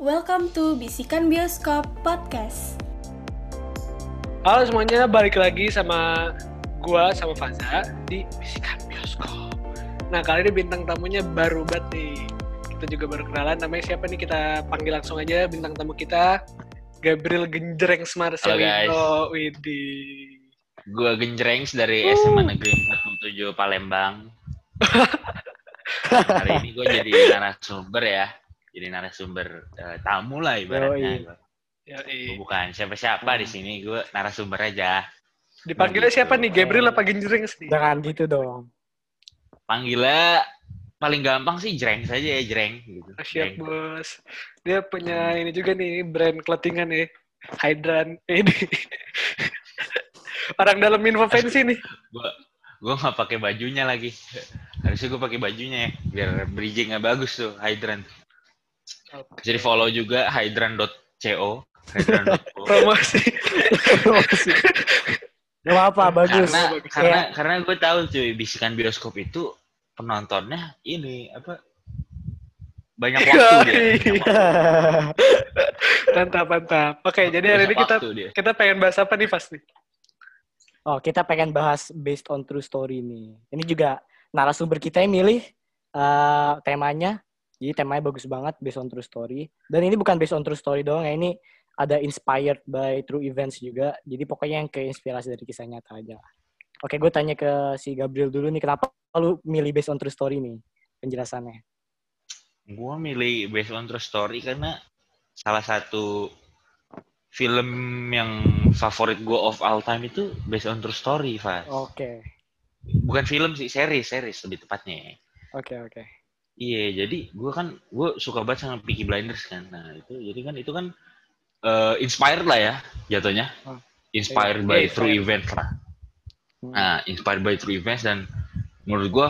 Welcome to Bisikan Bioskop Podcast. Halo semuanya, balik lagi sama gua sama Faza di Bisikan Bioskop. Nah, kali ini bintang tamunya baru banget nih. Kita juga baru kenalan, namanya siapa nih? Kita panggil langsung aja bintang tamu kita. Gabriel Genjreng Marcelino. Widih. Gua Genjrengs dari SMA Negeri 47 Palembang. Hari ini gue jadi narasumber ya. Jadi narasumber uh, tamu lah ibaratnya. Yoi. Bukan siapa-siapa di sini, gue narasumber aja. Dipanggilnya Gitu. siapa nih? Gabriel apa Genjreng nih? Jangan gitu dong. Panggilnya paling gampang sih Jreng saja ya, Jreng. Gitu. Ah, Siap Jreng. bos. Dia punya ini juga nih brand clothingan nih. Hydran. Ini. Orang dalam info fancy nih. Gue gue nggak pakai bajunya lagi. Harusnya gue pakai bajunya ya, biar bridgingnya bagus tuh, Hydran. Jadi follow juga hydran.co. Hydran.co. Promosi. Gak apa-apa, bagus. karena bagus. karena Iya. karena gue tahu cuy bisikan bioskop itu penontonnya ini apa banyak waktu dia banyak waktu. mantap, mantap. Oke, jadi hari ini kita dia. kita pengen bahas apa nih pasti? oh, kita pengen bahas based on true story nih. Ini juga narasumber kita yang milih eh, temanya. Jadi temanya bagus banget based on true story. Dan ini bukan based on true story doang ya, ini ada inspired by true events juga. Jadi pokoknya yang keinspirasi dari kisah nyata aja. Oke, gue tanya ke si Gabriel dulu nih, kenapa lu milih based on true story nih penjelasannya? gue milih based on true story karena salah satu film yang favorit gue of all time itu based on true story Fas. Oke, bukan film sih series series lebih tepatnya oke, oke. Iya, jadi gue kan gue suka banget sama Peaky Blinders kan. Nah itu jadi kan itu kan eh, inspired lah ya jatuhnya. Oh, Inspired iya, by iya, true inspired. event lah. Hmm. Nah, inspired by true events dan menurut gue,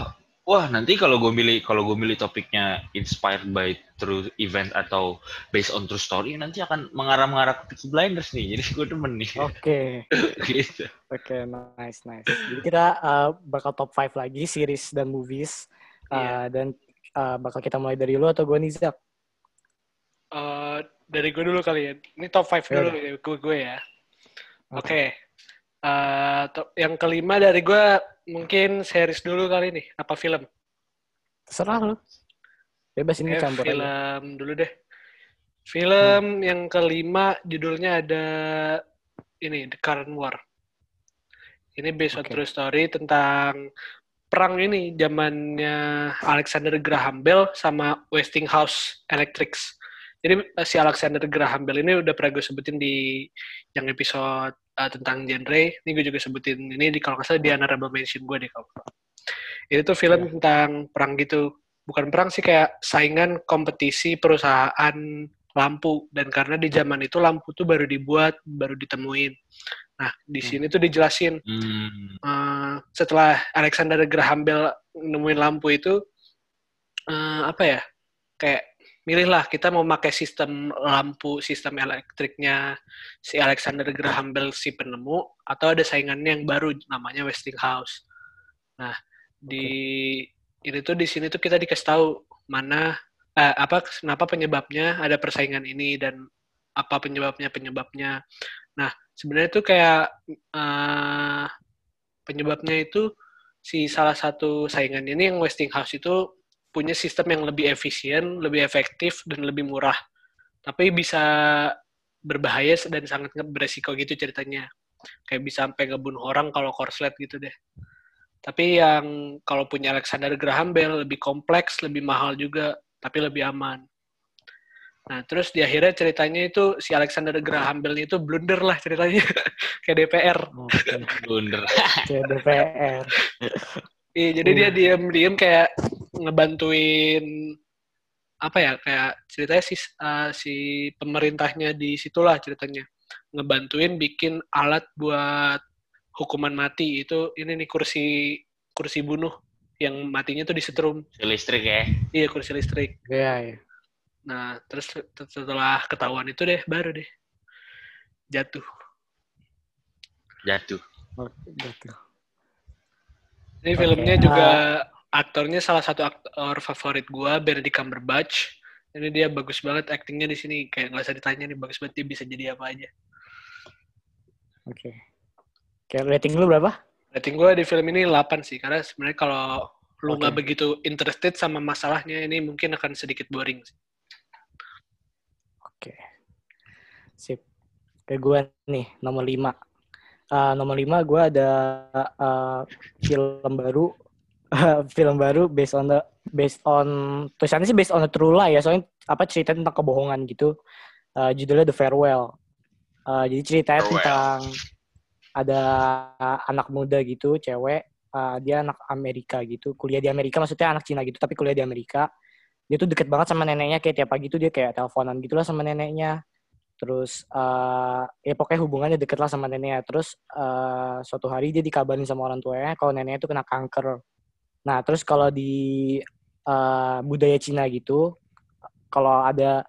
wah nanti kalau gue milih kalau gue milih topiknya inspired by true event atau based on true story nanti akan mengarah-mengarah ke Peaky Blinders nih. Jadi gue demen nih. Oke. gitu. Oke, nice, nice. Jadi kita uh, bakal top 5 lagi series dan movies. Uh, Iya. Dan uh, bakal kita mulai dari lu atau gue nih, Zak? Eh, dari gue dulu kali ya. Ini top 5 dulu Yaudah. ya, gue, gue ya. Oke. Eh, top- yang kelima dari gue mungkin series dulu kali nih. Apa film? Terserah lu. Bebas ini Eh, campur aja. film dulu deh. Film yang kelima judulnya ada ini The Current War. Ini based on Oke. true story tentang perang ini zamannya Alexander Graham Bell sama Westinghouse Electrics. Jadi eh, si Alexander Graham Bell ini udah pernah gue sebutin di yang episode eh, tentang genre. Ini gue juga sebutin ini di kalau nggak salah di honorable mention gue deh kalau. Itu tuh film Iya. tentang perang gitu. Bukan perang sih kayak saingan kompetisi perusahaan lampu dan karena di zaman itu lampu tuh baru dibuat, baru ditemuin. Nah, di Hmm. sini tuh dijelasin Hmm. eh, setelah Alexander Graham Bell nemuin lampu itu eh, apa ya kayak milihlah kita mau pakai sistem lampu sistem elektriknya si Alexander Graham Bell si penemu atau ada saingannya yang baru namanya Westinghouse. Nah di ini tuh di sini tuh kita dikasih tahu mana eh, apa kenapa penyebabnya ada persaingan ini dan apa penyebabnya penyebabnya. Nah sebenarnya tuh kayak eh, penyebabnya itu si salah satu saingan ini yang Westinghouse itu punya sistem yang lebih efisien, lebih efektif dan lebih murah. Tapi bisa berbahaya dan sangat beresiko gitu ceritanya. Kayak bisa sampai ngebunuh orang kalau korslet gitu deh. Tapi yang kalau punya Alexander Graham Bell lebih kompleks, lebih mahal juga, tapi lebih aman. Nah, terus di akhirnya ceritanya itu si Alexander Graham Bell itu blunder lah ceritanya kayak DPR. Blunder. Kayak DPR. Iya, jadi dia diam-diam kayak ngebantuin apa ya kayak ceritanya si eh, si pemerintahnya di situlah ceritanya ngebantuin bikin alat buat hukuman mati itu ini nih kursi kursi bunuh yang matinya tuh disetrum listrik ya. iya kursi listrik Iya, iya. nah terus setelah ketahuan itu deh baru deh jatuh Jatuh. Oke, gitu. Ini Oke, filmnya uh, juga aktornya salah satu aktor favorit gua Benedict Cumberbatch Ini dia bagus banget aktingnya di sini kayak nggak usah ditanya nih bagus banget dia bisa jadi apa aja. Oke. Oke, rating lu berapa? Rating gue di film ini 8 sih karena sebenarnya kalau lu nggak begitu interested sama masalahnya ini mungkin akan sedikit boring. sih. Oke. Sip. Ke gue nih, nomor 5. nomor 5 gue ada uh, film baru film baru based on the based on tulisannya sih based on the true lie ya soalnya apa cerita tentang kebohongan gitu Uh, judulnya The Farewell Uh, jadi ceritanya Farewell. tentang ada anak muda gitu cewek uh, dia anak Amerika gitu. Kuliah di Amerika maksudnya anak Cina gitu tapi kuliah di Amerika. Dia tuh deket banget sama neneknya kayak tiap pagi tuh dia kayak teleponan gitulah sama neneknya. Terus eh ya pokoknya hubungannya deket lah sama neneknya. Terus eh suatu hari dia dikabarin sama orang tuanya kalau neneknya tuh kena kanker. Nah terus kalau di eh, budaya Cina gitu kalau ada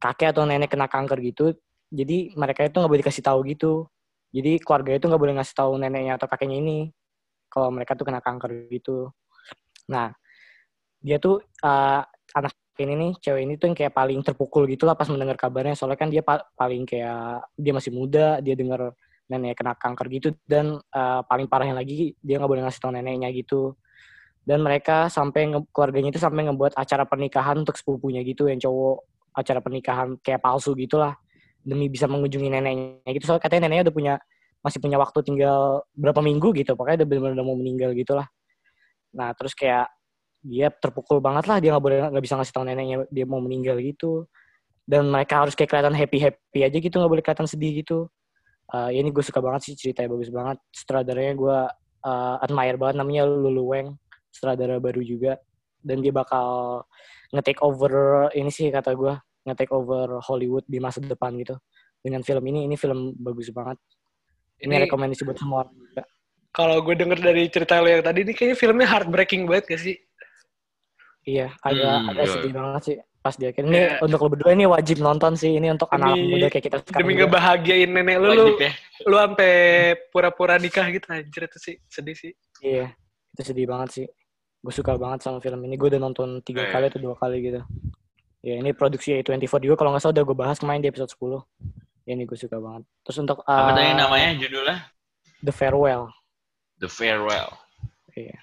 kakek atau nenek kena kanker gitu jadi mereka itu nggak boleh dikasih tahu gitu jadi keluarga itu nggak boleh ngasih tahu neneknya atau kakeknya ini kalau mereka tuh kena kanker gitu. Nah dia tuh eh, anak ini nih cewek ini tuh yang kayak paling terpukul gitu lah pas mendengar kabarnya. Soalnya kan dia pa- paling kayak dia masih muda dia dengar neneknya kena kanker gitu dan eh, paling parahnya lagi dia nggak boleh ngasih tahu neneknya gitu. Dan mereka sampai keluarganya itu sampai ngebuat acara pernikahan untuk sepupunya gitu yang cowok acara pernikahan kayak palsu gitulah demi bisa mengunjungi neneknya gitu. Soalnya katanya neneknya udah punya masih punya waktu tinggal berapa minggu gitu. Pokoknya udah benar-benar udah mau meninggal gitulah. Nah terus kayak dia terpukul banget lah. Dia nggak boleh nggak bisa ngasih tahu neneknya dia mau meninggal gitu. Dan mereka harus kayak kelihatan happy happy aja gitu. Nggak boleh kelihatan sedih gitu. Eh, ini gue suka banget sih ceritanya bagus banget. Sutradaranya gue eh, admire banget. Namanya Lulu Wang sutradara baru juga. Dan dia bakal nge-take over ini sih kata gue nge-take over Hollywood di masa depan gitu dengan film ini ini film bagus banget ini, Ini rekomendasi buat semua orang juga. kalau gue denger dari cerita lo yang tadi ini kayaknya filmnya heartbreaking banget gak sih? Iya, agak Hmm, agak iya. sedih banget sih pas dia akhirnya. Ini Iya. untuk lo berdua ini wajib nonton sih. Ini untuk anak muda kayak kita sekarang. Demi juga. ngebahagiain nenek lu, lu, Wajib ya. lu sampai pura-pura nikah gitu anjir itu sih sedih sih. Iya, itu sedih banget sih. Gue suka banget sama film ini. Gue udah nonton tiga Iya. kali atau dua kali gitu. Ya ini produksi A24 juga. Kalau nggak salah udah gue bahas kemarin di episode 10. Ya, ini gue suka banget. Terus untuk Apa uh, tadi namanya judulnya? The Farewell. The Farewell. Iya.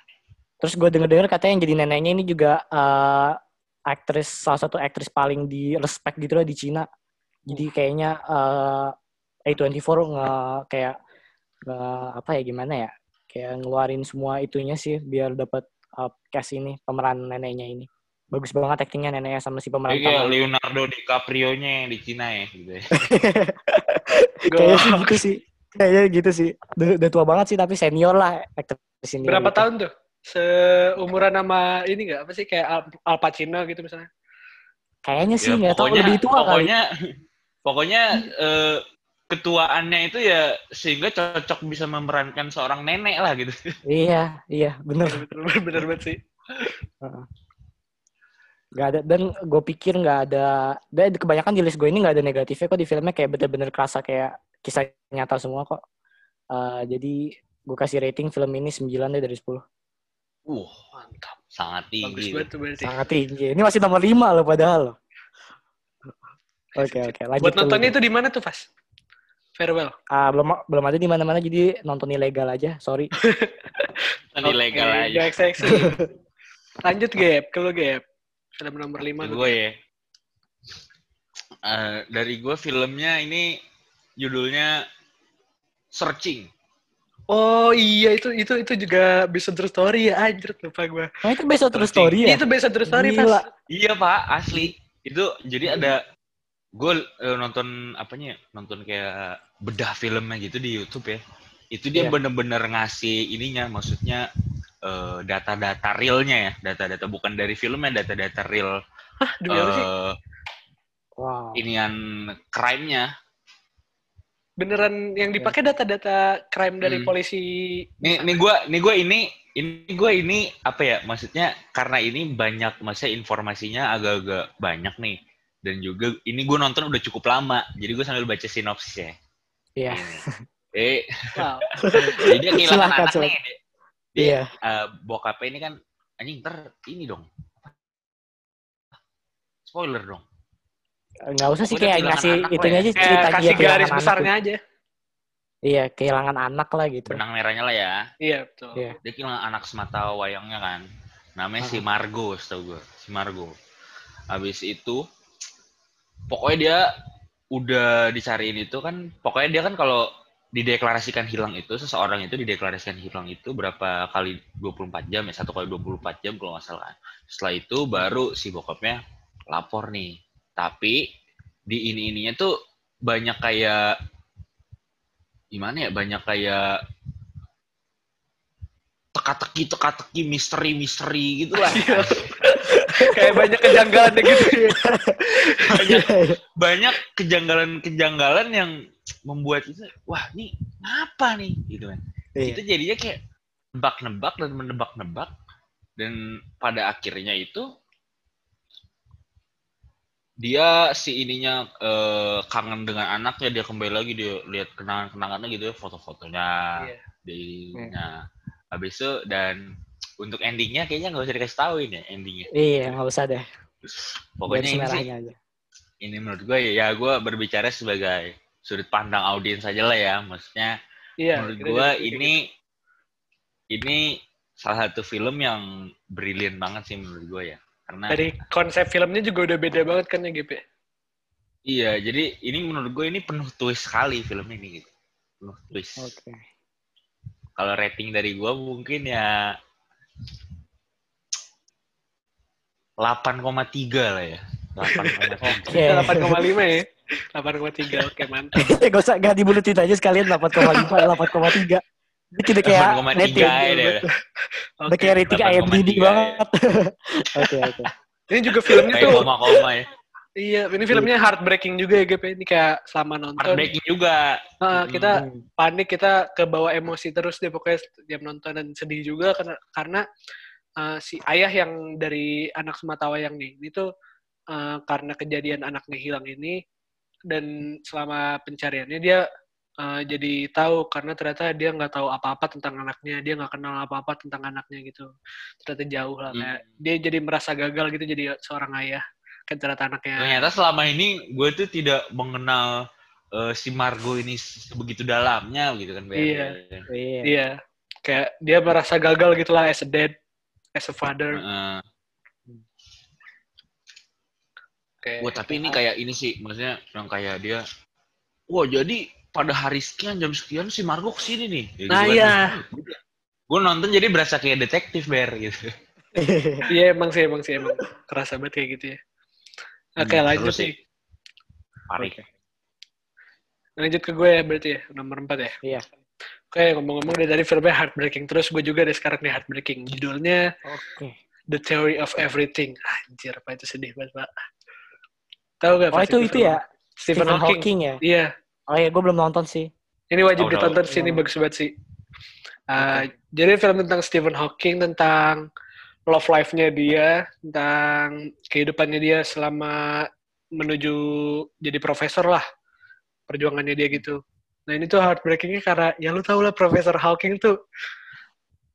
Terus gue denger-denger katanya yang jadi neneknya ini juga uh, aktris salah satu aktris paling di respect gitu lah di Cina. Jadi kayaknya uh, A24 nge kayak nge, apa ya gimana ya? Kayak ngeluarin semua itunya sih biar dapat uh, cast ini pemeran neneknya ini. Bagus banget aktingnya neneknya sama si pemeran utama. Leonardo DiCaprio-nya yang di Cina ya gitu ya. Kayaknya sih gitu sih. Kayaknya gitu sih. Udah, udah tua banget sih tapi senior lah aktris ini. Berapa gitu. tahun tuh? Seumuran sama ini nggak apa sih kayak Al, Al Pacino gitu misalnya? Kayaknya sih Ya, nggak tahu lebih tua kali. pokoknya, Pokoknya eh, ketuaannya itu ya sehingga cocok bisa memerankan seorang nenek lah gitu. Iya, iya, bener. Bener, bener banget sih. Gak ada, dan gue pikir nggak ada, dan kebanyakan di list gue ini nggak ada negatifnya kok di filmnya kayak bener-bener kerasa kayak kisah nyata semua kok. Eh, jadi gue kasih rating film ini 9 deh dari 10. Uh, Mantap. sangat Bagus tinggi. banget tuh berarti. Sangat tinggi. Ini masih nomor 5 loh padahal loh. Oke, oke. Lanjut Buat ke lu, nontonnya itu di mana tuh, Fas? Farewell. Ah, belum belum ada di mana-mana jadi nonton ilegal aja. Sorry. Kan ilegal Oke, aja. Lanjut, Gap. Ke lu, Gap. Film nomor 5 gue ya. Eh, dari gue filmnya ini judulnya Searching. Oh iya itu itu itu juga bisa true story ya anjir lupa gue. Nah, itu based on true story ya? Itu bisa true story Gila. Fas. Iya pak, asli. Itu jadi ada gue eh, nonton apanya ya? Nonton kayak bedah filmnya gitu di YouTube ya. Itu dia Iya. bener-bener ngasih ininya, maksudnya eh, data-data realnya ya, data-data bukan dari filmnya, data-data real Hah, demi apa sih? eh Wow. inian crime-nya. Beneran yang dipakai data-data crime dari Hmm. polisi. Nih, nih gue, nih gue ini, ini gue ini apa ya? Maksudnya karena ini banyak, maksudnya informasinya agak-agak banyak nih. Dan juga ini gue nonton udah cukup lama, jadi gue sambil baca sinopsis ya. Iya. Eh, Wow. jadi dia kehilangan Silakan, anak silakan. nih. Dia, Iya. eh, bokapnya ini kan, anjing ntar ini dong. spoiler dong. Nggak usah sih kayak ngasih itunya ya. aja Kayak cerita dia kasih garis besarnya aja. Iya, kehilangan anak lah gitu. Benang merahnya lah ya. Iya, betul. Iya. Dia kehilangan anak semata wayangnya kan. Namanya si Margo, setahu gue. Si Margo. Habis itu, pokoknya dia udah dicariin itu kan, pokoknya dia kan kalau dideklarasikan hilang itu, seseorang itu dideklarasikan hilang itu berapa kali 24 jam ya, satu kali 24 jam kalau nggak salah. Setelah itu baru si bokapnya lapor nih. Tapi di ini-ininya tuh banyak kayak gimana ya banyak kayak teka-teki teka-teki misteri-misteri gitu lah Iya. Kayak banyak kejanggalan gitu ya. banyak banyak kejanggalan-kejanggalan yang membuat itu wah ini apa nih gitu kan Iya. itu jadinya kayak nebak-nebak dan menebak-nebak dan pada akhirnya itu dia si ininya eh, kangen dengan anaknya dia kembali lagi dia lihat kenangan-kenangannya gitu ya foto-fotonya Iya. di ininya. habis itu dan untuk endingnya kayaknya nggak usah dikasih tahu ini endingnya Iya, nggak usah deh. pokoknya ini sih aja. ini menurut gue ya, ya gue berbicara sebagai sudut pandang audiens saja lah ya maksudnya Iya. menurut gue ini ini salah satu film yang brilian banget sih menurut gue ya karena dari konsep filmnya juga udah beda banget kan ya GP. iya jadi ini menurut gue ini penuh twist sekali film ini gitu penuh twist Oke. kalau rating dari gue mungkin ya 8,3 lah ya 8,3 Oke. 8,5 ya. 8,3 oke mantap. Gak usah, gak dibulutin aja sekalian 8,5, 8,3. Ini kita kayak 8,3 rating. ya Udah Oke. kayak rating 8,3 IMDb ya. banget. Oke, oke. Ini juga filmnya kayak tuh koma-koma ya iya, ini filmnya heartbreaking juga ya GP. Ini kayak selama nonton heartbreaking juga ah, kita Hmm. panik, kita ke bawah emosi terus deh pokoknya setiap nonton dan sedih juga karena karena uh, si ayah yang dari anak sematawayang nih ini tuh uh, karena kejadian anaknya hilang ini dan selama pencariannya dia uh, jadi tahu karena ternyata dia nggak tahu apa-apa tentang anaknya dia nggak kenal apa-apa tentang anaknya gitu ternyata jauh lah Hmm. kayak dia jadi merasa gagal gitu jadi seorang ayah kan ternyata anaknya ternyata selama ini gue tuh tidak mengenal eh, si Margo ini sebegitu dalamnya gitu kan Ber. Iya. Iya. Iya, kayak dia merasa gagal gitu lah as a dad, as a father. Heeh. Kayak, Wah tapi ini kayak ini sih maksudnya yang kayak dia wah jadi pada hari sekian jam sekian si Margo ke sini nih Ya, nah gitu kan. iya, gue nonton jadi berasa kayak detektif Ber gitu iya emang sih emang sih emang kerasa banget kayak gitu ya. Oke Hmm, lanjut seru sih. nih, Parik. lanjut ke gue ya berarti ya nomor 4 ya. Iya. Oke ngomong-ngomong dari tadi filmnya heartbreaking terus gue juga ada sekarang nih heartbreaking judulnya Oke. The Theory of Everything. Anjir apa itu sedih banget pak. Tahu gak? Oh itu itu ya Stephen, Hawking. ya. Iya, Oh iya, gue belum nonton sih. Ini wajib Oh, ditonton sih, ini Oh. bagus banget sih. Uh, Jadi film tentang Stephen Hawking, tentang love life-nya dia, tentang kehidupannya dia selama menuju jadi profesor lah, perjuangannya dia gitu. Nah ini tuh heartbreaking-nya karena, ya lu tau lah Profesor Hawking tuh,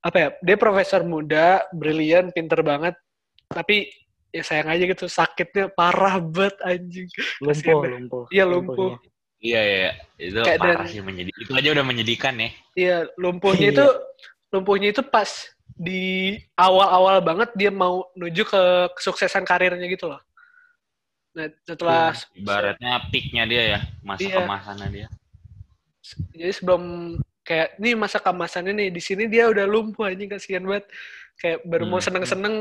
apa ya, dia profesor muda, brilian, pinter banget, tapi ya sayang aja gitu, sakitnya parah banget anjing. Lumpuh, Kasian. lumpuh. Iya lumpuh. Lumpuhnya. Iya iya itu Kayak parah dan- sih menyedih. Itu aja udah menyedihkan ya. Iya, lumpuhnya Iya. itu lumpuhnya itu pas di awal-awal banget dia mau menuju ke kesuksesan karirnya gitu loh. Nah, setelah Ibaratnya peaknya dia ya masa Iya. kemasannya dia. jadi sebelum kayak nih masa kemasannya nih di sini dia udah lumpuh anjing kasihan banget. Kayak baru mau Hmm. seneng-seneng,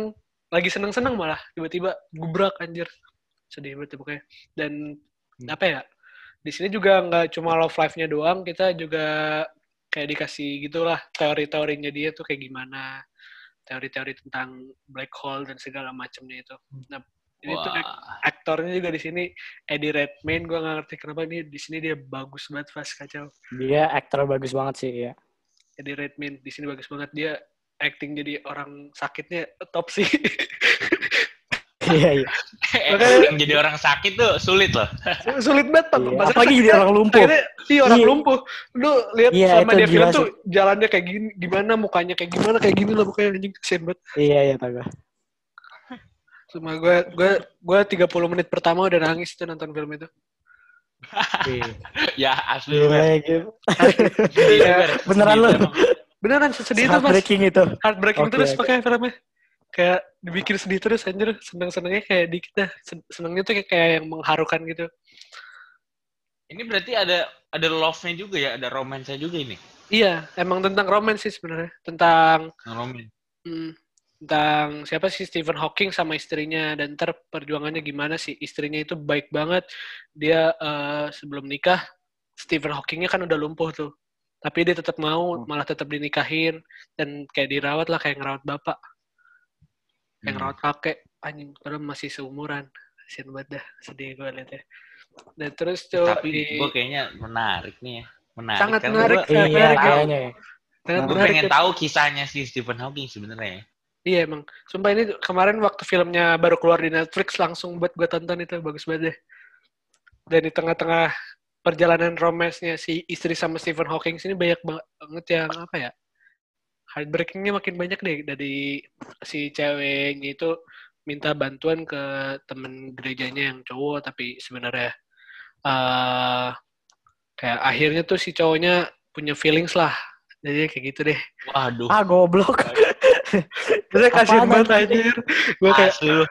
lagi seneng-seneng malah tiba-tiba gubrak anjir. Sedih banget ya pokoknya. Dan Hmm. apa ya? Di sini juga nggak cuma love life-nya doang, kita juga kayak dikasih gitulah teori-teorinya dia tuh kayak gimana. Teori-teori tentang black hole dan segala macamnya itu. Nah, ini tuh Wah, aktornya juga di sini Eddie Redmayne, gue nggak ngerti kenapa ini di sini dia bagus banget pas kacau. Dia aktor bagus banget sih ya. Eddie Redmayne di sini bagus banget dia acting jadi orang sakitnya top sih. Iya, iya. Makanya- yang jadi orang sakit tuh sulit loh. Sulit banget Pak. Iya, Apalagi jadi orang lumpuh. Iya orang Iya. lumpuh. Lu lihat Iya, itu dia film tuh jalannya kayak gini, gimana mukanya kayak gimana kayak gini lah pokoknya anjing kesian banget. Iya, iya, tahu. gue. Cuma gue gue gue 30 menit pertama udah nangis tuh nonton film itu. ya asli Gila, gitu. Iya, Beneran lu? Beneran sedih itu mas. Heartbreaking itu. Heartbreaking Oke, terus oke. pakai filmnya. Kayak dibikin sedih terus anjir. Seneng-senengnya kayak dikit dah. Sen- Senengnya tuh kayak, kayak yang mengharukan gitu. Ini berarti ada ada love-nya juga ya, ada romance-nya juga ini. Iya, emang tentang romance sih sebenarnya. Tentang Romance. hmm, tentang siapa sih Stephen Hawking sama istrinya dan ntar perjuangannya gimana sih istrinya itu baik banget dia eh, sebelum nikah Stephen Hawkingnya kan udah lumpuh tuh tapi dia tetap mau malah tetap dinikahin dan kayak dirawat lah kayak ngerawat bapak kayak Hmm. ngerawat kakek anjing padahal masih seumuran kasian banget dah sedih gue liatnya dan terus tuh Tapi di- gue kayaknya menarik nih ya. Menarik. Sangat Karena menarik, gua- Kayak Iya, menarik, kayaknya. ya. sangat Gue menarik pengen ya. tahu kisahnya si Stephen Hawking sebenarnya. ya. Iya emang. Sumpah ini kemarin waktu filmnya baru keluar di Netflix langsung buat gue tonton itu bagus banget deh. Dan di tengah-tengah perjalanan romance-nya si istri sama Stephen Hawking sini banyak banget yang apa ya? Heartbreaking-nya makin banyak deh dari si ceweknya itu minta bantuan ke temen gerejanya yang cowok tapi sebenarnya eh kayak akhirnya tuh si cowoknya punya feelings lah. Jadi kayak gitu deh. Waduh. Ah, goblok. Terus kasihan banget anjir. Gue kayak Asli.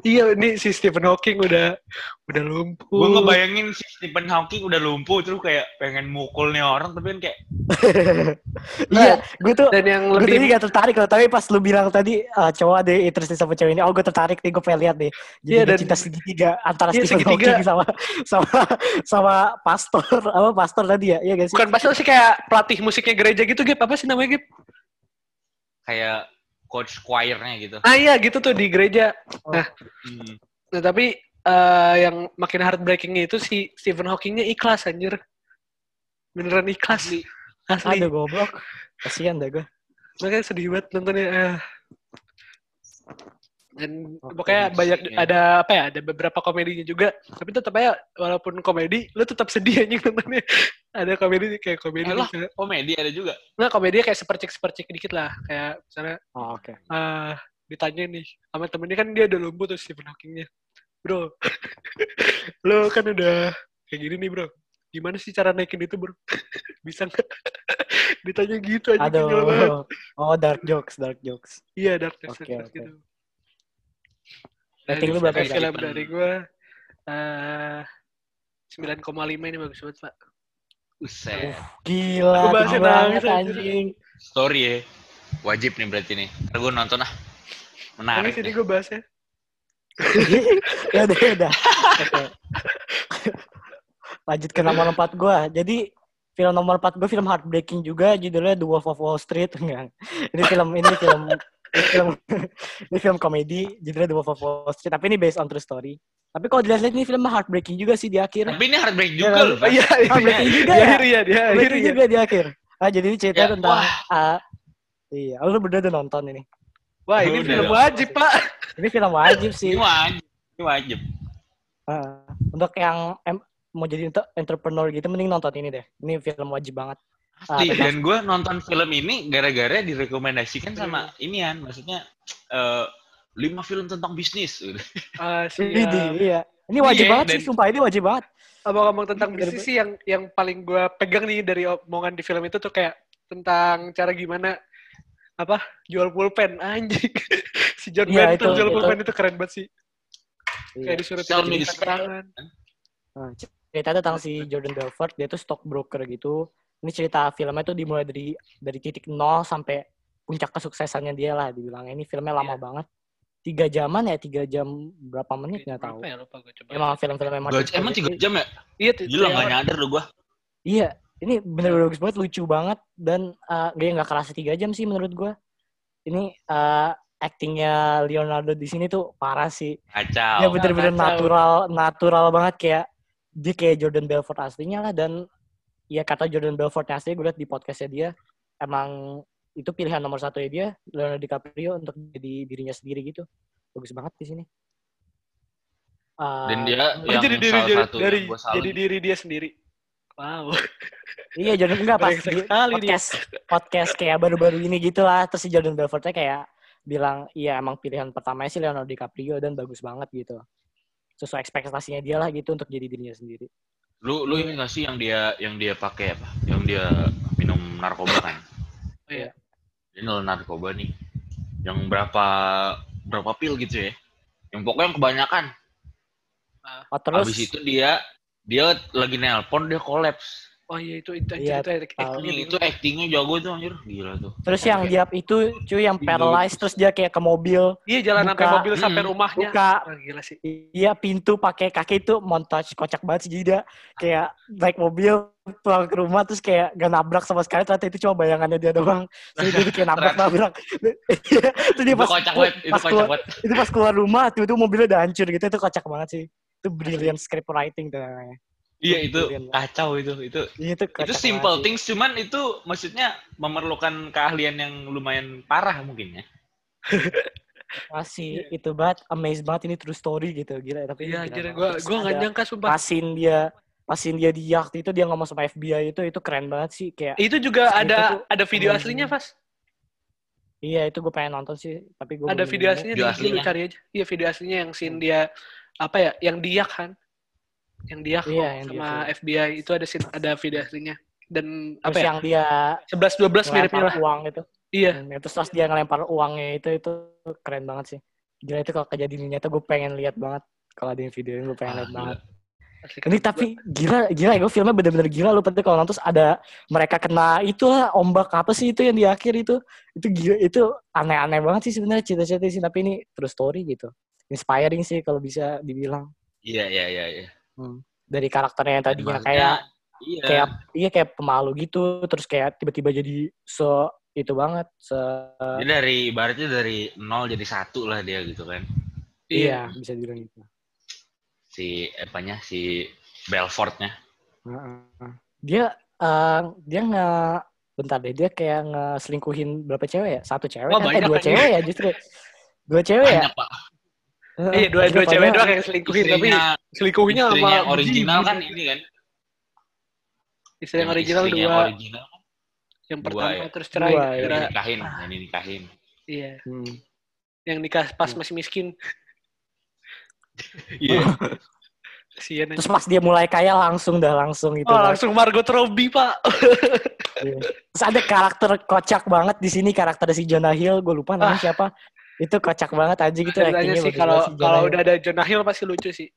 Iya, ini si Stephen Hawking udah udah lumpuh. Gue ngebayangin si Stephen Hawking udah lumpuh terus kayak pengen mukul nih orang tapi kan kayak Iya, gue tuh dan yang gue lebih gak tertarik loh, tapi pas lu bilang tadi ah, cowok ada interest sama cewek ini, oh gue tertarik nih, gue pengen lihat deh. Jadi Iya, dan- cinta segitiga antara Iya, Stephen segitiga. Hawking sama sama sama pastor, apa pastor tadi ya? Iya sih? bukan pasal sih kayak pelatih musiknya gereja gitu, Gip. Apa sih namanya, Gip? kayak coach choir-nya gitu. Ah iya, gitu tuh di gereja. Hmm. Nah, tapi eh, yang makin heartbreakingnya itu si Stephen Hawkingnya ikhlas, anjir. Beneran ikhlas. Asli. Asli. Aduh goblok. Kasian dah gue. Makanya sedih banget nontonnya. eh. Dan Oke, pokoknya banyak iya. ada apa ya? Ada beberapa komedinya juga. Tapi tetap aja walaupun komedi, lu tetap sedih anjing nontonnya. ada komedi kayak komedi Eh, lah. kayak- Komedi ada juga. Nggak, komedi kayak sepercik-sepercik dikit lah. Kayak misalnya Oh, oke. eh ditanya nih sama temennya kan dia udah lumpuh tuh Stephen Hawkingnya. Bro, lo kan udah kayak gini nih bro. Gimana sih cara naikin itu bro? Bisa nggak? ditanya gitu aja. Aduh. Oh, dark jokes, dark jokes. Iya, dark Rises oke. gitu. Rating lu berapa, film Stephen? dari gue eh 9,5 ini bagus banget, Pak. Buset. Gila, Gua bahasnya nangis, anjing. Story ya. Wajib nih berarti nih. Ntar gue nonton ah. Menarik Nangis ini nih. gue bahasnya. ya udah, ya udah. Oke. Lanjut ke nomor 4 gue. Jadi film nomor 4 gue film heartbreaking juga judulnya The Wolf of Wall Street enggak. Ini film ini film ini film ini film komedi judulnya The Wolf of Wall Street tapi ini based on true story. Tapi kalau dilihat ini film heartbreaking juga sih di akhir. Tapi ini heartbreak Iya, juga loh. Pak. Iya, iya. Heartbreaking juga Di ya. akhir iya, di akhir Heartbreaking iya. juga di akhir. Ah jadi ini cerita Ya, tentang ah, iya, lu berdua udah nonton ini. Wah, ini Udah film wajib, Pak. Ini film wajib sih. Ini wajib. Ini wajib. Ah, untuk yang em- mau jadi entrepreneur gitu mending nonton ini deh. Ini film wajib banget. Ah, Asli. Dan gue nonton film ini gara-gara direkomendasikan sama inian. Maksudnya eh lima film tentang bisnis. Ini siap. iya. Ini wajib Iya, banget dan- sih, sumpah ini wajib banget. Abang-abang tentang bisnis sih yang yang paling gue pegang nih dari omongan di film itu tuh kayak tentang cara gimana apa jual pulpen anjing si John Iya, Benton itu- jual itu. pulpen itu keren banget sih Iya. kayak disuruh Sell me tanda tangan Nah, cerita tentang si Jordan Belfort, dia tuh stockbroker gitu. Ini cerita filmnya tuh dimulai dari dari titik nol sampai puncak kesuksesannya dia lah dibilang. Ini filmnya lama Iya. banget. Tiga jaman ya, tiga jam berapa menit nggak tahu. ya lupa gue coba Emang film-film emang Gak, emang tiga jam ya? iya tuh, Gila kayak- gak nyadar lu gue. Iya, ini bener-bener bagus banget, lucu banget dan uh, dia nggak kerasa tiga jam sih menurut gua. Ini uh, actingnya Leonardo di sini tuh parah sih. Kacau. Dia bener-bener kacau. natural, natural banget kayak dia kayak Jordan Belfort aslinya lah dan ya kata Jordan Belfort asli gue liat di podcastnya dia emang itu pilihan nomor satu ya dia Leonardo DiCaprio untuk jadi dirinya sendiri gitu bagus banget di sini. Uh, Dan dia Oh, yang jadi diri salah jadi, satu dari yang jadi diri dia sendiri wow Iya Jordan enggak pas di sekali dia. podcast podcast kayak baru-baru ini gitu lah terus si Jordan Belfortnya kayak bilang iya emang pilihan pertamanya sih Leonardo DiCaprio dan bagus banget gitu. Sesuai ekspektasinya dia lah gitu untuk jadi dirinya sendiri. Lu lu ini gak sih yang dia yang dia pakai apa? Yang dia minum narkoba kan? Oh, iya. Dia nol narkoba nih. Yang berapa berapa pil gitu ya? Yang pokoknya yang kebanyakan. Oh, terus Habis itu dia dia lagi nelpon dia kolaps. Oh iya itu itu Iya, itu, itu, tahu. actingnya Ini itu actingnya jago tuh anjir, gila tuh. terus yang dia itu cuy yang paralyzed terus dia kayak ke mobil. Iya jalan sampai Buka. mobil sampai Hmm. rumahnya. buka. Ah, gila sih. Iya pintu pakai kaki itu montage kocak banget sih jadi dia kayak naik mobil pulang ke rumah terus kayak gak nabrak sama sekali. Ternyata itu cuma bayangannya dia doang. Terus dia kayak nabrak nabrak. Dia Itu pas, kocak banget, itu pas kocak keluar, itu pas keluar rumah tuh itu mobilnya udah hancur gitu. Itu kocak banget sih. Itu brilliant script writing tuh namanya Iya itu Brilliant. kacau itu. Itu Iya, itu itu simple things cuman itu maksudnya memerlukan keahlian yang lumayan parah mungkin ya. masih itu banget amazed banget ini true story gitu gila tapi ini Iya, gila gua Terus gua nggak ada nyangka sumpah. pasin dia pasin dia di yacht itu dia ngomong sama FBI itu itu keren banget sih kayak Itu juga Itu ada tuh ada video amazing. aslinya, Pas. iya itu gue pengen nonton sih tapi gue Ada video aslinya Video di aslinya. cari aja. Iya, video aslinya yang scene dia apa ya? Yang diak kan. Yang diak Iya, yang sama diak, FBI itu ada scene, ada video aslinya. Dan terus apa ya? yang dia 11 12 miripnya lah. uang itu. Iya. Hmm, terus pas dia ngelempar uangnya itu itu keren banget sih. Gila itu kalau kejadian nyata gue pengen lihat banget. Kalau ada yang videoin gue pengen Ah, lihat banget Asli ini tapi gila gila gue filmnya bener-bener gila lu penting kalau nonton terus ada mereka kena itulah ombak apa sih itu yang di akhir itu. Itu gila itu aneh-aneh banget sih sebenarnya cerita-cerita sih. Tapi ini true story gitu. Inspiring sih kalau bisa dibilang. Iya iya iya iya. Dari karakternya yang tadinya kayak iya. kayak iya kayak pemalu gitu terus kayak tiba-tiba jadi se itu banget se Dia dari ibaratnya dari nol jadi satu lah dia gitu kan. iya bisa dibilang gitu Si apanya si Belfortnya. Heeh. dia eh, dia nge bentar deh dia kayak ngeselingkuhin berapa cewek ya satu cewek Wah, kan? eh dua cewek ya justru dua cewek ya Banyak pak. Iya, dua dua cewek doang yang selingkuhin tapi selingkuhnya sama yang original kan ini kan. Istri yang original Istrinya dua. original kan Yang Dua pertama ya? terus cerai. Dua, ya. yang dinikahin, yang dinikahin. Iya. Hmm. Yang nikah pas Hmm. masih miskin. Iya. Kasian terus pas dia mulai kaya langsung dah langsung gitu Oh, kan. langsung Margot Robbie, Pak. Iya. terus ada karakter kocak banget di sini karakter si Jonah Hill gue lupa namanya siapa itu kocak banget aja gitu actingnya sih kalau kalau udah ada Jonah Hill pasti lucu sih.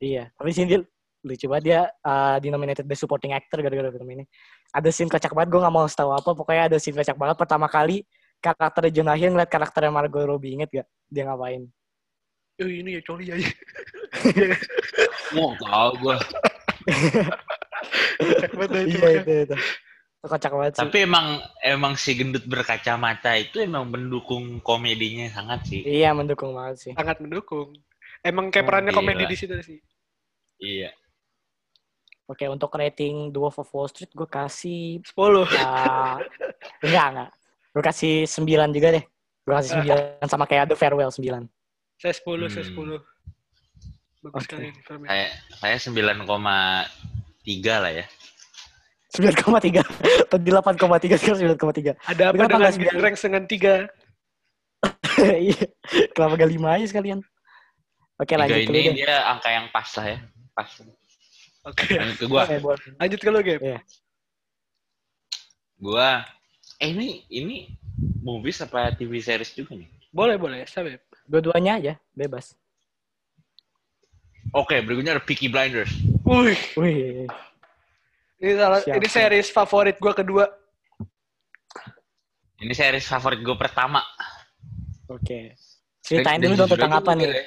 Iya, tapi sini lucu banget dia uh, dinominated best supporting actor gara-gara film ini. Ada scene kocak banget, gue gak mau tahu apa, pokoknya ada scene kocak banget. Pertama kali karakter Jonah Hill ngeliat karakternya Margot Robbie, inget gak? Dia ngapain? Oh, ini ya coli aja. Mau tau gue. Iya, itu, itu. Kocak banget sih. Tapi emang emang si gendut berkacamata itu emang mendukung komedinya sangat sih. Iya, mendukung banget sih. Sangat mendukung. Emang kayak Oh, perannya gila. komedi di situ sih. Iya. Oke, untuk rating Dwarf of Wall Street gue kasih 10. uh, enggak, enggak. Gue kasih 9 juga deh. Gue kasih 9 sama kayak The Farewell 9. Saya 10, saya Hmm. 10. Bagus Oke. sekali. Saya saya 9,3 lah ya. 9,3. Tadi 8,3, sekarang 9,3. Ada apa Kenapa dengan? Ranks dengan 3? Iya. Kenapa gak 5 aja sekalian? Oke, lanjut dulu ini dia angka yang pas lah ya. Pas. Oke. Lanjut ke gua. Boleh. Lanjut ke lu, Gap. Gua eh ini ini movies apa TV series juga nih? Boleh, boleh. Sabep. Dua-duanya aja, bebas. Oke, berikutnya ada Peaky Blinders. Wih, Wih, ini salah Siap, ini siap. series favorit gua kedua. Ini series favorit gue pertama. oke. Ceritain Dan- dulu dong tentang apa nih? ya.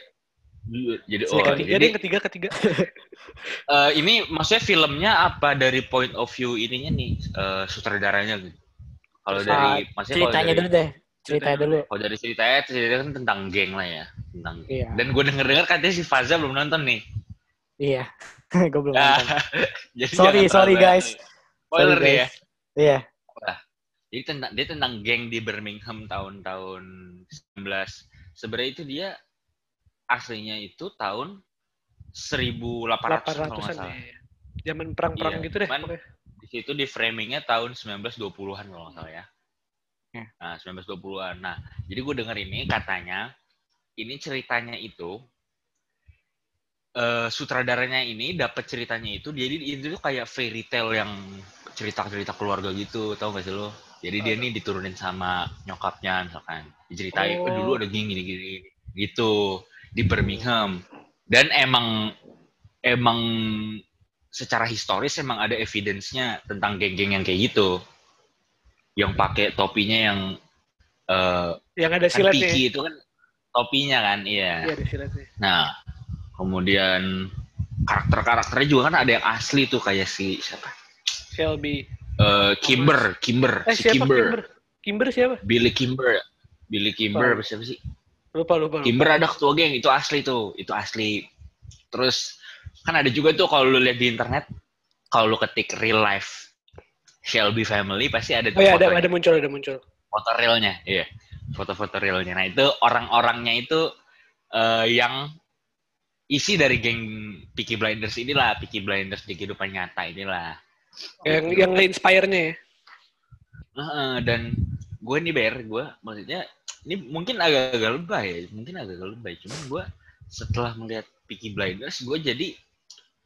Jadi oh, ketiga jadi deh, ketiga, ketiga. eh, ini maksudnya filmnya apa dari point of view ininya nih eh, sutradaranya gitu. Kalau dari maksudnya kalau Ceritanya dari, dulu deh. Ceritanya dulu. Kalau dari ceritanya, ceritanya kan tentang geng lah ya, tentang. Iya. Dan gue denger dengar katanya si Faza belum nonton nih. Iya. Gue belum Ah, nonton. Jadi Sorry, sorry guys. Spoiler Sorry, ya. guys. Iya. Jadi tentang dia tentang geng di Birmingham tahun-tahun 19. Sebenarnya itu dia aslinya itu tahun 1800 kalau 800-an nggak salah. deh. Zaman perang-perang Iya, gitu deh. cuman-. Di situ di framingnya tahun 1920-an kalau nggak salah ya. Ya. Nah, 1920-an. Nah, jadi gue denger ini katanya ini ceritanya itu eh sutradaranya ini dapat ceritanya itu jadi itu tuh kayak fairy tale yang cerita-cerita keluarga gitu, tau gak sih lo? Jadi dia nih diturunin sama nyokapnya misalkan. Diceritain, "Oh, Oh. dulu ada gini gini gini gitu di Birmingham. Dan emang emang secara historis emang ada evidence-nya tentang geng-geng yang kayak gitu. Yang pakai topinya yang eh Yang ada kan silatnya. Piki itu kan topinya kan, iya. Iya, ada silatnya. Nah, kemudian karakter-karakternya juga kan ada yang asli tuh kayak si siapa? Shelby. Eh, Kimber, Kimber, Eh, si siapa Kimber. Kimber? Kimber siapa? Billy Kimber. Billy Kimber apa siapa sih? Lupa, lupa. lupa. Kimber ada ketua geng, itu asli tuh, itu asli. Terus kan ada juga tuh kalau lu lihat di internet, kalau lu ketik real life Shelby family pasti ada Oh iya, ada, ada muncul, ada muncul. foto realnya, iya. Foto-foto realnya. Nah, itu orang-orangnya itu eh, yang isi dari geng Peaky Blinders inilah, Peaky Blinders di kehidupan nyata inilah. Yang Gitu. yang nge-inspire-nya ya. Heeh, dan gue nih Ber, gue maksudnya ini mungkin agak-agak lebay ya, mungkin agak-agak lebay. Cuman gue setelah melihat Peaky Blinders, gue jadi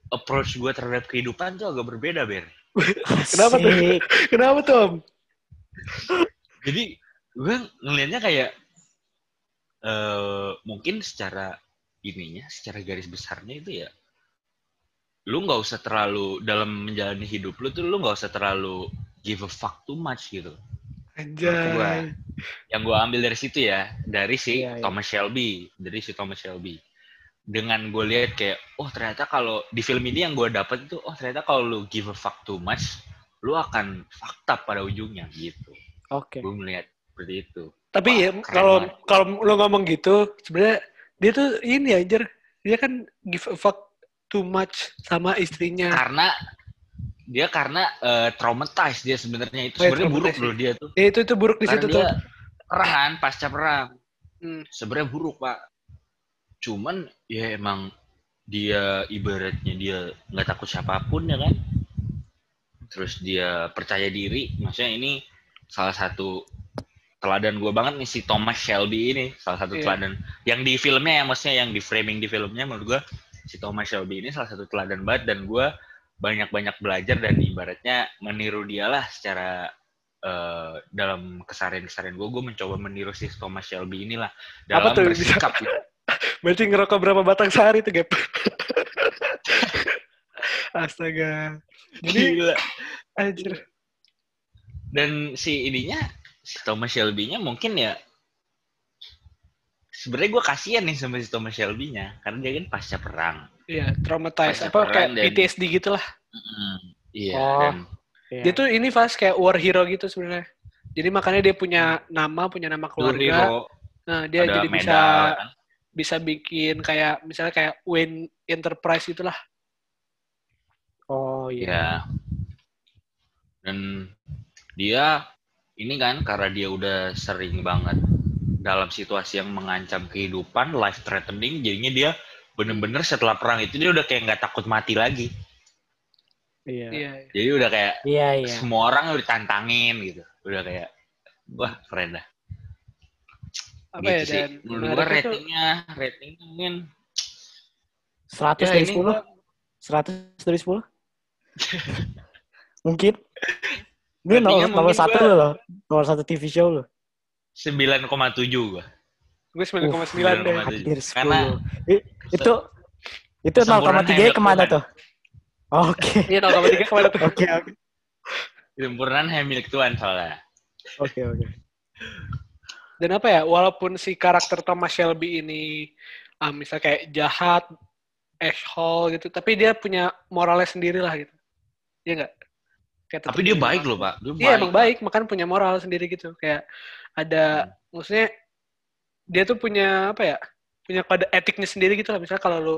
approach gue terhadap kehidupan tuh agak berbeda Ber. Kenapa tuh? Kenapa tuh, Om? Jadi gue ngelihatnya kayak eh mungkin secara ininya, secara garis besarnya itu ya, lu nggak usah terlalu dalam menjalani hidup lu tuh lu nggak usah terlalu give a fuck too much gitu. Anjay. Yang gue ambil dari situ ya, dari si Iya, iya. Thomas Shelby, dari si Thomas Shelby. Dengan gue lihat kayak, oh ternyata kalau di film ini yang gue dapat itu, oh ternyata kalau lu give a fuck too much, lu akan up pada ujungnya gitu. Oke. Gue melihat seperti itu. Tapi Wah, ya kalau banget. kalau lo ngomong gitu, sebenarnya dia tuh ini anjir. Dia kan give a fuck too much sama istrinya. karena dia karena eh, traumatized dia sebenarnya itu Oh, ya, sebenarnya buruk loh dia tuh Ya, itu itu buruk di karena situ dia tuh. perang kan pasca perang Hmm. sebenarnya buruk pak cuman ya emang dia ibaratnya dia nggak takut siapa pun ya kan terus dia percaya diri maksudnya ini salah satu teladan gue banget nih si Thomas Shelby ini salah satu Iya. teladan yang di filmnya ya maksudnya yang di framing di filmnya menurut gue si Thomas Shelby ini salah satu teladan banget dan gue banyak-banyak belajar dan ibaratnya meniru dia lah secara eh, dalam kesarian-kesarian gue gue mencoba meniru si Thomas Shelby inilah dalam Apa tuh bisa? bersikap gitu. Berarti ngerokok berapa batang sehari tuh, Gap? Astaga. Jadi, Gila. anjir. dan si ininya Thomas Shelby-nya mungkin ya sebenarnya gue kasihan nih sama si Thomas Shelby-nya karena dia kan pasca perang Iya, traumatized. Pasca Apa kayak dan- PTSD gitu lah. Mm, iya Oh. dan Iya. Dia tuh ini fast kayak war hero gitu sebenarnya. Jadi makanya dia punya nama, punya nama keluarga. hero Nah, dia ada jadi bisa medal kan. bisa bikin kayak misalnya kayak Wayne Enterprise itulah. Oh iya. Iya. Dan dia ini kan karena dia udah sering banget dalam situasi yang mengancam kehidupan, life threatening, jadinya dia bener-bener setelah perang itu dia udah kayak nggak takut mati lagi. Iya. Iya. Jadi udah kayak Iya iya. semua orang udah tantangin gitu. Udah kayak wah keren dah. Apa gitu ya sih. dan Menurut gua menariknya tuh- ratingnya, ratingnya mungkin 100 ya dari ini 10? gua 100 dari 10? Mungkin. Ini Ratingnya nomor, nomor satu gua- loh. Nomor satu TV show loh. 9,7 gua. gue 9,9 deh. 9,7. Hampir 10. Karena I- itu itu Sempurna 0,3 ke mana Hamilton. tuh? Oke. Iya 0,3 ke mana tuh? Oke oke. Sempurnaan milik Tuhan soalnya. Oke oke. Dan apa ya, walaupun si karakter Thomas Shelby ini ah, misalnya kayak jahat, asshole gitu, tapi dia punya moralnya sendiri lah gitu. Iya nggak? Kayak Tapi dia baik loh, Pak. Dia Iya emang baik, makanya punya moral sendiri gitu. Kayak ada, maksudnya dia tuh punya apa ya? Punya kode etiknya sendiri gitu lah. Misalnya kalau lu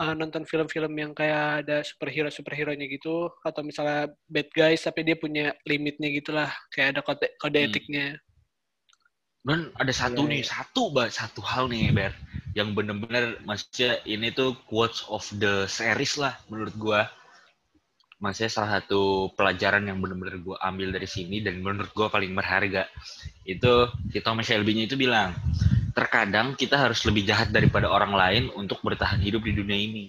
uh, nonton film-film yang kayak ada superhero superhero-nya gitu, atau misalnya bad guys, tapi dia punya limitnya gitu lah. Kayak ada kode kode Hmm. etiknya. Dan ada satu Iya, nih, iya. satu Mbak, satu hal nih, Ber, yang bener-bener maksudnya ini tuh quotes of the series lah menurut gua. Maksudnya salah satu pelajaran yang benar-benar gue ambil dari sini dan menurut gue paling berharga itu Thomas Shelby-nya itu bilang terkadang kita harus lebih jahat daripada orang lain untuk bertahan hidup di dunia ini.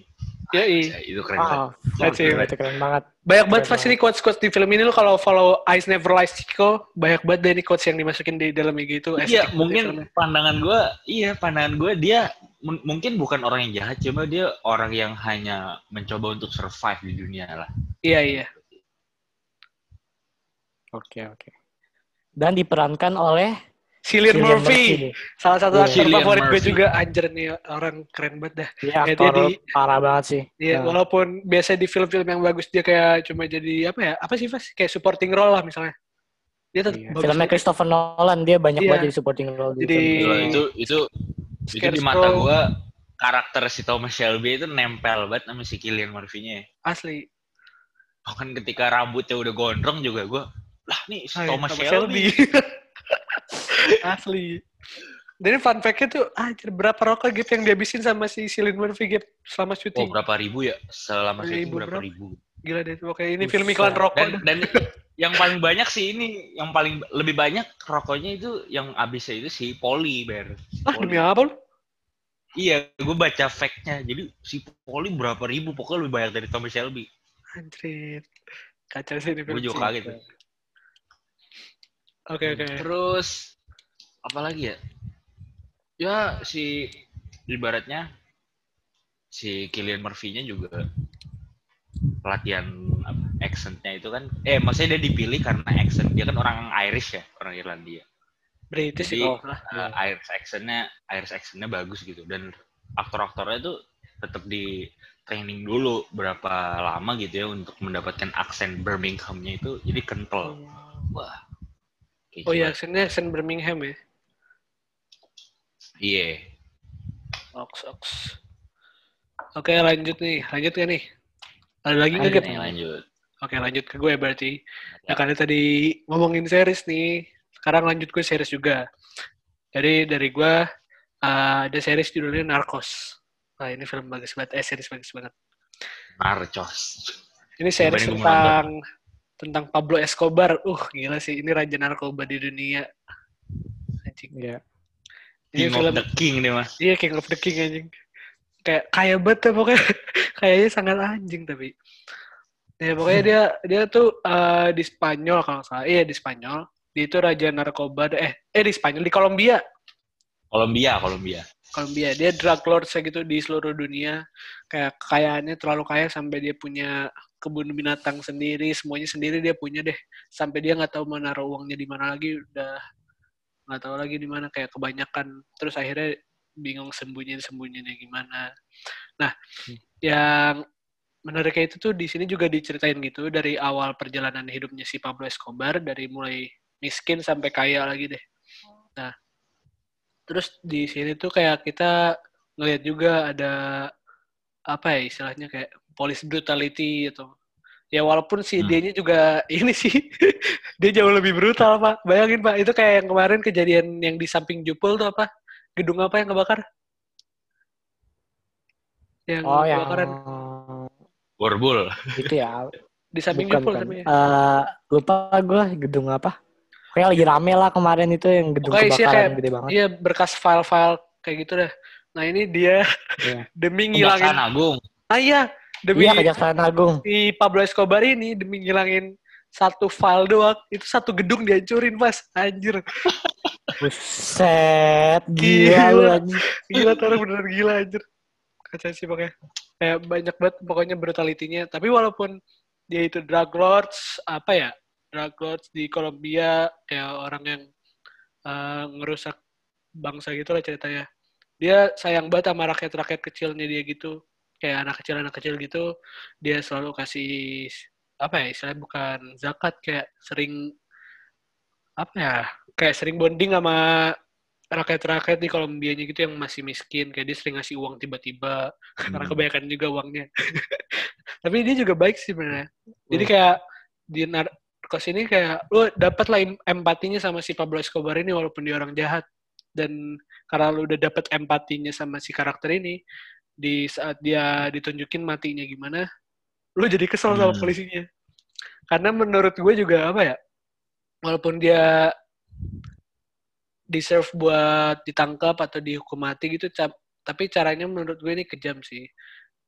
Ya, Anjay, itu keren banget. That's itu, it. itu keren banget. Banyak banget Keren pas ini quotes-quotes di film ini lo kalau follow Eyes Never Lies Chico, banyak banget deh ini quotes yang dimasukin di dalamnya gitu. Iya, estetik dari mungkin pandangan gue, iya pandangan gue dia m- mungkin bukan orang yang jahat, cuma dia orang yang hanya mencoba untuk survive di dunia lah. Iya, iya. Oke, oke. Dan diperankan oleh Cillian Murphy. nih. Salah satu Iya. aktor Cillian favorit gue Murphy. juga. Anjir nih orang keren banget dah. Dia Ya, aktor dia di- parah banget sih. Iya, Nah, walaupun biasa di film-film yang bagus dia kayak cuma jadi apa ya? Apa sih, Fas? Kayak supporting role lah misalnya. Dia tetap iya. bagus. Filmnya. Christopher Nolan dia banyak Iya. banget jadi supporting role di Jadi-. Gila, itu itu itu di mata gue karakter si Thomas Shelby itu nempel banget sama si Cillian Murphy-nya. asli. Bahkan ketika rambutnya udah gondrong juga gue, lah nih si Ah, ya, Thomas, Thomas Shelby. asli. Dan ini fun fact-nya tuh, anjir berapa rokok gitu yang dihabisin sama si Cillian Murphy gitu selama Oh syuting. berapa ribu ya? Selama syuting Ribu berapa berapa? ribu? Gila deh, pokoknya ini Buset. film iklan rokok. Dan dan yang paling banyak sih ini, yang paling lebih banyak rokoknya itu yang abisnya itu si Poli Ber. Ah, demi apa lu? Iya, gue baca fact-nya. Jadi si Poli berapa ribu pokoknya lebih banyak dari Thomas Shelby. Anjir. Kacau sih ini film. Gue juga sih. Kaget. tuh. Oke, oke. Terus apa lagi ya? Ya si ibaratnya si Killian Murphy-nya juga pelatihan accent-nya itu kan eh maksudnya dia dipilih karena accent dia kan orang Irish ya, orang Irlandia. British sih Jadi, kalau nggak salah. Uh, Irish accent-nya Irish accent-nya bagus gitu dan aktor-aktornya tuh tetap di training dulu berapa lama gitu ya untuk mendapatkan aksen Birmingham-nya itu jadi kental. Wah. Oh iya, aksennya aksen Birmingham ya. Iya. Oks, oks. Oke, lanjut nih. Lanjut gak nih? Ada lagi nggak, Lanjut lanjut. Oke, lanjut ke gue berarti. Ya. Ya, karena tadi ngomongin series nih, sekarang lanjut ke series juga. Jadi dari gue, uh, ada series judulnya Narcos. Nah, ini film bagus banget. Eh, series bagus banget. Narcos. Ini series gue tentang tentang Pablo Escobar. Uh, gila sih. Ini raja narkoba di dunia. Anjing. Iya. Ini King film of the King nih mas. Iya King of the King anjing. Kayak kaya banget ya pokoknya. Kayaknya sangat anjing tapi. Ya pokoknya dia dia tuh eh, di Spanyol kalau nggak salah. Iya di Spanyol. Dia itu raja narkoba. Eh eh di Spanyol di Kolombia. Kolombia, Kolombia. Kolombia. Dia drug lord gitu di seluruh dunia. Kayak kekayaannya terlalu kaya sampai dia punya kebun binatang sendiri, semuanya sendiri dia punya deh. Sampai dia nggak tahu mau naruh uangnya di mana lagi, udah nggak tahu lagi di mana kayak kebanyakan. Terus akhirnya bingung sembunyiin sembunyiinnya gimana. Nah, yang menariknya itu tuh di sini juga diceritain gitu dari awal perjalanan hidupnya si Pablo Escobar dari mulai miskin sampai kaya lagi deh. Nah, terus di sini tuh kayak kita ngelihat juga ada apa ya istilahnya kayak police brutality gitu. Ya walaupun si Hmm. dia juga ini sih dia jauh lebih brutal pak. Bayangin pak itu kayak yang kemarin kejadian yang di samping Jupol tuh apa? Gedung apa yang kebakar? Yang Oh, yang kebakaran Borbul. itu ya. di samping bukan, Jupol bukan. tapi ya. Eh, lupa gue gedung apa. Kayak lagi rame lah kemarin itu yang gedung Pokoknya kebakaran kayak- gede banget. Iya berkas file-file kayak gitu deh. Nah ini dia Iya. demi ngilangin. Agung. Ah iya demi Iya Kejaksaan Agung. si Pablo Escobar ini demi ngilangin satu file doang itu satu gedung dihancurin mas. Anjir. Buset, gila. Gila. gila orang bener gila anjir. Kacau sih pokoknya. Kayak banyak banget pokoknya brutalitinya. Tapi walaupun dia itu drug lords apa ya drug lords di Kolombia kayak orang yang eh, ngerusak bangsa gitu lah ceritanya. Dia sayang banget sama rakyat-rakyat kecilnya dia gitu kayak anak kecil anak kecil gitu dia selalu kasih apa ya istilahnya bukan zakat kayak sering apa ya kayak sering bonding sama rakyat-rakyat di Kolombianya gitu yang masih miskin kayak dia sering ngasih uang tiba-tiba karena Hmm. kebanyakan juga uangnya tapi dia juga baik sih sebenarnya jadi Hmm. kayak di narkos ini kayak lu dapat lah em- empatinya sama si Pablo Escobar ini walaupun dia orang jahat dan karena lu udah dapat empatinya sama si karakter ini di saat dia ditunjukin matinya gimana lu jadi kesel sama Hmm. polisinya. Karena menurut gue juga apa ya, walaupun dia deserve buat ditangkap atau dihukum mati gitu, tapi caranya menurut gue ini kejam sih.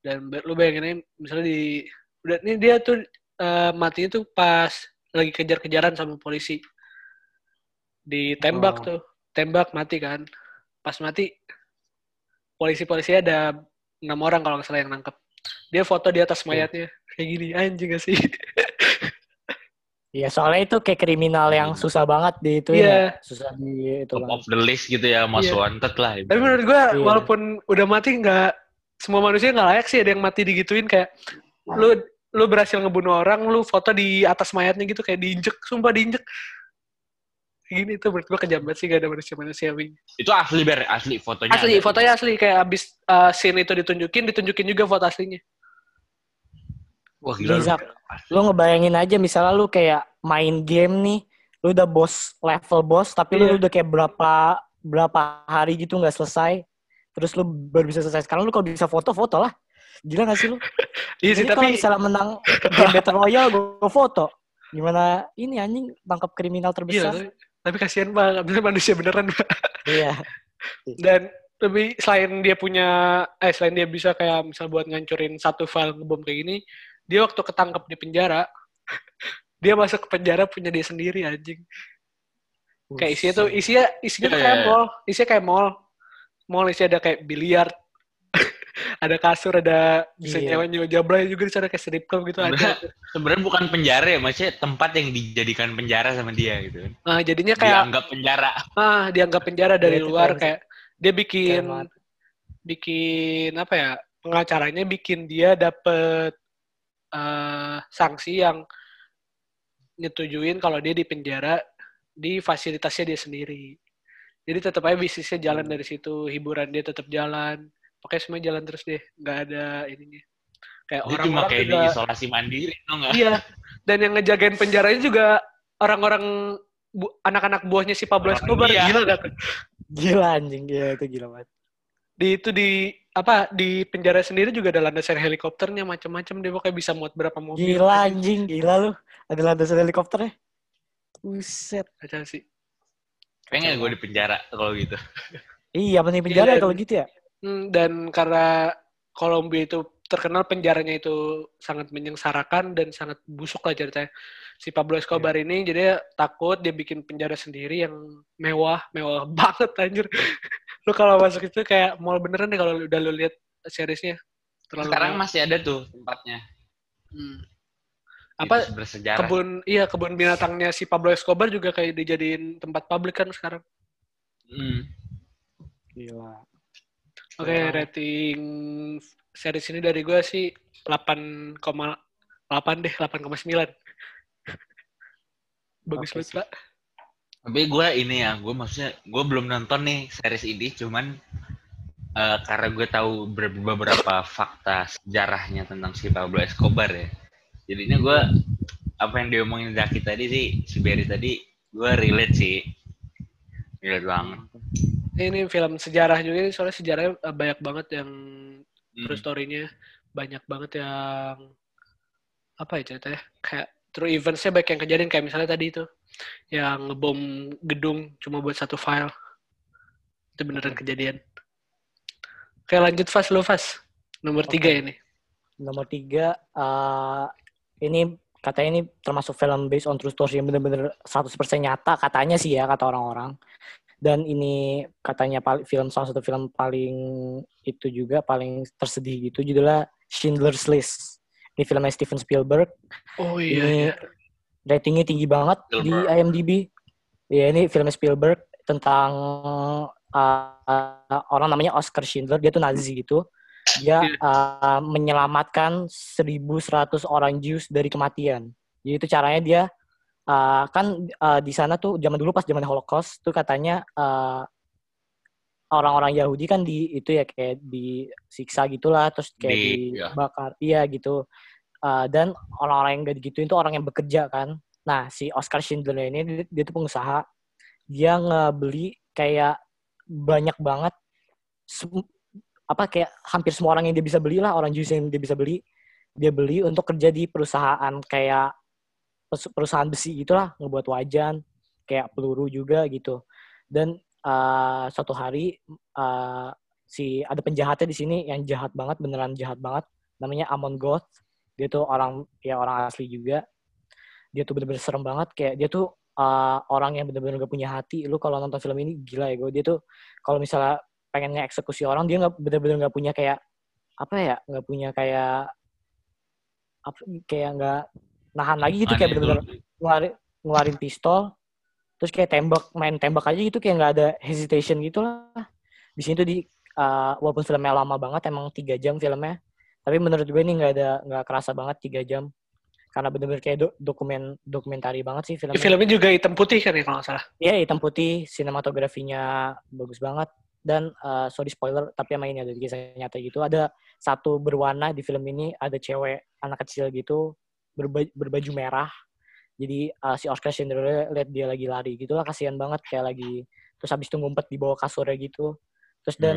Dan lu bayangin aja, misalnya di, udah ini dia tuh eh, matinya tuh pas lagi kejar-kejaran sama polisi. Ditembak Oh. tuh, tembak mati kan. Pas mati, polisi-polisi ada enam orang kalau nggak salah yang nangkep. Dia foto di atas mayatnya kayak gini anjing gak sih? Iya, soalnya itu kayak kriminal yang susah banget di itu Iya. ya. Susah di itu top banget. of the list gitu ya, most Iya. wanted lah. Tapi menurut gue Iya. walaupun udah mati nggak semua manusia nggak layak sih ada yang mati digituin kayak lu lu berhasil ngebunuh orang, lu foto di atas mayatnya gitu kayak diinjek, sumpah diinjek. Gini tuh menurut gue kejam banget sih gak ada manusia-manusia wing. Itu asli ber, asli fotonya. Asli, ada. fotonya asli kayak abis uh, scene itu ditunjukin, ditunjukin juga foto aslinya. Wah gila. lu. Zak, lu ngebayangin aja misalnya lu kayak main game nih, lu udah boss level boss, tapi Iya. lu udah kayak berapa berapa hari gitu nggak selesai, terus lu baru bisa selesai. Sekarang lu kalau bisa foto foto lah, gila gak sih lu? Iya sih, kalau tapi misalnya menang game battle royale, gue foto. Gimana ini anjing tangkap kriminal Iya, terbesar? tapi, tapi kasihan banget, bener manusia beneran Pak. Iya. Dan lebih selain dia punya, eh selain dia bisa kayak misal buat ngancurin satu file ngebom kayak gini, dia waktu ketangkep di penjara, dia masuk ke penjara punya dia sendiri anjing. Kayak isinya tuh, isinya isinya tuh Iya, kayak iya, iya. mall, isinya kayak mall. Mall isinya ada kayak biliar, ada kasur, ada bisa Iya. jablay juga di sana kayak strip club gitu ada. Sebenarnya- bukan penjara ya, maksudnya tempat yang dijadikan penjara sama dia gitu. kan. Nah, jadinya kayak Dianggap penjara. ah dianggap penjara dari Iya, luar kayak dia bikin bikin apa ya pengacaranya bikin dia dapet eh, sanksi yang nyetujuin kalau dia di penjara di fasilitasnya dia sendiri jadi tetap aja bisnisnya jalan Hmm. dari situ hiburan dia tetap jalan pokoknya semua jalan terus deh nggak ada ininya kayak Dia cuma orang-orang kayak juga di isolasi mandiri, tau nggak? iya dan yang ngejagain penjaranya juga orang-orang bu- anak-anak buahnya si Pablo Orang Escobar India. gila gak tuh? Gila anjing, gila itu gila banget. di itu di apa di penjara sendiri juga ada landasan helikopternya macam-macam dia pokoknya bisa muat berapa mobil Gila anjing, gila lu. Ada landasan helikopternya. Buset. Kacau sih Pengen gue di penjara kalau gitu. Iya, penting penjara Iya, kalau gitu ya. Hmm, dan karena Kolombia itu terkenal penjaranya itu sangat menyengsarakan dan sangat busuk lah ceritanya si Pablo Escobar ini jadi takut dia bikin penjara sendiri yang mewah mewah banget anjir lu kalau masuk itu kayak mall beneran deh kalau lu- udah lu lihat seriesnya terlalu Sekarang mewah. masih ada tuh tempatnya. Hmm. apa Itu bersejarah. kebun iya kebun binatangnya si Pablo Escobar juga kayak dijadiin tempat publik kan sekarang. Hmm. Gila. Oke, Wow. rating series ini dari gue sih 8,8 deh, 8,9. Bagus banget. Pak. Tapi gue ini ya, gue maksudnya gue belum nonton nih series ini, cuman eh, karena gue tahu ber- beberapa fakta sejarahnya tentang si Pablo Escobar ya. Jadinya gue apa yang diomongin Zaki tadi sih, si Berry tadi, gue relate sih. Relate banget. Ini film sejarah juga, ini soalnya sejarahnya eh, banyak banget yang Hmm. true story-nya. Banyak banget yang apa ya ceritanya? Kayak true events-nya banyak yang kejadian kayak misalnya tadi itu yang ngebom gedung cuma buat satu file. Itu beneran kejadian. Oke, lanjut Fas, lu Fas. Nomor Oke. tiga ini. Nomor tiga, eh, ini katanya ini termasuk film based on true story yang bener-bener 100% nyata katanya sih ya kata orang-orang. Dan ini katanya film salah satu film paling itu juga paling tersedih gitu judulnya Schindler's List. Ini filmnya Steven Spielberg. Oh Ini iya, iya. ratingnya tinggi banget di Spielberg. IMDb. Ya ini filmnya Spielberg tentang uh, orang namanya Oscar Schindler. Dia tuh Nazi gitu. Dia Iya. uh, menyelamatkan 1.100 orang Jews dari kematian. Jadi itu caranya dia uh, kan uh, di sana tuh zaman dulu pas zaman Holocaust tuh katanya uh, orang-orang Yahudi kan di itu ya kayak disiksa gitulah terus kayak Di- ya. dibakar. Iya gitu. Uh, dan orang-orang yang gak digituin itu orang yang bekerja kan. Nah, si Oscar Schindler ini dia, dia tuh pengusaha. Dia ngebeli kayak banyak banget apa kayak hampir semua orang yang dia bisa beli lah, orang Jews yang dia bisa beli. dia beli untuk kerja di perusahaan kayak perusahaan besi gitulah ngebuat wajan kayak peluru juga gitu. Dan eh, suatu hari eh, si ada penjahatnya di sini yang jahat banget beneran jahat banget. Namanya Amon Goth. Dia tuh orang ya orang asli juga. Dia tuh bener-bener serem banget. Kayak dia tuh eh, orang yang bener-bener gak punya hati. Lu kalau nonton film ini gila ya gue. Dia tuh kalau misalnya pengen ngeksekusi orang dia nggak bener-bener nggak punya kayak apa ya nggak punya kayak apa kayak nggak nahan lagi gitu kayak Aneh bener-bener dulu. ngeluarin ngeluarin pistol terus kayak tembak main tembak aja gitu kayak nggak ada hesitation gitu lah di sini tuh di uh, walaupun filmnya lama banget emang tiga jam filmnya tapi menurut gue ini nggak ada nggak kerasa banget tiga jam karena bener-bener kayak do- dokumen dokumentari banget sih filmnya filmnya juga hitam putih kan ya kalau nggak salah. Iya hitam putih, sinematografinya bagus banget dan eh, sorry spoiler tapi emang ini ada di kisah nyata gitu. Ada satu berwarna di film ini ada cewek anak kecil gitu berba- berbaju merah. Jadi eh, si Oscar Schindler lihat dia lagi lari gitu lah kasihan banget kayak lagi terus habis itu ngumpet di bawah kasurnya gitu. Terus dan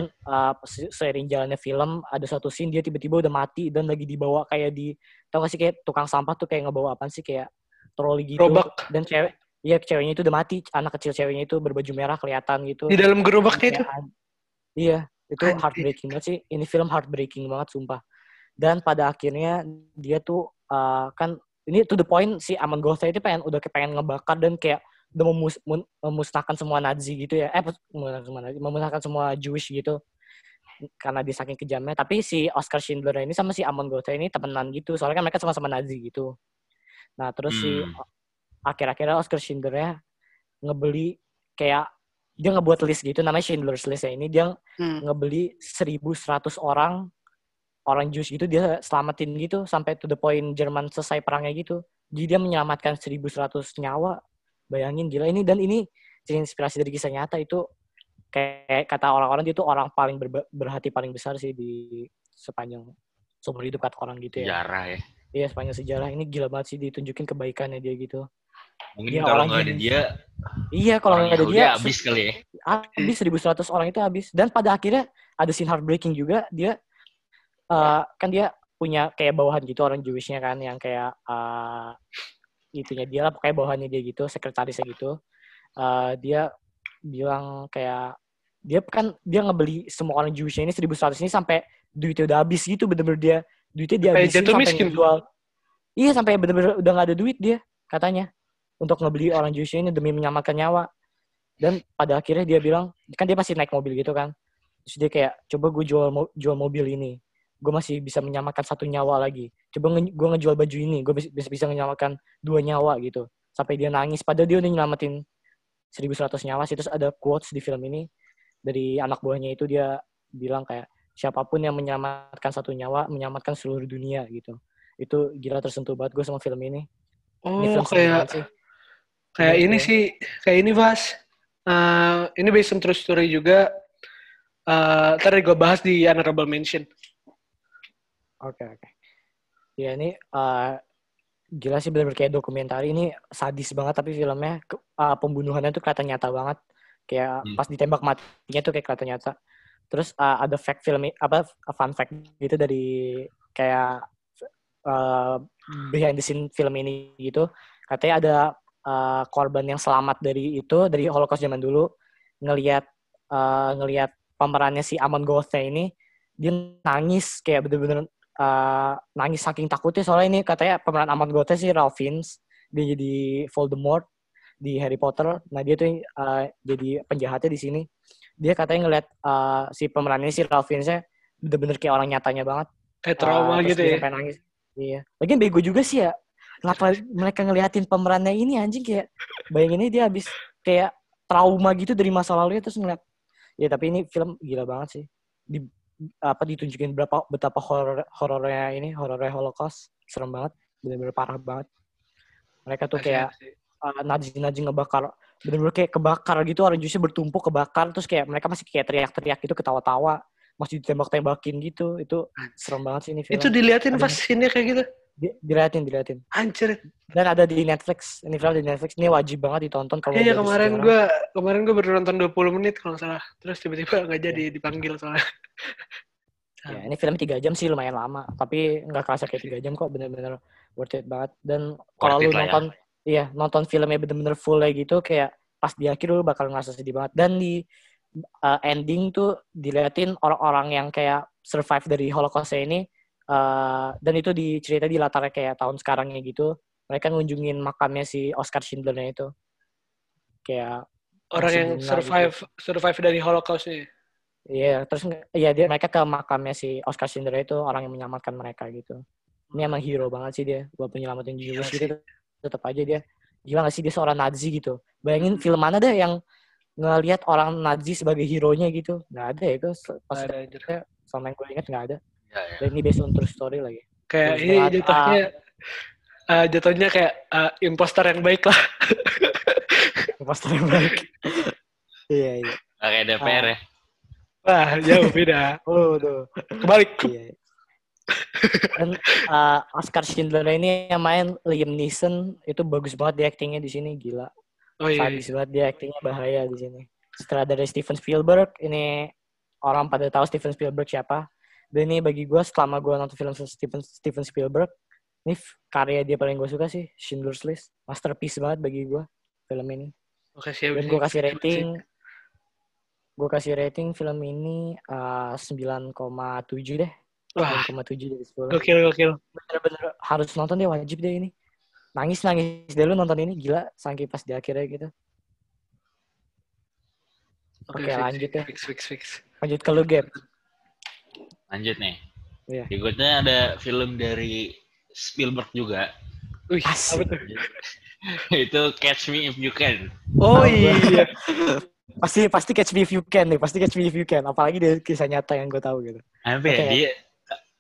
se- seiring jalannya film ada satu scene dia tiba-tiba udah mati dan lagi dibawa kayak di tau gak sih kayak tukang sampah tuh kayak ngebawa apa sih kayak troli gitu Gerobak. dan cewek Iya ceweknya itu udah mati, anak kecil ceweknya itu berbaju merah kelihatan gitu. Di dalam gerobaknya itu. Iya, itu heartbreaking banget sih. Ini film heartbreaking banget sumpah. Dan pada akhirnya dia tuh uh, kan ini to the point si Amon Goth itu pengen udah pengen ngebakar dan kayak udah memus- memusnahkan semua Nazi gitu ya. Eh memusnahkan semua Nazi, memusnahkan semua Jewish gitu. Karena dia saking kejamnya. Tapi si Oscar Schindler ini sama si Amon Goth ini temenan gitu. Soalnya kan mereka sama-sama Nazi gitu. Nah terus si Hmm. akhir-akhirnya Oscar Schindler ngebeli kayak dia ngebuat list gitu namanya Schindler's List ya ini dia Hmm. ngebeli 1100 orang orang Jews gitu dia selamatin gitu sampai to the point Jerman selesai perangnya gitu. Jadi dia menyelamatkan 1100 nyawa. Bayangin gila. Ini dan ini inspirasi dari kisah nyata itu. Kayak kata orang-orang dia tuh orang paling berba- berhati paling besar sih di sepanjang seumur hidup kata orang gitu ya. Sejarah ya. iya sepanjang sejarah. Ini gila banget sih ditunjukin kebaikannya dia gitu. Mungkin Dia kalau orang nggak ada dia, iya kalau nggak ada dia habis kali ya. habis 1100 orang itu habis. Dan pada akhirnya ada scene heartbreaking juga. Dia eh, kan dia punya kayak bawahan gitu orang Jewishnya kan yang kayak eh, itunya dia lah pokoknya bawahannya dia gitu sekretarisnya gitu. Eh, dia bilang kayak dia kan dia ngebeli semua orang Jewishnya ini 1100 ini sampai duitnya udah habis gitu bener-bener dia duitnya dia jatuh sampai miskin. ngejual. Iya sampai bener-bener udah nggak ada duit dia katanya untuk ngebeli orang Jewishnya ini demi menyelamatkan nyawa. Dan pada akhirnya dia bilang kan dia masih naik mobil gitu kan. Terus dia kayak coba gue jual mo- jual mobil ini gue masih bisa menyelamatkan satu nyawa lagi coba nge- gue ngejual baju ini gue bisa bisa bisa menyelamatkan dua nyawa gitu sampai dia nangis padahal dia udah nyelamatin 1100 nyawa sih terus ada quotes di film ini dari anak buahnya itu dia bilang kayak siapa pun yang menyelamatkan satu nyawa menyelamatkan seluruh dunia gitu itu gila tersentuh banget gue sama film ini ini Oh, film sedih kayak banget sih kayak Iya, ini kayak- sih, kayak ini Vas. Eh, ini based on true story juga. Eh, ntar gue bahas di honorable mention. Oke oke. Ya ini eh, gila sih bener-bener kayak dokumenter ini sadis banget tapi filmnya eh, pembunuhannya tuh kelihatan nyata banget. Kayak Hmm. pas ditembak matinya tuh kayak kelihatan nyata. Terus eh, ada fact film apa fun fact gitu dari kayak eh, behind the scene film ini gitu. Katanya ada eh, korban yang selamat dari itu dari Holocaust zaman dulu ngelihat eh, ngelihat pemerannya si Amon Gothnya ini dia nangis kayak bener-bener uh, nangis saking takutnya soalnya ini katanya pemeran Amon Gothnya si Ralph Fiennes dia jadi Voldemort di Harry Potter. Nah dia tuh uh, jadi penjahatnya di sini. Dia katanya ngeliat uh, si pemerannya si Ralph Fiennes bener-bener kayak orang nyatanya banget. Kayak trauma Uh, gitu ya. sampai nangis. Iya. Lagian bego juga sih ya kenapa mereka ngeliatin pemerannya ini anjing kayak bayanginnya dia habis kayak trauma gitu dari masa lalunya terus ngeliat. Ya tapi ini film gila banget sih. Di apa ditunjukin berapa betapa horor horornya ini horornya Holocaust. Serem banget bener-bener parah banget. Mereka tuh kayak uh, nazi-nazi ngebakar bener-bener kayak kebakar gitu orang jusnya bertumpuk kebakar terus kayak mereka masih kayak teriak-teriak gitu ketawa-tawa masih ditembak-tembakin gitu. Itu serem banget sih ini film. Itu diliatin Ada- pas scene kayak gitu. Di- diliatin diliatin Anjir. dan ada di Netflix ini film di Netflix ini wajib banget ditonton kalau Iya kemarin gue kemarin gue baru nonton 20 menit kalau salah. Terus tiba-tiba nggak jadi dipanggil soalnya. Ya, ini film tiga jam sih lumayan lama, tapi nggak kerasa kayak tiga jam kok, bener-bener worth it banget. Dan kalau lu ya. nonton, iya nonton filmnya bener-bener full kayak gitu, kayak pas di akhir lu bakal ngerasa sedih banget. Dan di uh, ending tuh diliatin orang-orang yang kayak survive dari Holocaust ini, uh, dan itu dicerita di latarnya kayak tahun sekarangnya gitu. Mereka ngunjungin makamnya si Oscar Schindler itu, kayak Orang yang survive survive dari Holocaust ini. Iya, terus iya dia mereka ke makamnya si Oscar Schindler itu orang yang menyelamatkan mereka gitu. Ini emang hero banget sih dia buat penyelamatin Gila Jewish sih. gitu. Tetap aja dia gila gak sih dia seorang Nazi gitu. Bayangin film mana deh yang ngelihat orang Nazi sebagai hero-nya gitu. Nggak ada ya itu pas ada, sama yang gue inget nggak ada. Ya, ya. Dan ini based on true story lagi. Kayak ini jatuhnya eh, jatuhnya kayak eh, imposter yang baik lah. Imposter yang baik. iya iya. Kayak DPR ya. Wah, jauh beda. Oh tuh. Kebalik. Iya. Dan uh, Oscar Schindler ini yang main Liam Neeson itu bagus banget dia actingnya di sini gila. Oh iya. Sadis banget dia actingnya bahaya di sini. Setelah dari Steven Spielberg ini orang pada tahu Steven Spielberg siapa. Dan ini bagi gue selama gue nonton film Steven Steven Spielberg ini karya dia paling gue suka sih Schindler's List masterpiece banget bagi gue film ini. Oke, siap. Dan gue kasih rating gue kasih rating film ini uh, 9,7 deh. Wah, 9,7 dari 10 gokil gokil. bener-bener harus nonton deh wajib deh ini nangis nangis deh lu nonton ini gila saking pas di akhirnya gitu Oke, fix, lanjut ya. Fix fix fix. lanjut ke lu game Lanjut nih. Iya. Berikutnya ada film dari Spielberg juga. Wih, Asik. apa tuh? itu Catch Me If You Can. Oh iya. pasti pasti catch me if you can nih pasti catch me if you can apalagi dari kisah nyata yang gue tahu gitu Apa ya? Oke. Dia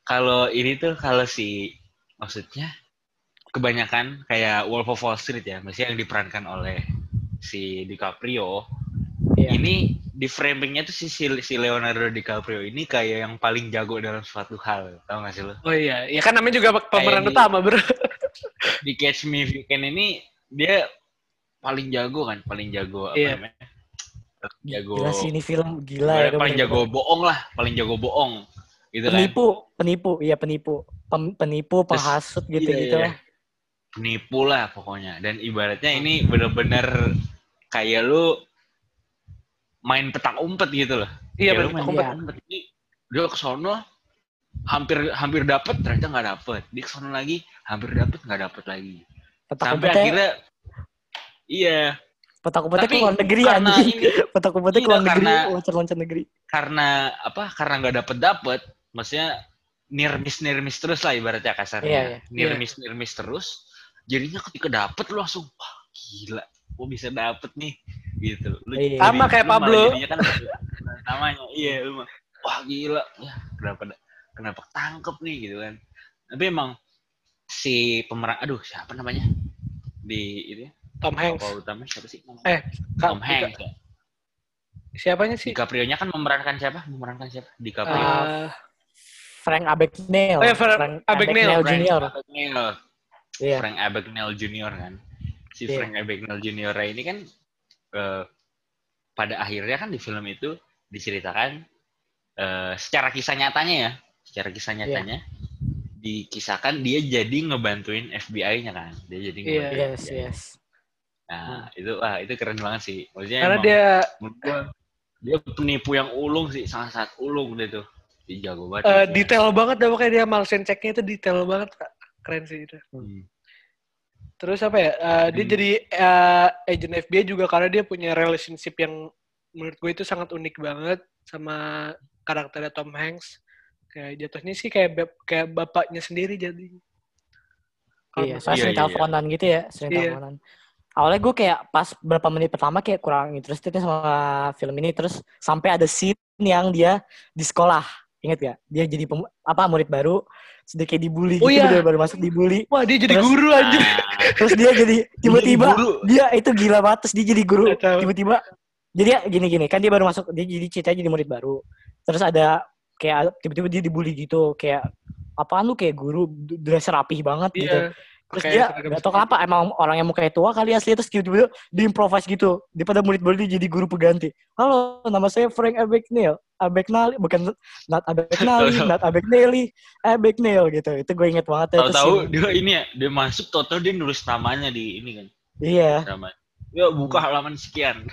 kalau ini tuh kalau si maksudnya kebanyakan kayak Wolf of Wall Street ya, maksudnya yang diperankan oleh si DiCaprio. Iya. Ini di framingnya tuh si, si si Leonardo DiCaprio ini kayak yang paling jago dalam suatu hal, tau gak sih lo? Oh iya. Ya kan namanya juga pemeran utama, Bro. Di Catch Me If You Can ini dia paling jago kan, paling jago apa Iya. namanya? Jago. gila sih ini film gila ya paling jago bohong lah, paling jago bohong. Gitu kan. penipu penipu iya penipu Pem- penipu Terus, penghasut gitu Iya, gitu iya. lah Penipu lah pokoknya. Dan ibaratnya ini bener-bener kayak lu main petak umpet gitu loh. Iya, Iya. petak umpet ini dia ke sono hampir hampir dapet ternyata nggak dapet. Dia ke sono lagi hampir dapet nggak dapet lagi. petak Sampai umpetnya akhirnya iya petak umpetnya ke luar negeri karena anjing ini- petak umpetnya ke Iya, luar negeri karena- loncat-loncat negeri karena apa? Karena nggak dapet dapet, maksudnya near miss terus lah ibaratnya kasarnya. Iya, iya. Near Iya. near miss terus. Jadinya ketika dapet lu langsung wah gila, gua bisa dapet nih gitu. Lu, Iya. Sama kayak lu Pablo. Jadinya kan namanya iya lu mah wah gila ya kenapa kenapa tangkep nih gitu kan. Tapi emang si pemeran aduh siapa namanya di ini Tom Hanks. tokoh utama siapa sih namanya? Eh, Kak, Tom Hanks ya. Siapanya sih? DiCaprio-nya kan memerankan siapa? Memerankan siapa? DiCaprio. Eh, Frank Abagnale Oh ya, Frank Abagnale. Frank Jr. Abagnale. Iya. Frank Abagnale Jr. kan. Si Iya. Frank Abagnale Jr. ini kan eh, pada akhirnya kan di film itu diceritakan eh, secara kisah nyatanya ya, secara kisah Iya. nyatanya dikisahkan dia jadi ngebantuin FBI-nya kan. Dia jadi Iya. ngebantuin Yes, FBI. yes. Nah, itu wah itu keren banget sih. Maksudnya karena emang dia gua, dia penipu yang ulung sih, sangat-sangat ulung dia tuh. Dia jago banget. eh, gitu. detail banget dah pokoknya dia Malsen checknya itu detail banget, Kak. Keren sih itu. Hmm. Terus apa ya? eh, dia Hmm. jadi eh, agent FBI juga karena dia punya relationship yang menurut gue itu sangat unik banget sama karakternya Tom Hanks. Kayak jatuhnya sih kayak bap- kayak bapaknya sendiri jadi. Kalau Iya, saya Iya, sering iya, teleponan gitu ya, sering Iya. teleponan. Awalnya gue kayak pas berapa menit pertama kayak kurang interested sama film ini, terus sampai ada scene yang dia di sekolah, inget gak? Dia jadi pem- apa murid baru, dia kayak dibully Oh gitu, iya. dia baru masuk dibully, Wah dia jadi Terus- guru anjir. Terus dia jadi tiba-tiba dia itu gila banget, terus dia jadi guru, tiba-tiba jadi ya gini-gini kan dia baru masuk, dia jadi ceritanya jadi murid baru, terus ada kayak tiba-tiba dia dibully gitu, kayak apaan lu kayak guru dress rapih banget gitu. Iya. Terus pakai dia gak tau kenapa emang orang yang mukanya tua kali asli terus tiba-tiba di improvise gitu. Di pada murid-murid jadi guru pengganti. Halo, nama saya Frank Abagnale. Abagnale bukan not Abagnale, not Abagnale, Abagnale gitu. Itu gue inget banget ya. itu Tahu-tahu scene. dia ini ya, dia masuk tahu-tahu dia nulis namanya di ini kan. Iya. Ya buka halaman sekian.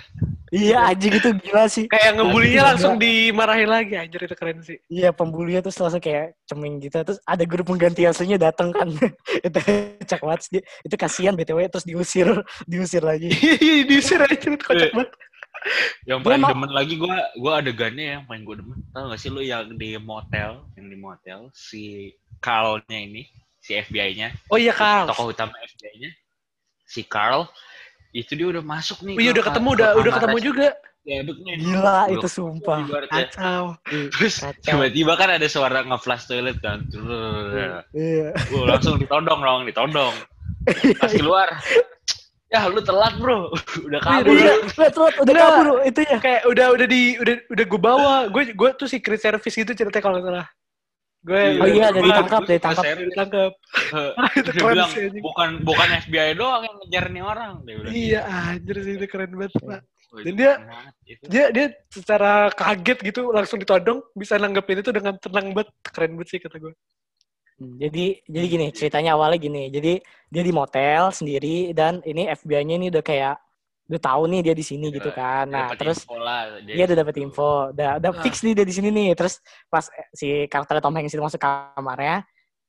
iya anjing itu gila sih. Kayak ngebulinya Gila. langsung dimarahin lagi anjir itu keren sih. Iya pembulinya tuh langsung kayak ceming gitu. Terus ada guru pengganti aslinya datang kan. itu cek banget sih dia. Itu kasihan BTW terus diusir, diusir lagi. Iya, diusir aja itu kocak Eh. banget. Yang paling mau- demen lagi gua gua adegannya yang paling gua demen. Tahu gak sih lu yang di motel, yang di motel si Carl-nya ini, si FBI-nya, Oh iya Kal. tokoh utama FBI-nya, si Carl itu dia udah masuk nih. Oh iya udah ke- ketemu ke udah udah ketemu juga. Ya. Gila Udah itu sumpah. Kacau. Terus tiba-tiba kan ada suara nge-flash toilet kan. Terus, Iya. Wah, langsung ditodong dong, ditodong. Pas keluar, ya lu telat bro, udah kabur. Iya, lihat lihat udah kabur itu ya. Kayak udah udah di udah udah gue bawa. Gue gue tuh secret service gitu ceritanya kalau salah. Gue Iya. Oh iya, ditangkap, Terus ada ditangkap. pas Harry, ditangkap. eh, itu dia keren bilang sih anjing. bukan bukan FBI doang yang ngejar nih orang. Dia bilang Iya anjir sih itu keren banget pak. gitu. Dan dia- Keren banget, itu. Dia dia secara kaget gitu langsung ditodong bisa nanggepin itu dengan tenang banget keren banget sih kata gue. Hmm, Jadi jadi gini ceritanya awalnya gini. Jadi dia di motel sendiri dan ini FBI-nya ini udah kayak udah tahu nih dia di sini Iya, gitu kan. Nah dapet terus info lah, dia dia udah dapet info, udah udah Ah. fix nih dia di sini nih. Terus pas eh, si karakter Tom Hanks itu masuk kamarnya,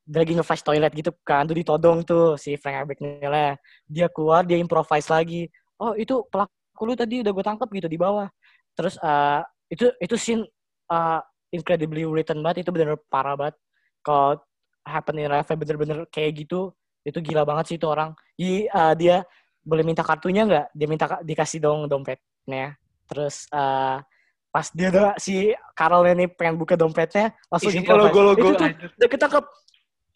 dia lagi nge-flash toilet gitu kan, tuh ditodong tuh si Frank Abagnale. Dia keluar, dia improvise lagi. Oh itu pelaku lu tadi udah gue tangkap gitu di bawah. Terus eh, itu itu scene eh, incredibly written banget, itu bener parah banget. Kalau happen in real life bener-bener kayak gitu, itu gila banget sih itu orang. Jadi eh, dia boleh minta kartunya nggak? Dia minta ka- dikasih dong dompetnya. Terus eh, pas dia udah si Carol ini pengen buka dompetnya, langsung Isinya improvise. logo-logo Itu tuh udah ketangkep.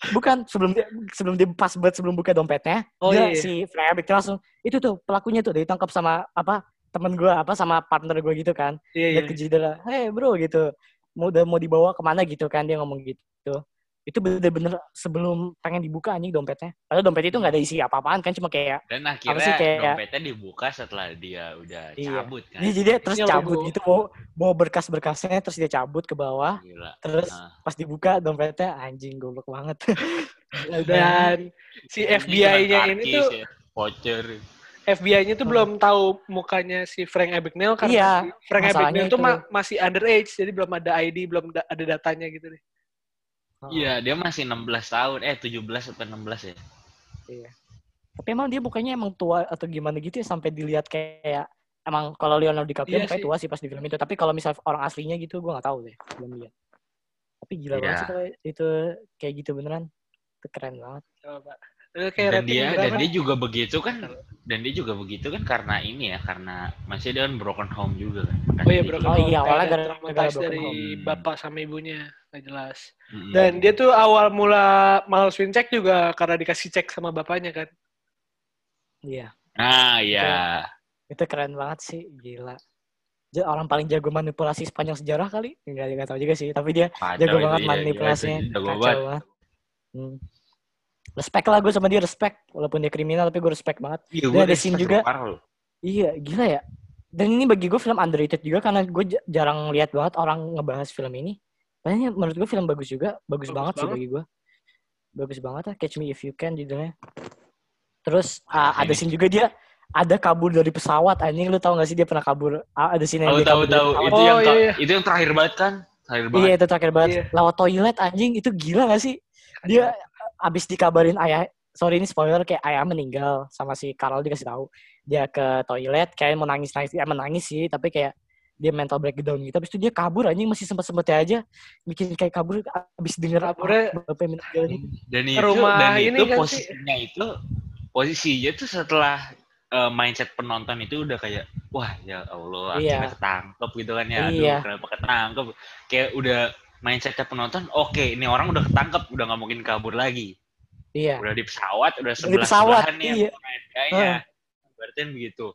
Bukan sebelum dia sebelum dia pas buat sebelum buka dompetnya, Oh, dia iya. si Freya Beck langsung itu tuh pelakunya tuh ditangkap sama apa temen gue apa sama partner gue gitu kan Iya iya. lihat ke jendela, hey bro gitu, mau udah mau dibawa ke mana gitu kan dia ngomong gitu. Itu bener-bener sebelum pengen dibuka anjing dompetnya. Padahal dompet itu nggak ada isi apa-apaan kan cuma kayak Dan sih akhirnya kayak- dompetnya dibuka setelah dia udah Iya. cabut kan. dia jadi dia terus cabut gitu mau mau berkas-berkasnya terus dia cabut ke bawah Gila. terus Nah. pas dibuka dompetnya anjing goblok banget. Dan si FBI-nya ini tuh ya, voucher. FBI-nya tuh Hmm. belum tahu mukanya si Frank Abagnale karena Iya, si Frank masalahnya Abagnale tuh itu. ma- masih underage jadi belum ada ID, belum da- ada datanya gitu deh. Iya, dia masih 16 tahun. Eh, 17 atau 16 ya? Tapi emang dia bukannya emang tua atau gimana gitu ya sampai dilihat kayak emang kalau Leonardo DiCaprio Iya sih. tua sih pas di film itu. Tapi kalau misal orang aslinya gitu gue nggak tahu deh, belum lihat. Tapi gila banget Iya. sih kalau itu kayak gitu beneran. Itu keren banget. Coba. Eh, kayak Dan dia berapa? dan dia juga begitu kan dan dia juga begitu kan karena ini ya karena masih dia kan broken home juga kan. Makanya Oh iya broken Oh home. iya, awalnya gara- broken dari home. bapak sama ibunya nggak jelas. Mm-mm. Dan dia tuh awal mula malesin cek juga karena dikasih cek sama bapaknya kan. Iya. Ah iya. Itu keren banget sih, gila. Orang paling jago manipulasi sepanjang sejarah kali? Enggak, enggak tahu juga sih. Tapi dia Kacau jago itu, banget manipulasinya. itu Jago Kacau banget. banget. Hmm. Respect lah gue sama dia, respect. Walaupun dia kriminal, tapi gue respect banget. Iya, Dan ada scene juga. Iya, gila ya. Dan ini bagi gue film underrated juga karena gue jarang lihat banget orang ngebahas film ini. Makanya menurut gue film bagus juga, bagus, Bagus banget, sih banget. bagi gue. Bagus banget ya, Catch Me If You Can judulnya. Terus uh, ada scene juga dia ada kabur dari pesawat. Anjing lu tau gak sih dia pernah kabur? Ah, ada scene yang Tahu dia tahu tahu itu Oh, yang iya, iya. itu yang terakhir banget kan? Terakhir Iya banget. itu terakhir banget. Iya. Lewat toilet anjing itu gila gak sih? Dia abis dikabarin ayah, sorry ini spoiler kayak ayah meninggal sama si Carol dikasih tahu dia ke toilet kayak mau nangis nangis, ya menangis sih tapi kayak dia mental breakdown gitu. Habis itu dia kabur anjing masih sempat sempetnya aja bikin kayak kabur abis denger Kaburnya- ah, bapak meninggal nih. Dan itu rumah dan ini itu kan sih. posisinya itu posisinya tuh setelah eh, mindset penonton itu udah kayak wah ya Allah Iya. akhirnya ketangkep gitu kan ya aduh Iya. kenapa ketangkep kayak udah mindsetnya penonton oke ini orang udah ketangkep udah nggak mungkin kabur lagi. Iya. udah di pesawat udah Di sebelah pesawat, sebelahan nih iya. sama FBI-nya berarti begitu.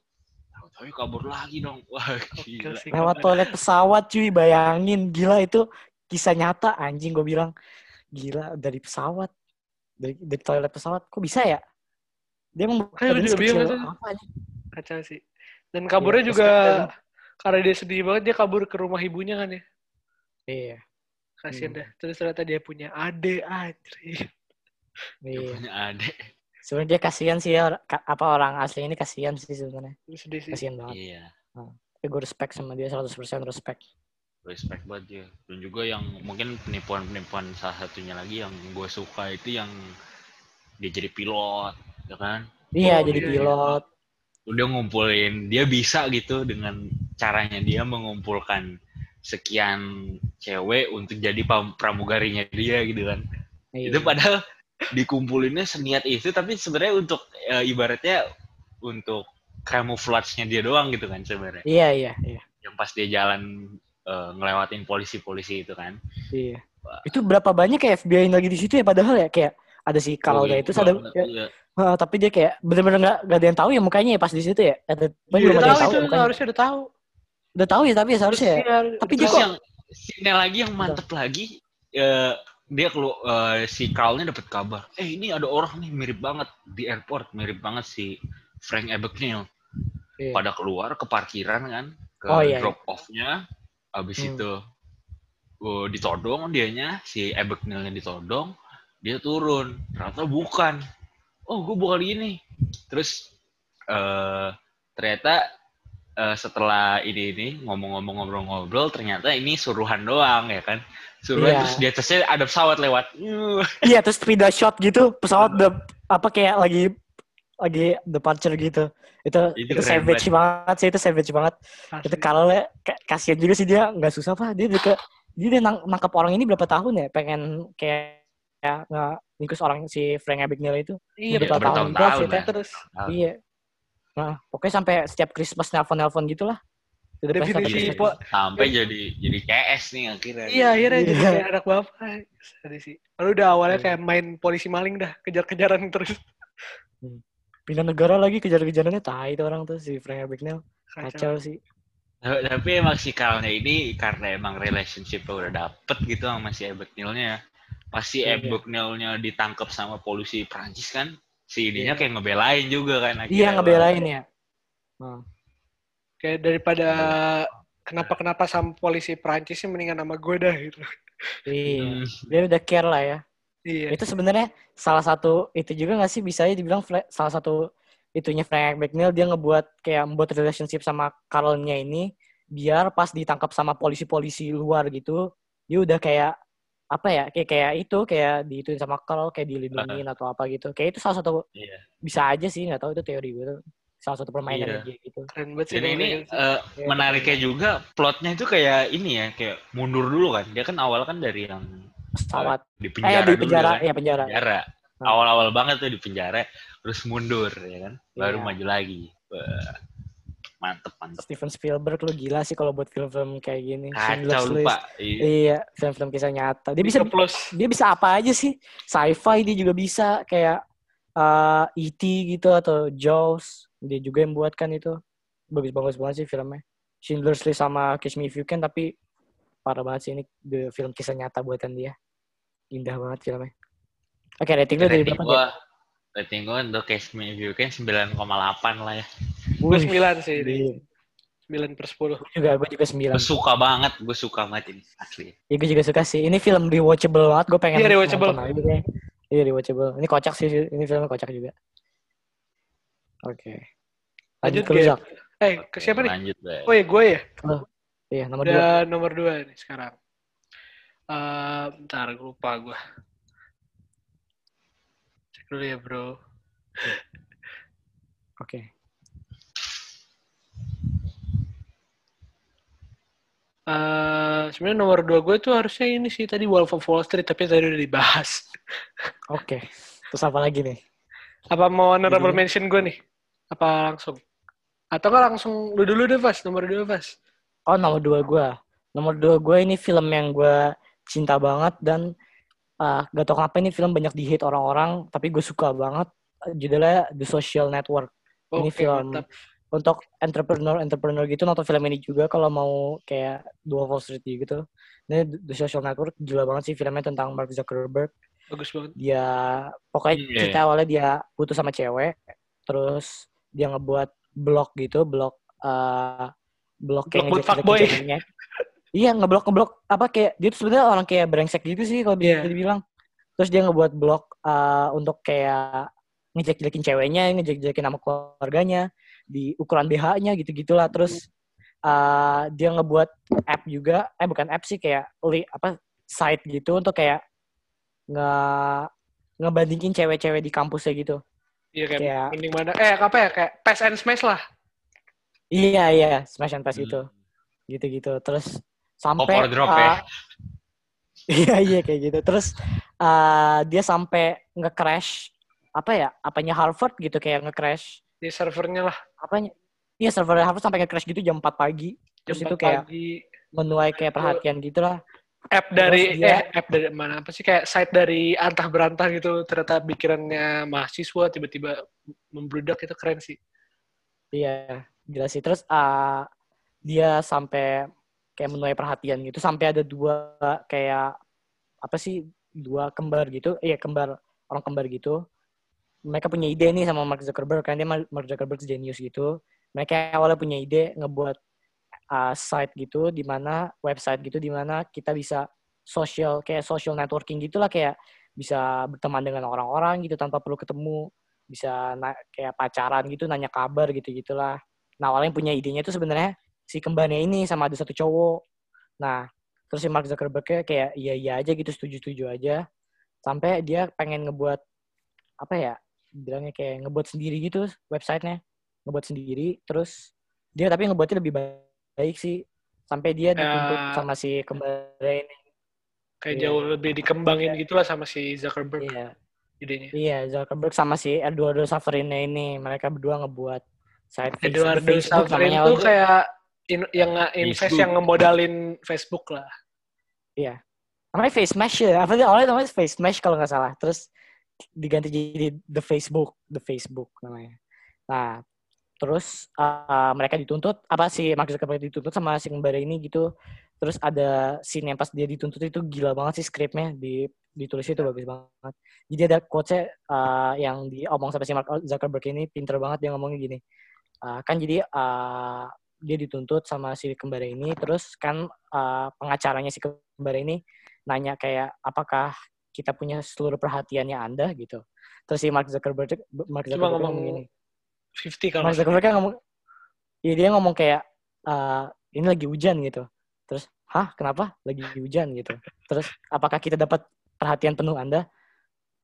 Tahu-tahu kabur lagi dong. Wah gila. sih, Lewat toilet pesawat cuy bayangin. Gila itu kisah nyata anjing gue bilang. Gila dari pesawat. Dari, dari toilet pesawat. Kok bisa ya? Dia emang badannya juga bingung apa aja. Kacau sih. Dan kaburnya Iya, juga karena dia sedih banget dia kabur ke rumah ibunya kan ya. Iya. Kasian Hmm. dah. Terus ternyata dia punya ade anjir. Iya. Punya adek. Sebenarnya dia kasihan sih ya apa orang asli ini kasihan sih sebenarnya. Sedih sih. Kasihan banget. Iya. Tapi gue respect sama dia 100% respect. respect banget dia dan juga yang mungkin penipuan-penipuan salah satunya lagi yang gue suka itu yang dia jadi pilot ya kan Iya, Oh, jadi iya, iya. pilot. udah ngumpulin dia bisa gitu dengan caranya dia mengumpulkan sekian cewek untuk jadi pramugarinya dia gitu kan Iya. itu padahal dikumpulinnya seniat itu tapi sebenarnya untuk eh, ibaratnya untuk camouflage-nya dia doang gitu kan sebenarnya Iya, iya, iya. yang pas dia jalan eh, ngelewatin polisi-polisi itu kan Iya. Itu berapa banyak kayak FBI yang lagi di situ ya padahal ya kayak ada si kalau Oh, itu ada ya, iya. ah, tapi dia kayak bener-bener nggak nggak ada yang tahu ya mukanya ya pas di situ ya. Ada belum udah tahu tahu itu mukanya. harusnya udah tahu. Udah tahu ya tapi ya seharusnya ya. Tapi dia kok yang scene lagi yang mantep lagi eh, dia kelu eh, si Carlnya dapat kabar, eh ini ada orang nih mirip banget di airport, mirip banget si Frank Abagnale. Iya. Pada keluar ke parkiran kan, ke Oh, iya, iya. drop off-nya, habis Hmm. itu oh, ditodong dianya, si Abagnale-nya ditodong, dia turun, ternyata bukan. Oh, gue bukan ini. Terus eh ternyata eh, setelah ini ini ngomong-ngomong ngobrol-ngobrol ternyata ini suruhan doang ya kan suruhan Iya. terus di atasnya ada pesawat lewat Yuh. Iya terus pindah shot gitu pesawat udah apa kayak lagi lagi departure gitu. Itu Itu itu, savage banget sih itu savage banget. Asli. Itu kalau ya ka- kasihan juga sih dia nggak susah pak dia ke dia udah nang- nangkep orang ini berapa tahun ya pengen kayak ya nggak ngikut orang si Frank Abagnale itu Iya, berapa betul. tahun bertahun-tahun sih, ya. Terus. iya nah pokoknya sampai setiap Christmas nelpon-nelpon gitulah Udah pesta Definisi po- sampai jadi jadi CS nih akhirnya Iya, akhirnya jadi Iya. kayak anak bapak. Sih. Lalu udah awalnya Iya. kayak main polisi maling dah, kejar-kejaran terus. pindah negara lagi kejar-kejarannya tai itu orang tuh si Frank Abagnale Kacau. kacau sih tapi emang si Carlnya ini karena emang relationship udah dapet gitu sama si Abagnale-nya pasti Iya. Abagnale-nya ditangkap sama polisi Prancis kan si ininya Iya. kayak ngebelain juga kan iya akhirnya. ngebelain ya Nah, Kayak daripada kenapa-kenapa sama polisi Prancis sih mendingan sama gue dah gitu. iya Hmm, dia udah care lah ya Iya. itu sebenarnya salah satu itu juga nggak sih bisa ya dibilang salah satu itunya Frank Abagnale dia ngebuat kayak membuat relationship sama Carlnya ini biar pas ditangkap sama polisi-polisi luar gitu dia udah kayak apa ya kayak kayak itu kayak diituin sama Carl kayak dilindungin atau apa gitu kayak itu salah satu Iya. bisa aja sih nggak tahu itu teori gue tuh salah satu permainan Iya. dia gitu Keren banget sih. Ini kalau eh, Iya, menariknya juga plotnya itu kayak ini ya kayak mundur dulu kan dia kan awal kan dari yang pesawat di eh penjara di dulu penjara kan. ya penjara penjara Nah. awal-awal banget tuh di penjara terus mundur ya kan baru Iya. maju lagi Wah, mantep mantep Steven Spielberg lu gila sih kalau buat film-film kayak gini Schindler's kacau List. lupa Iya. Iya, film-film kisah nyata. Dia bisa plus. dia bisa apa aja sih? Sci-fi dia juga bisa kayak eh E.T. gitu atau Jaws. Dia juga yang buat kan itu. Bagus-bagus banget sih filmnya. Schindler's List sama Catch Me If You Can tapi parah banget sih ini the film kisah nyata buatan dia. Indah banget filmnya. Oke, rating lu dari rating berapa? gua rating gua untuk Case Me If You Can 9,8 lah ya Gue Wih, 9 sih ini. Iya. 9 per 10. Gue juga, gue juga sembilan. gue suka banget gue suka banget ini asli Iya, gue juga suka sih. Ini film rewatchable banget. Gue pengen Iya, rewatchable. nonton lagi deh. Iya, rewatchable. Ini kocak sih. Ini filmnya kocak juga. Oke. Lanjut Lanjut, ke. Zak. Eh, ke siapa nih? lanjut deh Oh ya, gue ya? Iya, nomor dua. Udah nomor 2 nih sekarang. Eh, bentar, gue lupa gue. Cek dulu ya, bro. Oke. Eh, sebenarnya nomor 2 gue tuh harusnya ini sih tadi Wolf of Wall Street, tapi tadi udah dibahas. Oke. Terus apa lagi nih? Apa mau honorable Judulnya? mention gue nih? Apa langsung? Atau nggak langsung lu dulu deh, Vas. Nomor 2, Vas. Oh, nomor dua gue. Nomor dua gue ini film yang gue cinta banget dan ah gak tau kenapa ini film banyak di hate orang-orang, tapi gue suka banget. Judulnya The Social Network. Ini Oke, film mantap. Untuk entrepreneur-entrepreneur gitu nonton film ini juga kalau mau kayak Dua Wall Street gitu. Ini The Social Network gila banget sih filmnya tentang Mark Zuckerberg. Bagus banget. Dia pokoknya Hmm, iya, cerita awalnya dia putus sama cewek, terus dia ngebuat blog gitu blog eh blog kayak Blog buat fuckboy. iya ngeblok ngeblok apa kayak dia tuh sebenarnya orang kayak brengsek gitu sih kalau bisa Iya. dibilang terus dia ngebuat blog eh, untuk kayak ngejek-jekin ceweknya ngejek-jekin nama keluarganya di ukuran BH-nya gitu-gitulah terus eh, dia ngebuat app juga eh bukan app sih kayak li, apa site gitu untuk kayak nge ngebandingin cewek-cewek di kampusnya gitu Iya kayak Kayak- mending mana? Eh apa ya kayak Pass and Smash lah. iya iya smash and pass Hmm. gitu gitu-gitu terus sampai or drop uh, ya. iya iya kayak gitu terus uh, dia sampai nge-crash apa ya apanya Harvard gitu kayak nge-crash Di servernya lah. apanya? Iya server Harvard sampai nge-crash gitu jam 4 pagi. Jam terus itu 4 kayak pagi. menuai kayak perhatian gitu lah app dari dia- eh app dari mana? Apa sih kayak site dari antah berantah gitu. Ternyata pikirannya mahasiswa tiba-tiba membludak. Itu keren sih. Iya gila sih. Terus uh, dia sampai kayak menuai perhatian gitu. Sampai ada dua kayak apa sih dua kembar gitu. Iya kembar orang kembar gitu mereka punya ide nih sama Mark Zuckerberg kan dia Mark Zuckerberg genius gitu. Mereka awalnya punya ide ngebuat uh, site gitu di mana website gitu di mana kita bisa social kayak social networking gitulah kayak bisa berteman dengan orang-orang gitu tanpa perlu ketemu bisa na- kayak pacaran gitu nanya kabar gitu gitulah. Nah awalnya punya idenya itu sebenarnya si kembarnya ini sama ada satu cowok. Nah terus si Mark Zuckerberg kayak iya iya aja gitu setuju setuju aja. Sampai dia pengen ngebuat apa ya bilangnya kayak ngebuat sendiri gitu websitenya. Ngebuat sendiri terus dia tapi ngebuatnya lebih ba- baik sih. Sampai dia dituntut Ya. sama si kembarnya ini. Kayak Iya. jauh lebih dikembangin gitulah sama si Zuckerberg iya. idenya. Iya Zuckerberg sama si Eduardo Saverin ini. Mereka berdua ngebuat site Eduardo Saverin waktu- kayak in- yang nge-invest Facebook. yang ngemodalin Facebook lah. Namanya Face Mesh ya. Apa sih? Awalnya namanya Face Mesh kalau nggak salah. Terus diganti jadi The Facebook The Facebook namanya. Nah terus uh, mereka dituntut apa sih Mark Zuckerberg dituntut sama si kembar ini gitu. Terus ada scene yang pas dia dituntut itu gila banget sih skripnya di ditulisnya itu bagus banget. Jadi ada quotes uh, yang diomong sama si Mark Zuckerberg ini pinter banget dia ngomongnya gini. Uh, kan jadi uh, dia dituntut sama si kembar ini terus kan uh, pengacaranya si kembar ini nanya kayak apakah kita punya seluruh perhatiannya Anda gitu. Terus si Mark Zuckerberg Mark Cuma Zuckerberg ngomong ngomong gini. 50 kalau Mark Zuckerberg kan ngomong ya dia ngomong kayak "Eh, ini lagi hujan gitu. Terus, "Hah, kenapa lagi hujan?" gitu. Terus, "Apakah kita dapat perhatian penuh Anda?"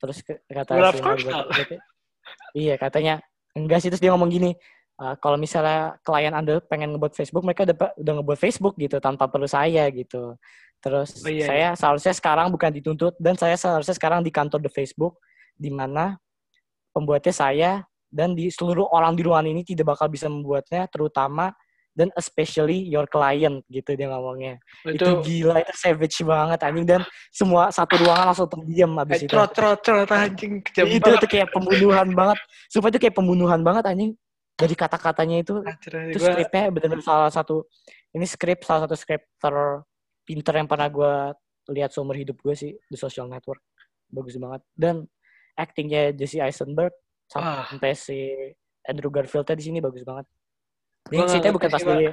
Terus kata Well, si Mark Zuckerberg, Iya, katanya enggak sih terus dia ngomong gini, "Eh, kalau misalnya klien Anda pengen ngebuat Facebook, mereka udah, udah ngebuat Facebook gitu tanpa perlu saya gitu. Terus Oh, iya, saya seharusnya sekarang bukan dituntut dan saya seharusnya sekarang di kantor The Facebook di mana pembuatnya saya dan di seluruh orang di ruangan ini tidak bakal bisa membuatnya terutama dan especially your client gitu dia ngomongnya. Itu, itu gila itu savage banget anjing dan semua satu ruangan langsung terdiam eh, abis itu. trot trot trot anjing kejam Itu tuh kayak pembunuhan banget. Sumpah itu kayak pembunuhan banget anjing. Dari kata-katanya itu Anjir, itu gua- skripnya benar-benar salah satu ini skrip salah satu skrip terpinter yang pernah gue lihat seumur hidup gue sih The Social Network bagus banget dan actingnya Jesse Eisenberg Ah. sampai si Andrew Garfieldnya di sini bagus banget. Nggak ceritanya bukan pas sih, Pak. dia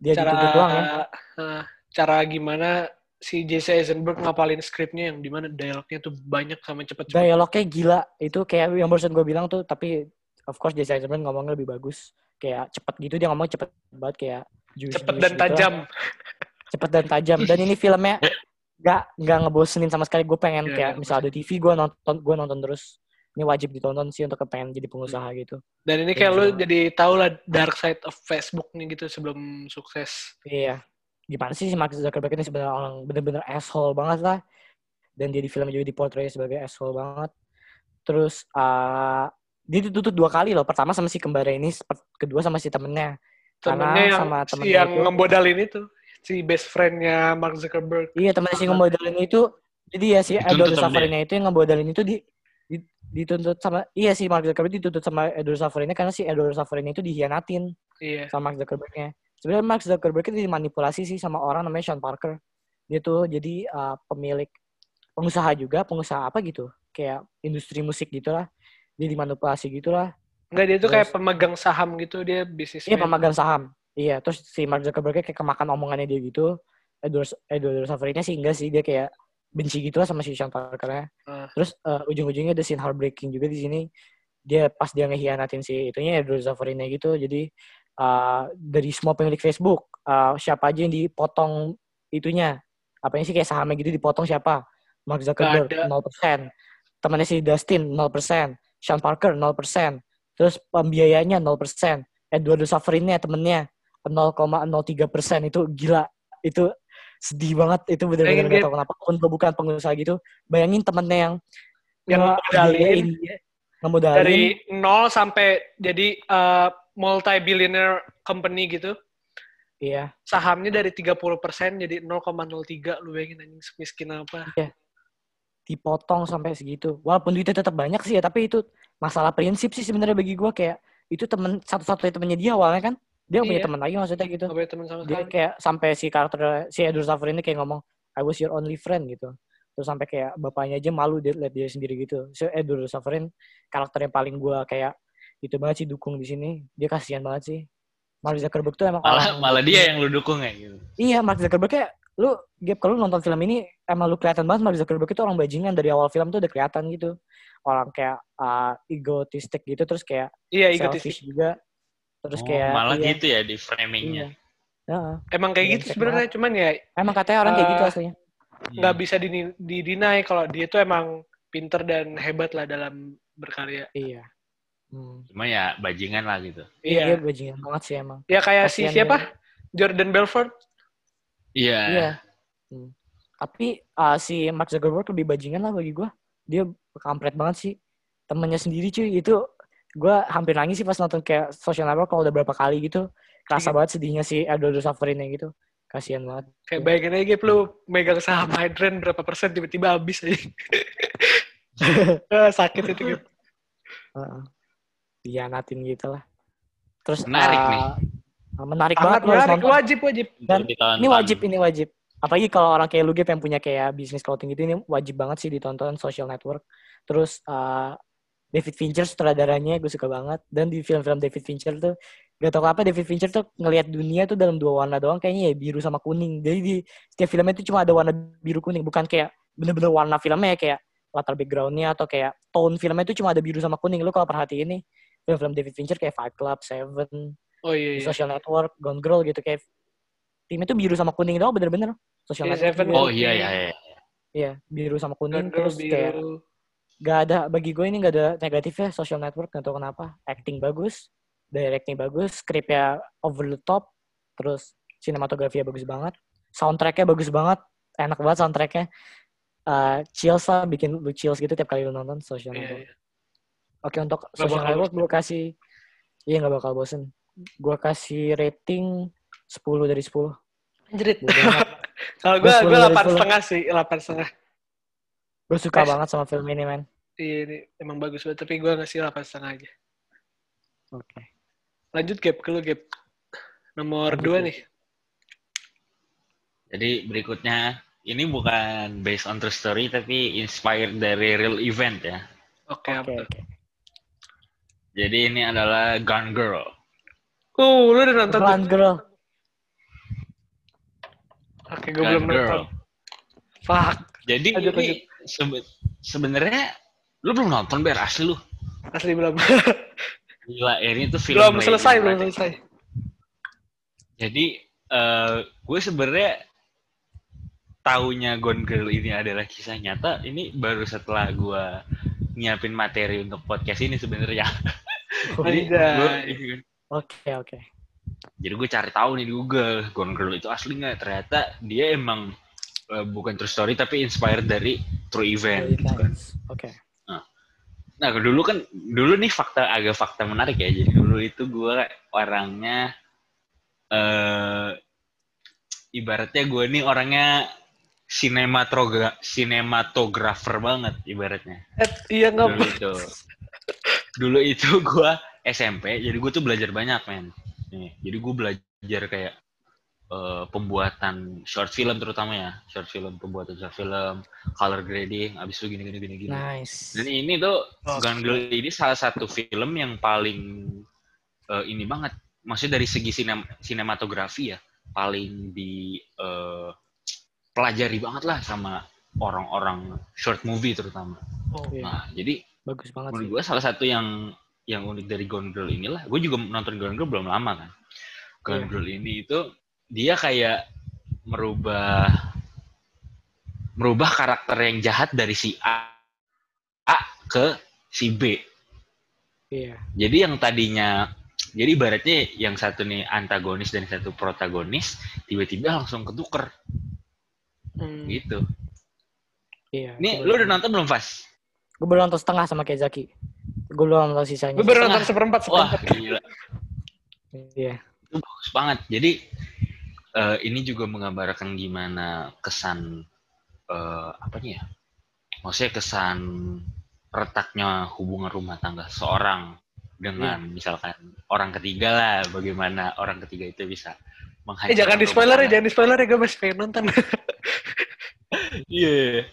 dia cara dituntut doang ya. eh, cara gimana si Jesse Eisenberg ngapalin skripnya yang di mana dialognya tuh banyak sama cepet-cepet Dialognya gila itu kayak yang barusan gue bilang tuh tapi of course Jesse Eisenberg ngomongnya lebih bagus. Kayak cepet gitu dia ngomong cepet banget kayak juice, cepet juice dan gitu lah. tajam. Cepet dan tajam. Dan ini filmnya nggak nggak ngebosenin sama sekali. Gue pengen Iya, kayak misal ada TV gue nonton gue nonton terus. Ini wajib ditonton sih untuk pengen jadi pengusaha gitu. Dan ini kayak Iya. lu jadi tau lah dark side of Facebook nih gitu sebelum sukses. Iya. Gimana sih si Mark Zuckerberg ini sebenarnya orang bener-bener asshole banget lah. Dan dia di film juga dipotret sebagai asshole banget. Terus uh, dia dituntut dua kali loh pertama sama si kembarnya ini kedua sama si temennya Karena temennya yang sama si temennya yang itu- ngemodalin itu si best friendnya Mark Zuckerberg Iya temen si ngemodalin itu jadi ya si Edward sama Safarinya itu yang ngemodalin itu di, di- dituntut sama iya si Mark Zuckerberg dituntut sama Edward Safarinya karena si Edward Safarinya itu dihianatin iya sama Mark Zuckerbergnya. Sebenarnya Mark Zuckerberg itu dimanipulasi sih sama orang namanya Sean Parker. Dia tuh jadi uh, pemilik pengusaha juga, pengusaha apa gitu, kayak industri musik gitulah. Dia dimanipulasi gitulah. Enggak dia tuh kayak pemegang saham gitu dia bisnis. Iya pemegang saham. Iya, terus si Mark Zuckerberg kayak kemakan omongannya dia gitu. Edward Edward Safarinya sih enggak sih dia kayak benci gitu lah sama si Sean Parker-nya. Ah. Terus eh, ujung-ujungnya ada scene heartbreaking juga di sini. Dia pas dia ngehianatin si itunya Edward Safarinya gitu. Jadi eh, dari semua pemilik Facebook, eh, siapa aja yang dipotong itunya? Apanya sih kayak sahamnya gitu dipotong siapa? Mark Zuckerberg ada. 0%. Temannya si Dustin 0%. Sean Parker 0%. Terus pembiayanya 0%. Edward Safarinya temennya 0,03% itu gila. Itu sedih banget. Itu bener-bener gak tau kenapa. Gue bukan pengusaha gitu. Bayangin temennya yang Yang modalin dari nol sampai jadi uh, multi billionaire company gitu. Iya. Sahamnya dari 30% jadi 0,03 lu bayangin anjing semiskin apa. Dipotong sampai segitu. Walaupun duitnya tetap banyak sih ya, tapi itu masalah prinsip sih sebenarnya bagi gua kayak itu temen satu-satunya temennya dia awalnya kan. Dia nggak punya Iya. teman lagi maksudnya gitu. Gak punya teman sama Dia sekali. kayak sampai si karakter si Edward Safran ini kayak ngomong I was your only friend gitu. Terus sampai kayak bapaknya aja malu dia lihat dia sendiri gitu. So Edward Safran karakter yang paling gua kayak itu banget sih dukung di sini. Dia kasihan banget sih. Mark Zuckerberg tuh emang Malah orang- malah dia yang lu dukung ya gitu. Iya, Mark Zuckerberg kayak lu Gap kalau lu nonton film ini emang lu kelihatan banget Mark Zuckerberg itu orang bajingan dari awal film tuh udah kelihatan gitu. Orang kayak uh, egotistik gitu terus kayak Iya, egotis. selfish juga. Terus Oh, kayak malah iya, gitu ya di Iya. framingnya. Heeh. Emang kayak Iya, gitu sebenarnya, cuman ya Emang katanya orang kayak gitu Eh, aslinya. nggak bisa dini- didinai kalau dia tuh emang pinter dan hebat lah dalam berkarya. Iya. Hmm. Cuma ya bajingan lah gitu. Iya, Iya. bajingan banget sih emang. Ya kayak si Kasihan siapa? dia. Jordan Belfort. Iya. Iya. Hmm. Tapi uh, si Mark Zuckerberg lebih bajingan lah bagi gua. Dia kampret banget sih. Temennya sendiri cuy itu gua hampir nangis sih pas nonton kayak social network kalau udah berapa kali gitu. Kerasa Iya. banget sedihnya si Edward Safrinnya gitu. Kasihan banget. Kayak bayangin aja Gap, lu megang saham Hydran berapa persen tiba-tiba habis aja. Sakit itu Gap. Heeh. Dianatin gitu lah. Terus Menarik uh, nih. Menarik Sangat banget menarik, nonton. wajib wajib. Dan. Ini wajib, ini wajib. Apalagi kalau orang kayak lu Gap yang punya kayak bisnis clothing gitu, ini wajib banget sih ditonton social network. Terus uh, David Fincher sutradaranya gue suka banget. Dan di film-film David Fincher tuh, gak tau apa David Fincher tuh ngelihat dunia tuh dalam dua warna doang kayaknya ya biru sama kuning. Jadi di setiap filmnya itu cuma ada warna biru kuning, bukan kayak bener-bener warna filmnya ya kayak latar backgroundnya atau kayak tone filmnya itu cuma ada biru sama kuning. Lu kalau perhatiin nih, film-film David Fincher kayak Fight Club, Seven, Oh iya, iya. social network, Gone Girl gitu kayak timnya tuh biru sama kuning doang bener-bener social Iya, network Seven. Oh iya iya iya. iya biru sama kuning Girl terus kayak biru. gak ada bagi gue ini gak ada negatifnya social network gak tau kenapa acting bagus directing bagus skripnya over the top terus sinematografinya bagus banget soundtracknya bagus banget enak banget soundtracknya uh, chills lah bikin lu chills gitu tiap kali lu nonton social Iya, network iya. oke untuk Gak social network gue kasih iya gak bakal bosen gue kasih rating 10 dari 10 Anjrit. Kalau Gua gue gue 10 dari delapan 10. setengah sih, delapan setengah. gue suka Best. banget sama film ini men Iya, ini emang bagus banget. Tapi gue ngasih delapan setengah aja. oke Lanjut Gap, ke lu Gap. Nomor Lanjut, dua Gap. nih. Jadi berikutnya ini bukan based on true story tapi inspired dari real event ya. Oke, oke tuh? oke Jadi ini adalah Gun Girl. Uh, lu udah nonton tuh? Run girl Oke, gue belum Girl. nonton. Fuck. Jadi Lanjut, ini sebe- sebenarnya lu belum nonton biar asli lu. Asli belum. Gila, ini tuh film belum selesai, belum selesai. Jadi eh gue sebenarnya taunya Gone Girl ini adalah kisah nyata ini baru setelah gue nyiapin materi untuk podcast ini sebenarnya. Jadi Anjay. gue oke oke jadi gue cari tahu nih di Google Gone Girl itu asli nggak? Ternyata dia emang eh, bukan true story tapi inspired dari true event. gitu kan. oke Nah dulu kan dulu nih fakta agak fakta menarik ya. Jadi dulu itu gue orangnya eh ibaratnya gue nih orangnya sinematogra sinematografer banget ibaratnya. Eh, iya nggak? Dulu itu. Dulu itu gue SMP, jadi gue tuh belajar banyak men. Nih, jadi gue belajar kayak eh, pembuatan short film terutama ya short film pembuatan short film color grading abis itu gini gini gini gini Nice. dan ini tuh Oke. Gone Girl ini salah satu film yang paling eh, ini banget maksudnya dari segi sinem sinematografi ya paling di eh, pelajari banget lah sama orang-orang short movie terutama Oh, Iya. nah jadi Bagus banget menurut sih. gue salah satu yang yang unik dari Gone Girl inilah gue juga nonton Gone Girl belum lama kan Gone Iya. Girl ini itu dia kayak merubah merubah karakter yang jahat dari si A, A ke si B Iya. jadi yang tadinya jadi ibaratnya yang satu nih antagonis dan satu protagonis tiba-tiba langsung ketuker hmm. gitu Iya. itu lu udah nonton belum Fas? Gue baru nonton setengah sama kayak Zaki. Gue belum nonton sisanya. Gue baru Setengah. nonton seperempat, wah gila Iya. itu bagus banget. Jadi eh, ini juga menggambarkan gimana kesan eh, apa nih ya? Maksudnya kesan retaknya hubungan rumah tangga seorang dengan misalkan orang ketiga lah, bagaimana orang ketiga itu bisa Eh menghancurkan jangan di spoiler ya, jangan di spoiler ya, gue masih pengen nonton. Iya.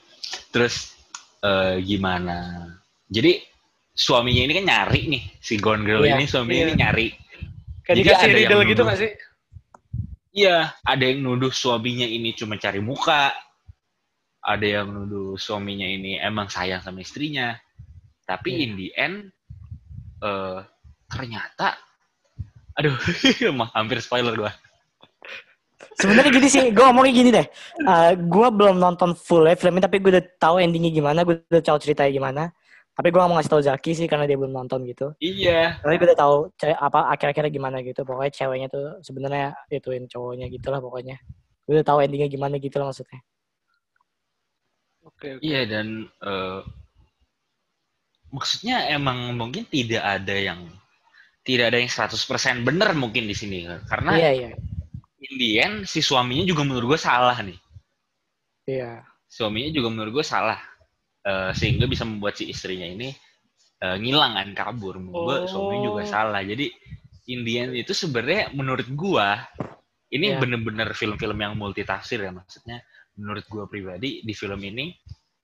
Terus eh, gimana? Jadi suaminya ini kan nyari nih si Gone Girl Iya, ini suaminya iya. ini nyari. Kayak Jadi dikasih riddle gitu gak sih? Iya, ada yang nuduh suaminya ini cuma cari muka. Ada yang nuduh suaminya ini emang sayang sama istrinya. Tapi Iya. in the end eh ternyata aduh, hampir spoiler gua. Sebenarnya gini sih, gue ngomongnya gini deh. gue belum nonton full ya filmnya, tapi gue udah tahu endingnya gimana, gue udah tahu ceritanya gimana. Tapi gue gak mau ngasih tahu Zaki sih karena dia belum nonton gitu. Iya. Tapi gue udah tahu apa akhir-akhirnya gimana gitu. Pokoknya ceweknya tuh sebenarnya ituin cowoknya gitu lah pokoknya. Gue udah tahu endingnya gimana gitu lah maksudnya. Oke, oke. Iya dan eh, maksudnya emang mungkin tidak ada yang tidak ada yang 100% benar mungkin di sini karena Iya iya in the end si suaminya juga menurut gue salah nih iya. suaminya juga menurut gue salah Eh, sehingga bisa membuat si istrinya ini eh, ngilang kan kabur. Gue Oh. suaminya juga salah. Jadi in the end itu sebenarnya menurut gue ini Iya. bener-bener film-film yang multitafsir ya maksudnya. Menurut gue pribadi di film ini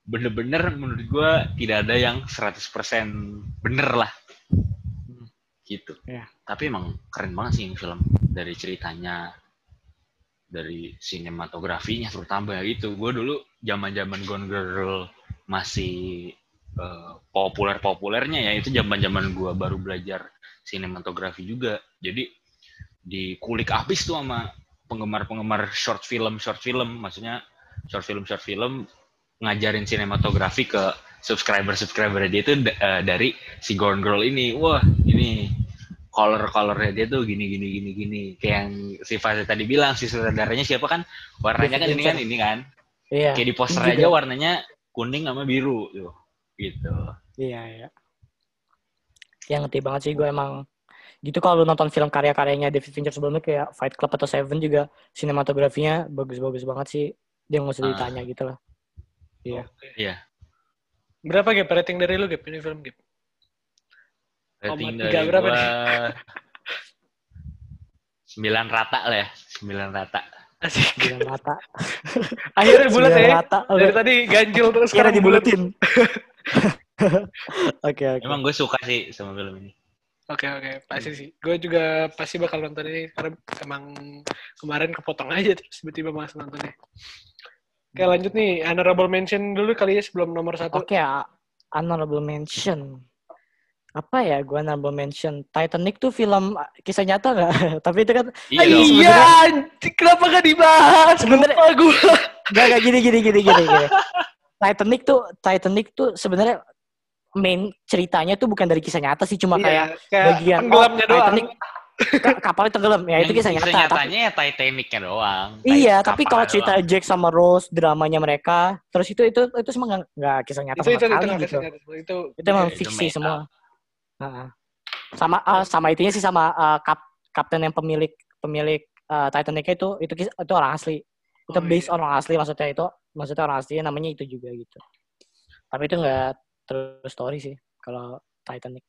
bener-bener menurut gue tidak ada yang 100% bener lah. Gitu. Iya. tapi emang keren banget sih ini film. Dari ceritanya dari sinematografinya terutama ya itu gue dulu zaman zaman Gone Girl masih eh, populer populernya ya. Itu zaman zaman gue baru belajar sinematografi juga. Jadi dikulik abis tuh sama penggemar penggemar short film short film. Maksudnya short film short film ngajarin sinematografi ke subscriber subscriber dia itu eh, dari si Gone Girl ini. Wah ini color colornya dia tuh gini gini gini gini. Kayak yang si Faza tadi bilang si sutradaranya siapa kan? Warnanya kan ini kan ini kan? Iya. kayak di poster aja warnanya kuning sama biru tuh gitu Iya iya. Yang ngerti banget sih gue emang gitu kalau lu nonton film karya-karyanya David Fincher sebelumnya kayak Fight Club atau Seven juga sinematografinya bagus-bagus banget sih. Dia nggak usah Ah. ditanya gitu lah. Iya. Oke. Iya. Berapa Gap? Rating dari lu Gap ini film Gap? rating tiga dari berapa gua nih? sembilan rata lah ya sembilan rata Asik. Sembilan mata. Akhirnya bulat ya. mata. Dari tadi ganjil terus sekarang dibuletin. Oke oke. emang gue suka sih sama film ini Oke oke, pasti sih. Gue juga pasti bakal nonton ini karena emang kemarin kepotong aja terus tiba-tiba mas nontonnya. Oke lanjut nih, honorable mention dulu kali ya sebelum nomor satu. Oke, ah, honorable mention. Apa ya gue honorable mention? Titanic tuh film ah, kisah nyata nggak? Tapi itu kan iya Iya, kenapa gak dibahas? Lupa gue. Gak, gak gini gini gini gini gini. Titanic tuh Titanic tuh sebenarnya main ceritanya tuh bukan dari kisah nyata sih cuma kayak Iya, kayak bagian tenggelamnya oh, doang. Titanic ka- kapalnya tenggelam ya itu kisah nyata. Tapi, nyatanya ya Titanicnya doang iya, tapi kalau doang. cerita Jack sama Rose dramanya mereka terus itu itu itu semua nggak nggak kisah nyata itu sama itu itu sekali nggak gitu. kesengajaan. itu Itu emang Itu fiksi make semua. Sama ah, sama itunya sih sama ah, kap, kapten yang pemilik pemilik ah, Titanic itu itu itu orang asli. Itu Oh, based iya. orang asli maksudnya itu maksudnya orang asli namanya itu juga gitu. Tapi itu enggak true story sih kalau Titanic.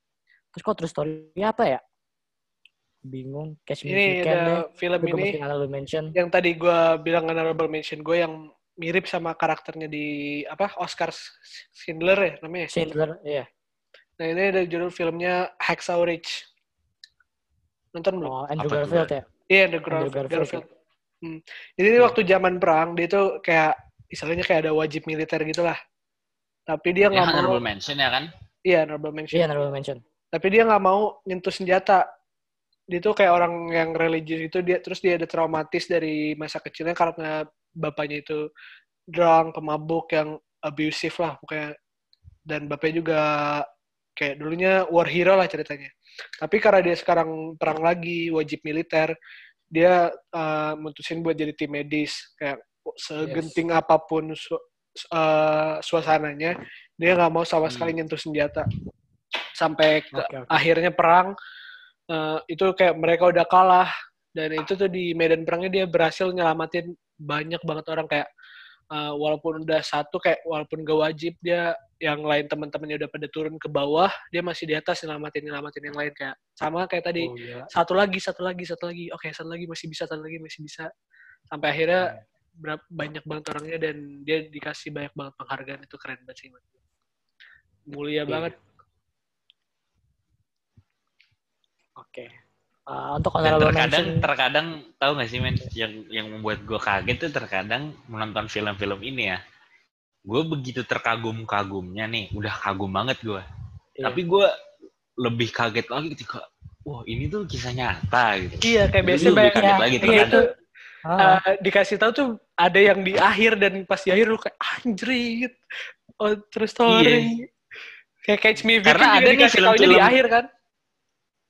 Terus kok true story apa ya? bingung. Catch Me If Ini You Can deh. ada film ini mention. yang tadi gue bilang honorable mention gue yang mirip sama karakternya di apa Oscar Schindler ya namanya. Schindler, iya. Nah ini ada judul filmnya Hacksaw Ridge. Nonton belum? Oh, Andrew Apa Garfield ya. Iya, The Andrew Garfield. Garfield, Garfield. Hmm. Jadi ini waktu zaman perang dia tuh kayak istilahnya kayak ada wajib militer gitu lah. Tapi dia Ya, nggak mau, honorable mention ya kan? iya honorable mention. Iya, honorable mention. Tapi dia nggak mau nyentuh senjata. Dia tuh kayak orang yang religius itu dia terus dia ada traumatis dari masa kecilnya karena bapaknya itu drunk, pemabuk yang abusive lah pokoknya. Dan bapaknya juga kayak dulunya war hero lah ceritanya. Tapi karena dia sekarang perang lagi, wajib militer, dia uh, mutusin buat jadi tim medis. Kayak segenting apa pun su- uh, suasananya, dia nggak mau sama sekali nyentuh senjata. Sampai ke- Oke, oke. akhirnya perang, uh, itu kayak mereka udah kalah. Dan itu tuh di medan perangnya dia berhasil nyelamatin banyak banget orang kayak uh, walaupun udah satu kayak walaupun gak wajib dia yang lain teman-temannya udah pada turun ke bawah dia masih di atas nyelamatin nyelamatin yang lain kayak sama kayak tadi. Oh, gila. satu lagi satu lagi satu lagi. Oke satu lagi masih bisa satu lagi masih bisa. Sampai akhirnya berapa banyak banget orangnya dan dia dikasih banyak banget penghargaan. Itu keren banget sih mulia Iya. banget. Oke. Uh, untuk Dan honorable terkadang, mention, terkadang tahu nggak sih men, yang yang membuat gue kaget tuh terkadang menonton film-film ini ya. Gue begitu terkagum-kagumnya nih, udah kagum banget gue. Iya. Tapi gue lebih kaget lagi ketika, wah ini tuh kisah nyata gitu. iya kayak Jadi biasanya banyak kaget ya, lagi iya terkadang. itu Ah, uh, dikasih tahu tuh ada yang di akhir dan pas di akhir lu kayak anjrit oh terus story kayak Catch Me If You Karena ada nih dikasih taunya di film-film- akhir kan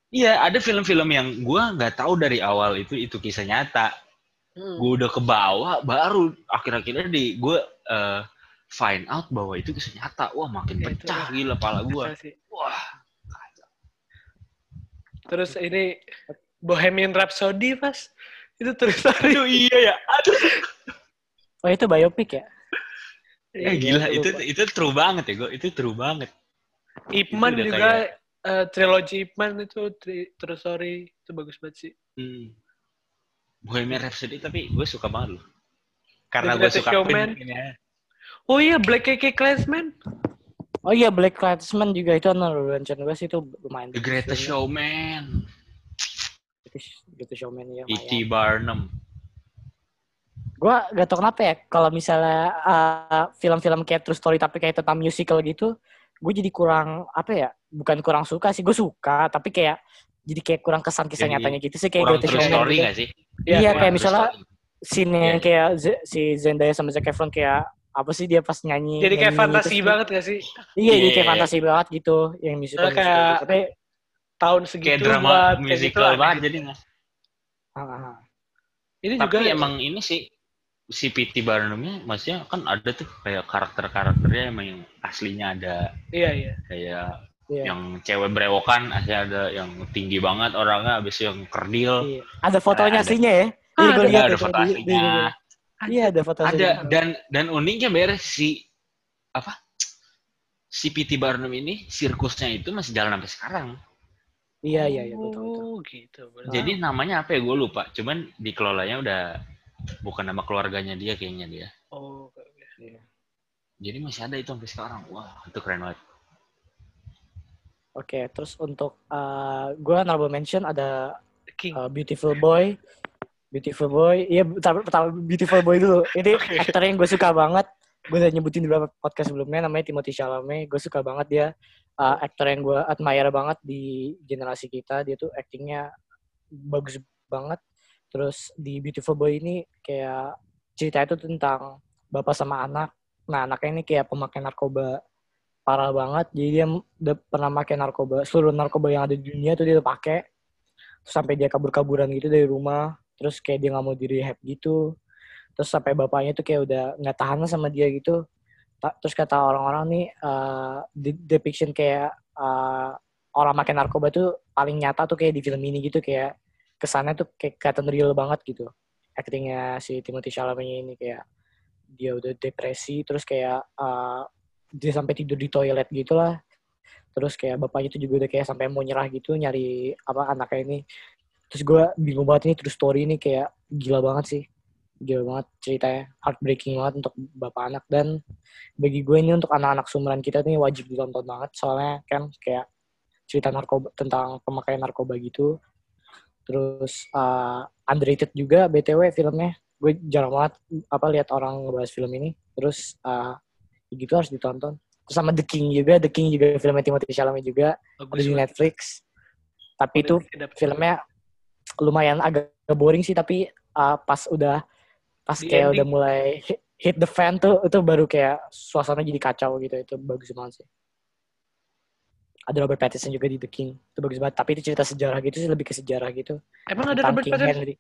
Iya, ada film-film yang gue nggak tahu dari awal itu itu kisah nyata. Hmm. Gue udah ke bawah, baru akhir-akhirnya di gue eh, find out bahwa itu kisah nyata. Wah makin Ya, itu pecah lah. gila pala gue. Wah, Terus ini Bohemian Rhapsody pas itu terus aduh iya ya. Aduh. oh itu biopic ya? Ya, Iya, gila itu itu true banget ya gue. Itu true banget. Ip Man Itu juga eh, trilogi Ip Man itu tri, terus story itu bagus banget sih. Hmm. Bohemian Rhapsody tapi gue suka banget loh. Karena gue Greatest suka Showman. Queen ya. Oh iya Black KK Klansman. Oh iya, Black Klansman juga itu honorable mention gue sih itu lumayan. The Greatest Showman. Itu, itu showman ya. E.T. Barnum. Gue gak tau kenapa ya, kalau misalnya uh, film-film kayak True Story tapi kayak tentang musical gitu, gue jadi kurang, apa ya, bukan kurang suka sih, gue suka, tapi kayak jadi kayak kurang kesan kisah Jadi nyatanya gitu sih, kayak Kurang true story gitu. gak sih? Iya, Iya, kayak misalnya scene yang Iya. kayak Z- si Zendaya sama Zac Efron kayak apa sih dia pas nyanyi Jadi kayak fantasi banget gak sih? iya jadi kayak Iya. fantasi banget gitu yang musical, Soalnya kayak- tapi Tahun segitu Kayak drama buat kayak gitu musical banget jadi nggak ah, ah, ah. Ini Tapi juga emang ini sih si P.T. Barnumnya maksudnya kan ada tuh kayak karakter-karakternya emang yang aslinya ada iya iya. kayak Iya. yang cewek brewokan aslinya ada yang tinggi banget orangnya habis yang kerdil Iya. ada fotonya aslinya ya Ah, Iya, gue ada- lihat ada foto aslinya iya ada foto ada aslinya dan dan uniknya beres si apa si P.T. Barnum ini sirkusnya itu masih jalan sampai sekarang iya iya iya betul betul Oh gitu. Berarti- jadi namanya apa ya gue lupa cuman dikelolanya udah bukan nama keluarganya dia kayaknya dia. Oh, oke. jadi masih ada itu sampai sekarang. Wah itu keren banget. Oke terus untuk uh, gue honorable mention ada King. uh, Beautiful Boy. Beautiful Boy. Iya pertama, pertama Beautiful Boy dulu. Ini Oke. aktor yang gue suka banget. Gue udah nyebutin di beberapa podcast sebelumnya namanya Timothy Chalamet. Gue suka banget dia. Uh, aktor yang gue admire banget di generasi kita. Dia tuh actingnya bagus banget terus di Beautiful Boy ini kayak cerita itu tentang bapak sama anak. Nah anaknya ini kayak pemakai narkoba parah banget. Jadi dia udah pernah pakai narkoba seluruh narkoba yang ada di dunia tuh dia udah pakai. Terus sampai dia kabur-kaburan gitu dari rumah. Terus kayak dia nggak mau di rehab gitu. Terus sampai bapaknya tuh kayak udah nggak tahan sama dia gitu. Terus kata orang-orang nih uh, de- depiction kayak uh, orang makan narkoba tuh paling nyata tuh kayak di film ini gitu kayak kesannya tuh kayak kelihatan real banget gitu. Actingnya si Timothy Chalamet ini kayak dia udah depresi terus kayak uh, dia sampai tidur di toilet gitu lah terus kayak bapaknya itu juga udah kayak sampai mau nyerah gitu nyari apa anaknya ini. Terus gue bingung banget ini true story ini kayak gila banget sih. Gila banget ceritanya heartbreaking banget untuk bapak anak. Dan bagi gue ini untuk anak-anak sumuran kita ini wajib ditonton banget. Soalnya kan kayak cerita narkoba tentang pemakaian narkoba gitu terus uh, underrated juga btw filmnya. Gue jarang banget apa lihat orang ngebahas film ini. Terus uh, gitu harus ditonton. Terus sama The King juga The King juga filmnya Timothy Chalamet juga. Bagus di. Netflix. Tapi itu Dapet- filmnya lumayan agak boring sih tapi uh, pas udah pas Di kayak ending. udah mulai hit, hit the fan tuh itu baru kayak suasana jadi kacau gitu. Itu bagus banget sih ada Robert Pattinson juga di The King itu bagus banget tapi itu cerita sejarah gitu sih lebih ke sejarah gitu Emang ada Robert King Pattinson? Henry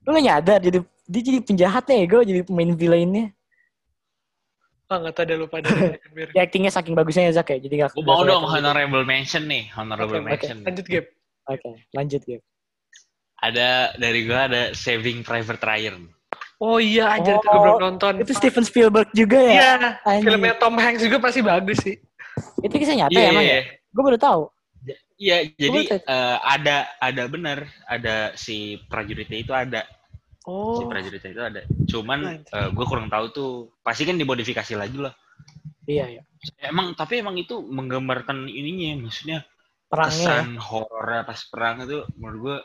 lu gak nyadar jadi dia jadi penjahatnya ya gue jadi pemain villainnya Oh, nggak tahu ada lupa dari ya actingnya saking bagusnya ya Zak ya jadi gak Gue mau gak dong kelihatan gitu. honorable mention nih, honorable oke. mention. Lanjut, Gap. oke lanjut ya Ada dari gue ada Saving Private Ryan. Oh iya, anjir itu gue Oh, belum nonton. itu Steven Spielberg juga ya Iya, filmnya Tom Hanks juga pasti bagus sih. Itu kisah nyata Iya, ya emang iya. ya gue baru tahu Iya, jadi betul. eh, ada ada bener, ada si prajuritnya itu ada, si Oh, prajuritnya itu ada. Cuman Anjir. gue kurang tahu tuh, pasti kan dimodifikasi lagi lah. iya ya Emang tapi emang itu menggambarkan ininya, maksudnya perangnya ya. kesan horor pas perang itu menurut gue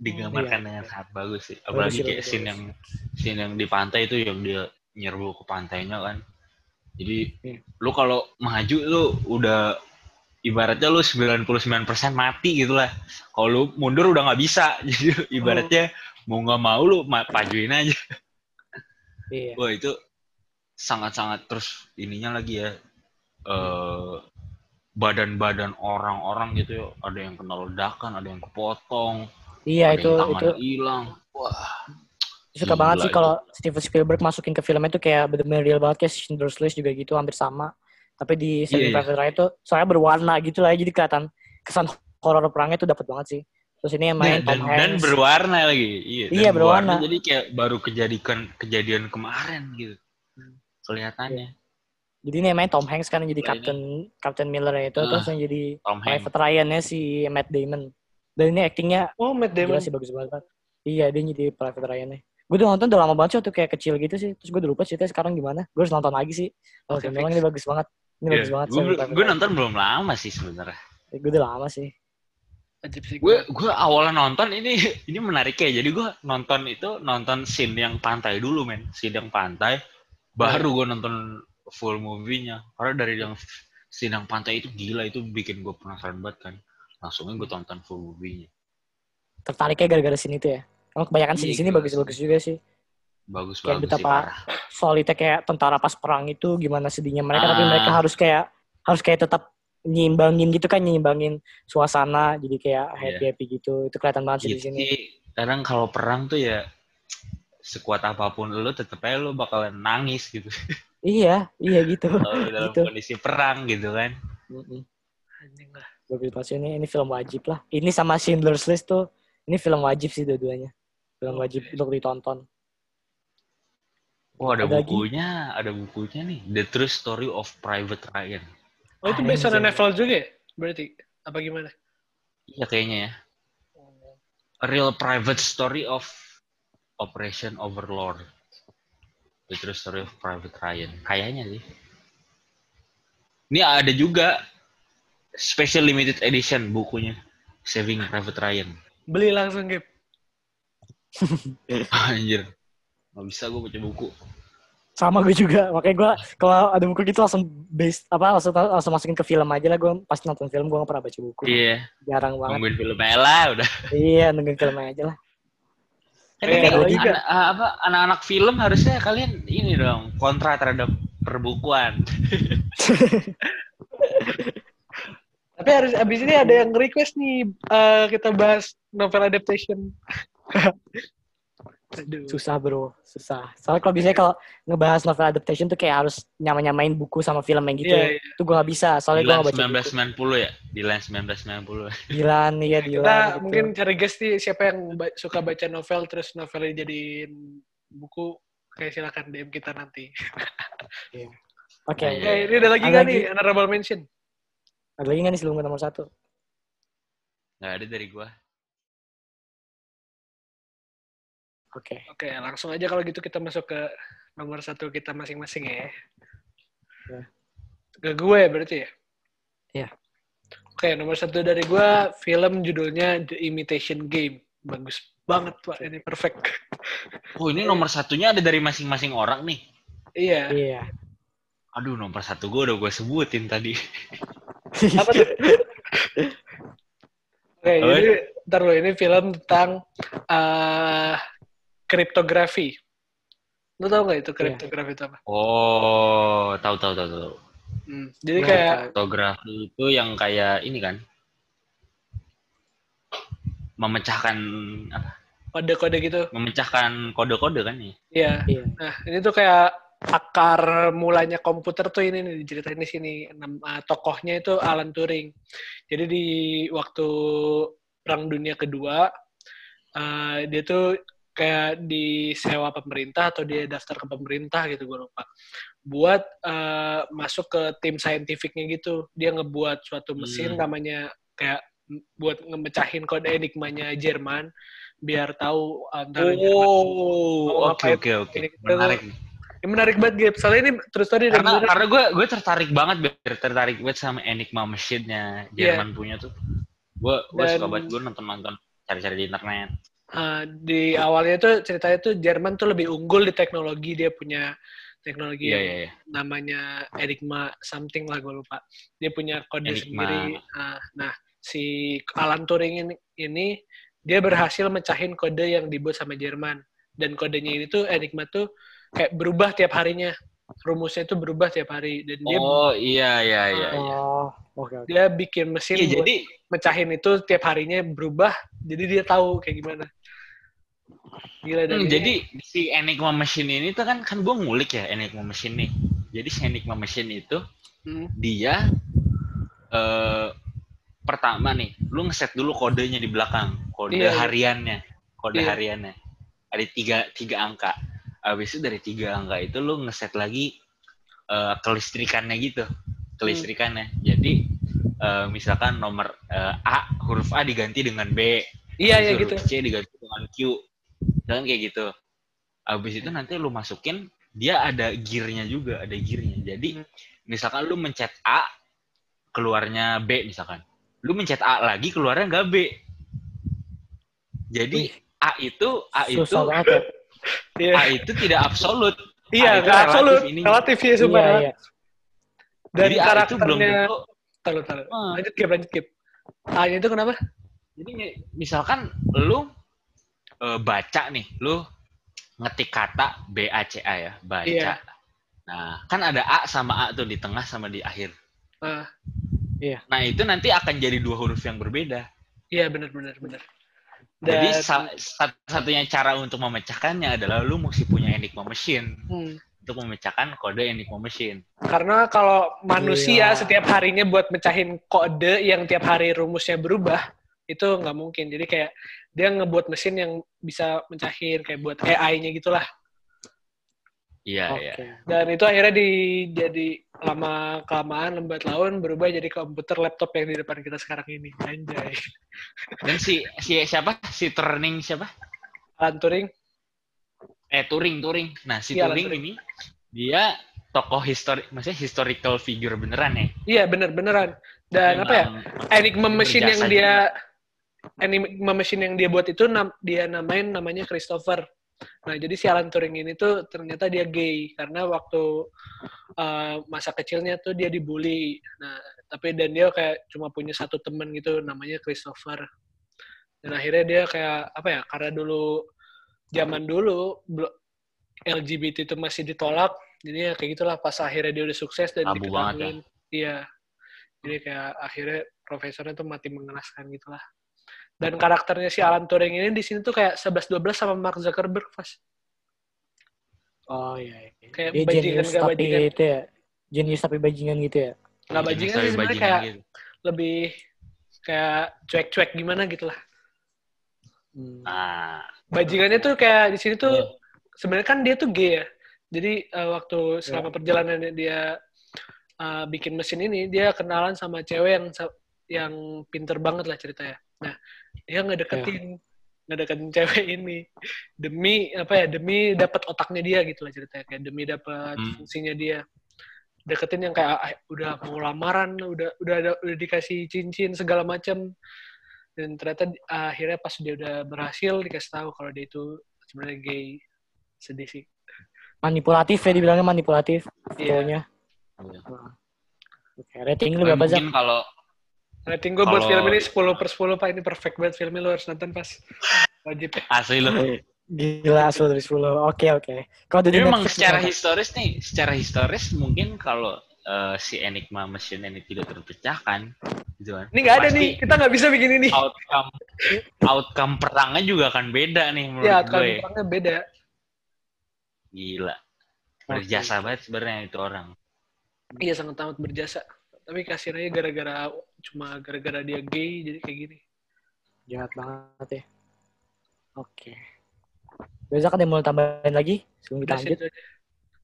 digambarkan Iya. dengan sangat bagus sih. Apalagi kayak scene yang scene yang di pantai itu yang dia nyerbu ke pantainya kan. Jadi Iya. lu kalau maju lu udah ibaratnya lu 99% mati gitu lah. Kalau lu mundur udah nggak bisa. Jadi ibaratnya mau nggak mau lu ma- majuin aja. iya Wah itu sangat-sangat terus ininya lagi ya eh badan-badan orang-orang gitu ya ada yang kena ledakan ada yang kepotong iya ada itu yang tangan itu hilang wah suka Gila banget sih kalau Steven Spielberg masukin ke filmnya itu kayak bener-bener real banget kayak Schindler's List juga gitu hampir sama. Tapi di Saving Iya, iya. Private Ryan itu soalnya berwarna gitu lah jadi kelihatan kesan horor perangnya itu dapat banget sih. Terus ini yang main dan, Tom dan Hanks. berwarna lagi. Iya, dan Iya, berwarna. jadi kayak baru kejadian kejadian kemarin gitu. Kelihatannya. Jadi ini yang main Tom Hanks kan yang jadi ini. Captain Captain Miller itu Ah, terus yang jadi Tom Private Ryan-nya si Matt Damon. Dan ini actingnya oh Matt Damon. sih bagus banget. Iya dia jadi Private Ryan-nya gue udah nonton udah lama banget sih waktu kayak kecil gitu sih. Terus gue udah lupa ceritanya sekarang gimana? Gue harus nonton lagi sih. Oh Oke, memang fix. ini bagus banget. Ini bagus banget gue gue nonton. belum lama sih sebenarnya. Gue udah lama sih. Gue gue awalnya nonton ini ini menarik ya. Jadi gue nonton itu nonton scene yang pantai dulu men. Scene yang pantai baru gue nonton full movie-nya. Karena dari yang scene yang pantai itu gila itu bikin gue penasaran banget kan. Langsungnya gue tonton full movie-nya. Tertariknya gara-gara sini tuh ya emang kebanyakan Iya, sini sini gila bagus-bagus juga sih bagus Kayak bagus sih betapa- solidnya kayak tentara pas perang itu gimana sedihnya mereka tapi Ah. mereka harus kayak harus kayak tetap nyimbangin gitu kan nyimbangin suasana jadi kayak Iya. happy happy gitu itu kelihatan banget sih di Gitu sini sih, kadang kalau perang tuh ya sekuat apa pun lu tetep aja lu bakalan nangis gitu iya iya gitu kalau dalam Gitu. kondisi perang gitu kan Mm-mm. Anjing lah. bagus sih ini ini film wajib lah ini sama Schindler's List tuh ini film wajib sih dua-duanya film wajib untuk ditonton Oh ada, Ada lagi? bukunya, ada bukunya nih. The True Story of Private Ryan. Oh itu based on novel juga ya? Berarti apa gimana? Iya kayaknya ya. A Real Private Story of Operation Overlord. The True Story of Private Ryan. Kayaknya sih. Ini ada juga special limited edition bukunya. Saving Private Ryan. Beli langsung Gap. Anjir. Gak bisa gue baca buku. sama gue juga makanya gue kalau ada buku gitu langsung base apa langsung langsung masukin ke film aja lah gue pas nonton film gue gak pernah baca buku Iya. jarang banget Nungguin filmnya lah udah. iya nungguin filmnya aja lah Kan Eh, juga. ah, apa anak-anak film harusnya kalian ini dong kontra terhadap perbukuan. Tapi harus abis ini ada yang request nih eh, kita bahas novel adaptation. Aduh. susah bro susah soalnya kalau biasanya kalau ngebahas novel adaptation tuh kayak harus nyama-nyamain buku sama film yang gitu Iya, iya. itu gue gak bisa soalnya gue gak baca buku 1990 ya? Dilan 1990. Dilan iya Kita Dilan gitu. mungkin cari guest nih siapa yang ba- suka baca novel terus novelnya jadiin buku kayak silakan DM kita nanti. oke Iya. Oke, ini ada lagi nggak nih honorable mention? ada lagi gak nih sebelum nomor satu Nggak ada dari gua. Oke. Oke, langsung aja kalau gitu kita masuk ke nomor satu kita masing-masing ya. Ya. Ke gue berarti ya? Iya. Oke, nomor satu dari gue film judulnya The Imitation Game. Bagus banget pak, ini perfect. Oh ini nomor satunya ada dari masing-masing orang nih. iya. Iya. Aduh nomor satu gue udah gue sebutin tadi. Apa tuh? Oke, Apa? jadi ntar lo ini film tentang eh kriptografi. Lo tau gak itu kriptografi itu apa? Oh tahu tahu tahu tahu. Hmm, Jadi Nah, kayak Fotografi itu yang kayak ini kan memecahkan apa? kode-kode gitu. Memecahkan kode-kode kan ya. Iya. Iya. Nah, ini tuh kayak akar mulanya komputer tuh ini nih diceritain di sini. Nama tokohnya itu Alan Turing. Jadi di waktu Perang Dunia Kedua, eh, dia tuh kayak disewa pemerintah atau dia daftar ke pemerintah gitu gue lupa buat eh, masuk ke tim saintifiknya gitu dia ngebuat suatu mesin Hmm. namanya kayak buat ngemecahin kode enigmanya Jerman biar tahu antara Jerman Oh, oke ngapain oke oke. ini. Menarik. ini menarik banget Gap. Soalnya ini terus tadi Karena karena gue gue tertarik banget Ber. tertarik banget sama Enigma Machine-nya Jerman punya tuh. Gue gue suka banget gue nonton nonton cari-cari di internet. Uh, di awalnya tuh ceritanya tuh Jerman tuh lebih unggul di teknologi dia punya teknologi Iya yang iya iya. namanya Enigma something lah gue lupa dia punya kode Enigma. sendiri Ah, nah si Alan Turing ini, ini dia berhasil mecahin kode yang dibuat sama Jerman dan kodenya ini tuh Enigma tuh kayak berubah tiap harinya rumusnya itu berubah tiap hari dan dia Oh iya iya iya. iya. Oh, oke oke. dia bikin mesin Iya buat jadi mecahin itu tiap harinya berubah jadi dia tahu kayak gimana gila Hmm, jadi si Enigma Machine ini tuh kan kan gue ngulik ya Enigma Machine nih. Jadi si Enigma Machine itu Hmm, dia eh pertama nih, lu ngeset dulu kodenya di belakang, kode Iya, iya. hariannya, kode Iya. hariannya. Ada tiga tiga angka. Habis itu dari tiga angka itu lu ngeset lagi eh, kelistrikannya gitu, kelistrikannya. Jadi eh, misalkan nomor eh, A huruf A diganti dengan B, iya ya huruf gitu C diganti dengan Q. Dan kayak gitu. Habis itu nanti lu masukin dia ada gearnya juga, ada gearnya. Jadi Hmm. misalkan lu mencet A keluarnya B misalkan. Lu mencet A lagi keluarnya nggak B. Jadi Wih. A itu A itu Susah banget ya. iya A itu tidak absolut. iya A nggak relatif absolut ininya. relatif ya sumpah Iya, iya. dan Jadi A itu belum karakternya tentu. taruh taruh Ah. lanjut Gap lanjut Gap A itu kenapa Jadi mi- misalkan lu eh, baca nih, lu ngetik kata B A C A ya, baca. Iya. Nah, kan ada A sama A tuh di tengah sama di akhir. Ah, Nah, itu nanti akan jadi dua huruf yang berbeda. iya benar benar benar Jadi dan satu-satunya cara untuk memecahkannya adalah lu mesti punya Enigma Machine hmm, untuk memecahkan kode Enigma Machine. karena kalau manusia Iya. setiap harinya buat mecahin kode yang tiap hari rumusnya berubah itu nggak mungkin jadi kayak dia ngebuat mesin yang bisa mecahin kayak buat AI-nya gitulah Iya, Oke. iya. dan itu akhirnya di jadi lama kelamaan lembat laun berubah jadi komputer laptop yang di depan kita sekarang ini anjay Dan si si siapa? Si Turing siapa? Alan Turing Eh Turing, Turing. Nah, si Iya, Turing Turing. ini dia tokoh histori maksudnya historical figure beneran ya. iya bener beneran dan apa ya Memang Enigma Machine yang dia Enigma Machine yang dia buat itu nam, dia namain namanya Christopher. Nah, jadi si Alan Turing ini tuh ternyata dia gay karena waktu uh, masa kecilnya tuh dia dibully. Nah, tapi dan dia kayak cuma punya satu temen gitu namanya Christopher. Dan akhirnya dia kayak apa ya? Karena dulu zaman dulu LGBT itu masih ditolak, jadi ya kayak gitulah pas akhirnya dia udah sukses dan banget ya. Iya. Jadi kayak akhirnya profesornya tuh mati mengenaskan gitulah. Dan karakternya si Alan Turing ini di sini tuh kayak 11-12 sama Mark Zuckerberg pas. Oh iya. iya. Kayak Dia bajingan gak tapi bajingan. itu ya. Jenius tapi bajingan gitu ya. Iya, bajingan tapi sih sebenarnya bajingan kayak gitu. lebih kayak cuek-cuek gimana gitu lah. Hmm. Nah, Bajingannya tuh kayak di sini tuh Iya. sebenarnya kan dia tuh gay ya. Jadi eh, waktu Iya. selama perjalanannya dia eh, bikin mesin ini, dia kenalan sama cewek yang yang pinter banget lah ceritanya. Nah, dia ngedeketin ngedeketin cewek ini. Demi apa ya demi dapat otaknya dia gitu lah ceritanya. Kayak demi dapat Hmm. fungsinya dia. Deketin yang kayak ah, udah mau lamaran udah udah ada udah dikasih cincin segala macam dan ternyata ah, akhirnya pas dia udah berhasil dikasih tahu kalau dia itu sebenarnya gay. Sedih sih. Manipulatif ya dibilangnya manipulatif. Iya. Pokoknya. Oke, rating lu berapa mungkin kalau rating gue buat Kalau- film ini 10 per 10 pak. Ini perfect banget filmnya lu harus nonton pas wajib. Asli lo Gila, 10 dari 10. Oke, oke. Kalau Tapi dari memang secara historis nih, secara historis mungkin kalau eh, si Enigma Machine ini tidak terpecahkan, gitu kan. ini nggak ada pasti nih. Kita nggak bisa bikin ini. Outcome, outcome perangnya juga akan beda nih menurut ya gue. kan orangnya beda. Gila, berjasa banget sebenarnya itu orang. iya sangat amat berjasa tapi kasirnya gara-gara cuma gara-gara dia gay jadi kayak gini Jahat banget ya. Oke. Besok ada yang mau tambahin lagi sebelum kita lanjut? aja.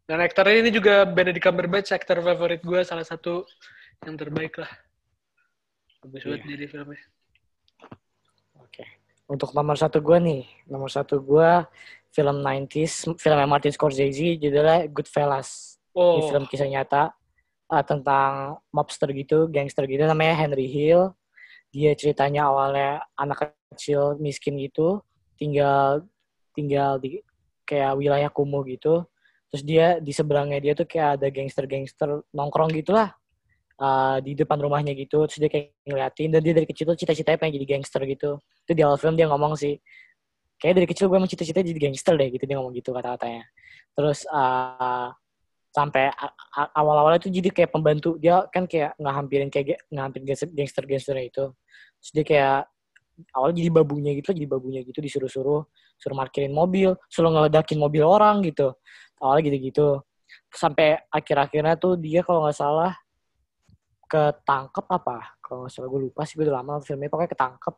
dan aktornya ini juga Benedict Cumberbatch aktor favorit gue salah satu yang terbaik lah bagus banget Iya. jadi filmnya Oke. Untuk nomor satu gue nih, nomor satu gue film 90s, film Martin Scorsese, judulnya Goodfellas. oh Ini film kisah nyata uh, tentang mobster gitu, gangster gitu, namanya Henry Hill. Dia ceritanya awalnya anak kecil miskin gitu, tinggal tinggal di kayak wilayah kumuh gitu. Terus dia di seberangnya dia tuh kayak ada gangster-gangster nongkrong gitulah uh, di depan rumahnya gitu. Terus dia kayak ngeliatin dan dia dari kecil tuh cita-citanya pengen jadi gangster gitu. Itu di awal film dia ngomong sih, kayak dari kecil gue emang cita-citanya jadi gangster deh gitu dia ngomong gitu kata-katanya. Terus uh, sampai a- a- awal-awalnya tuh jadi kayak pembantu. Dia kan kayak ngehampirin kayak ge- ngehampirin gangster- gangster-gangsternya itu. Terus kayak awalnya jadi babunya gitu jadi babunya gitu disuruh-suruh suruh parkirin mobil suruh ngeledakin mobil orang gitu. Awalnya gitu-gitu. Sampai akhir-akhirnya tuh dia kalau nggak salah ketangkep apa? Kalau nggak salah gue lupa sih gue udah lama filmnya pokoknya ketangkep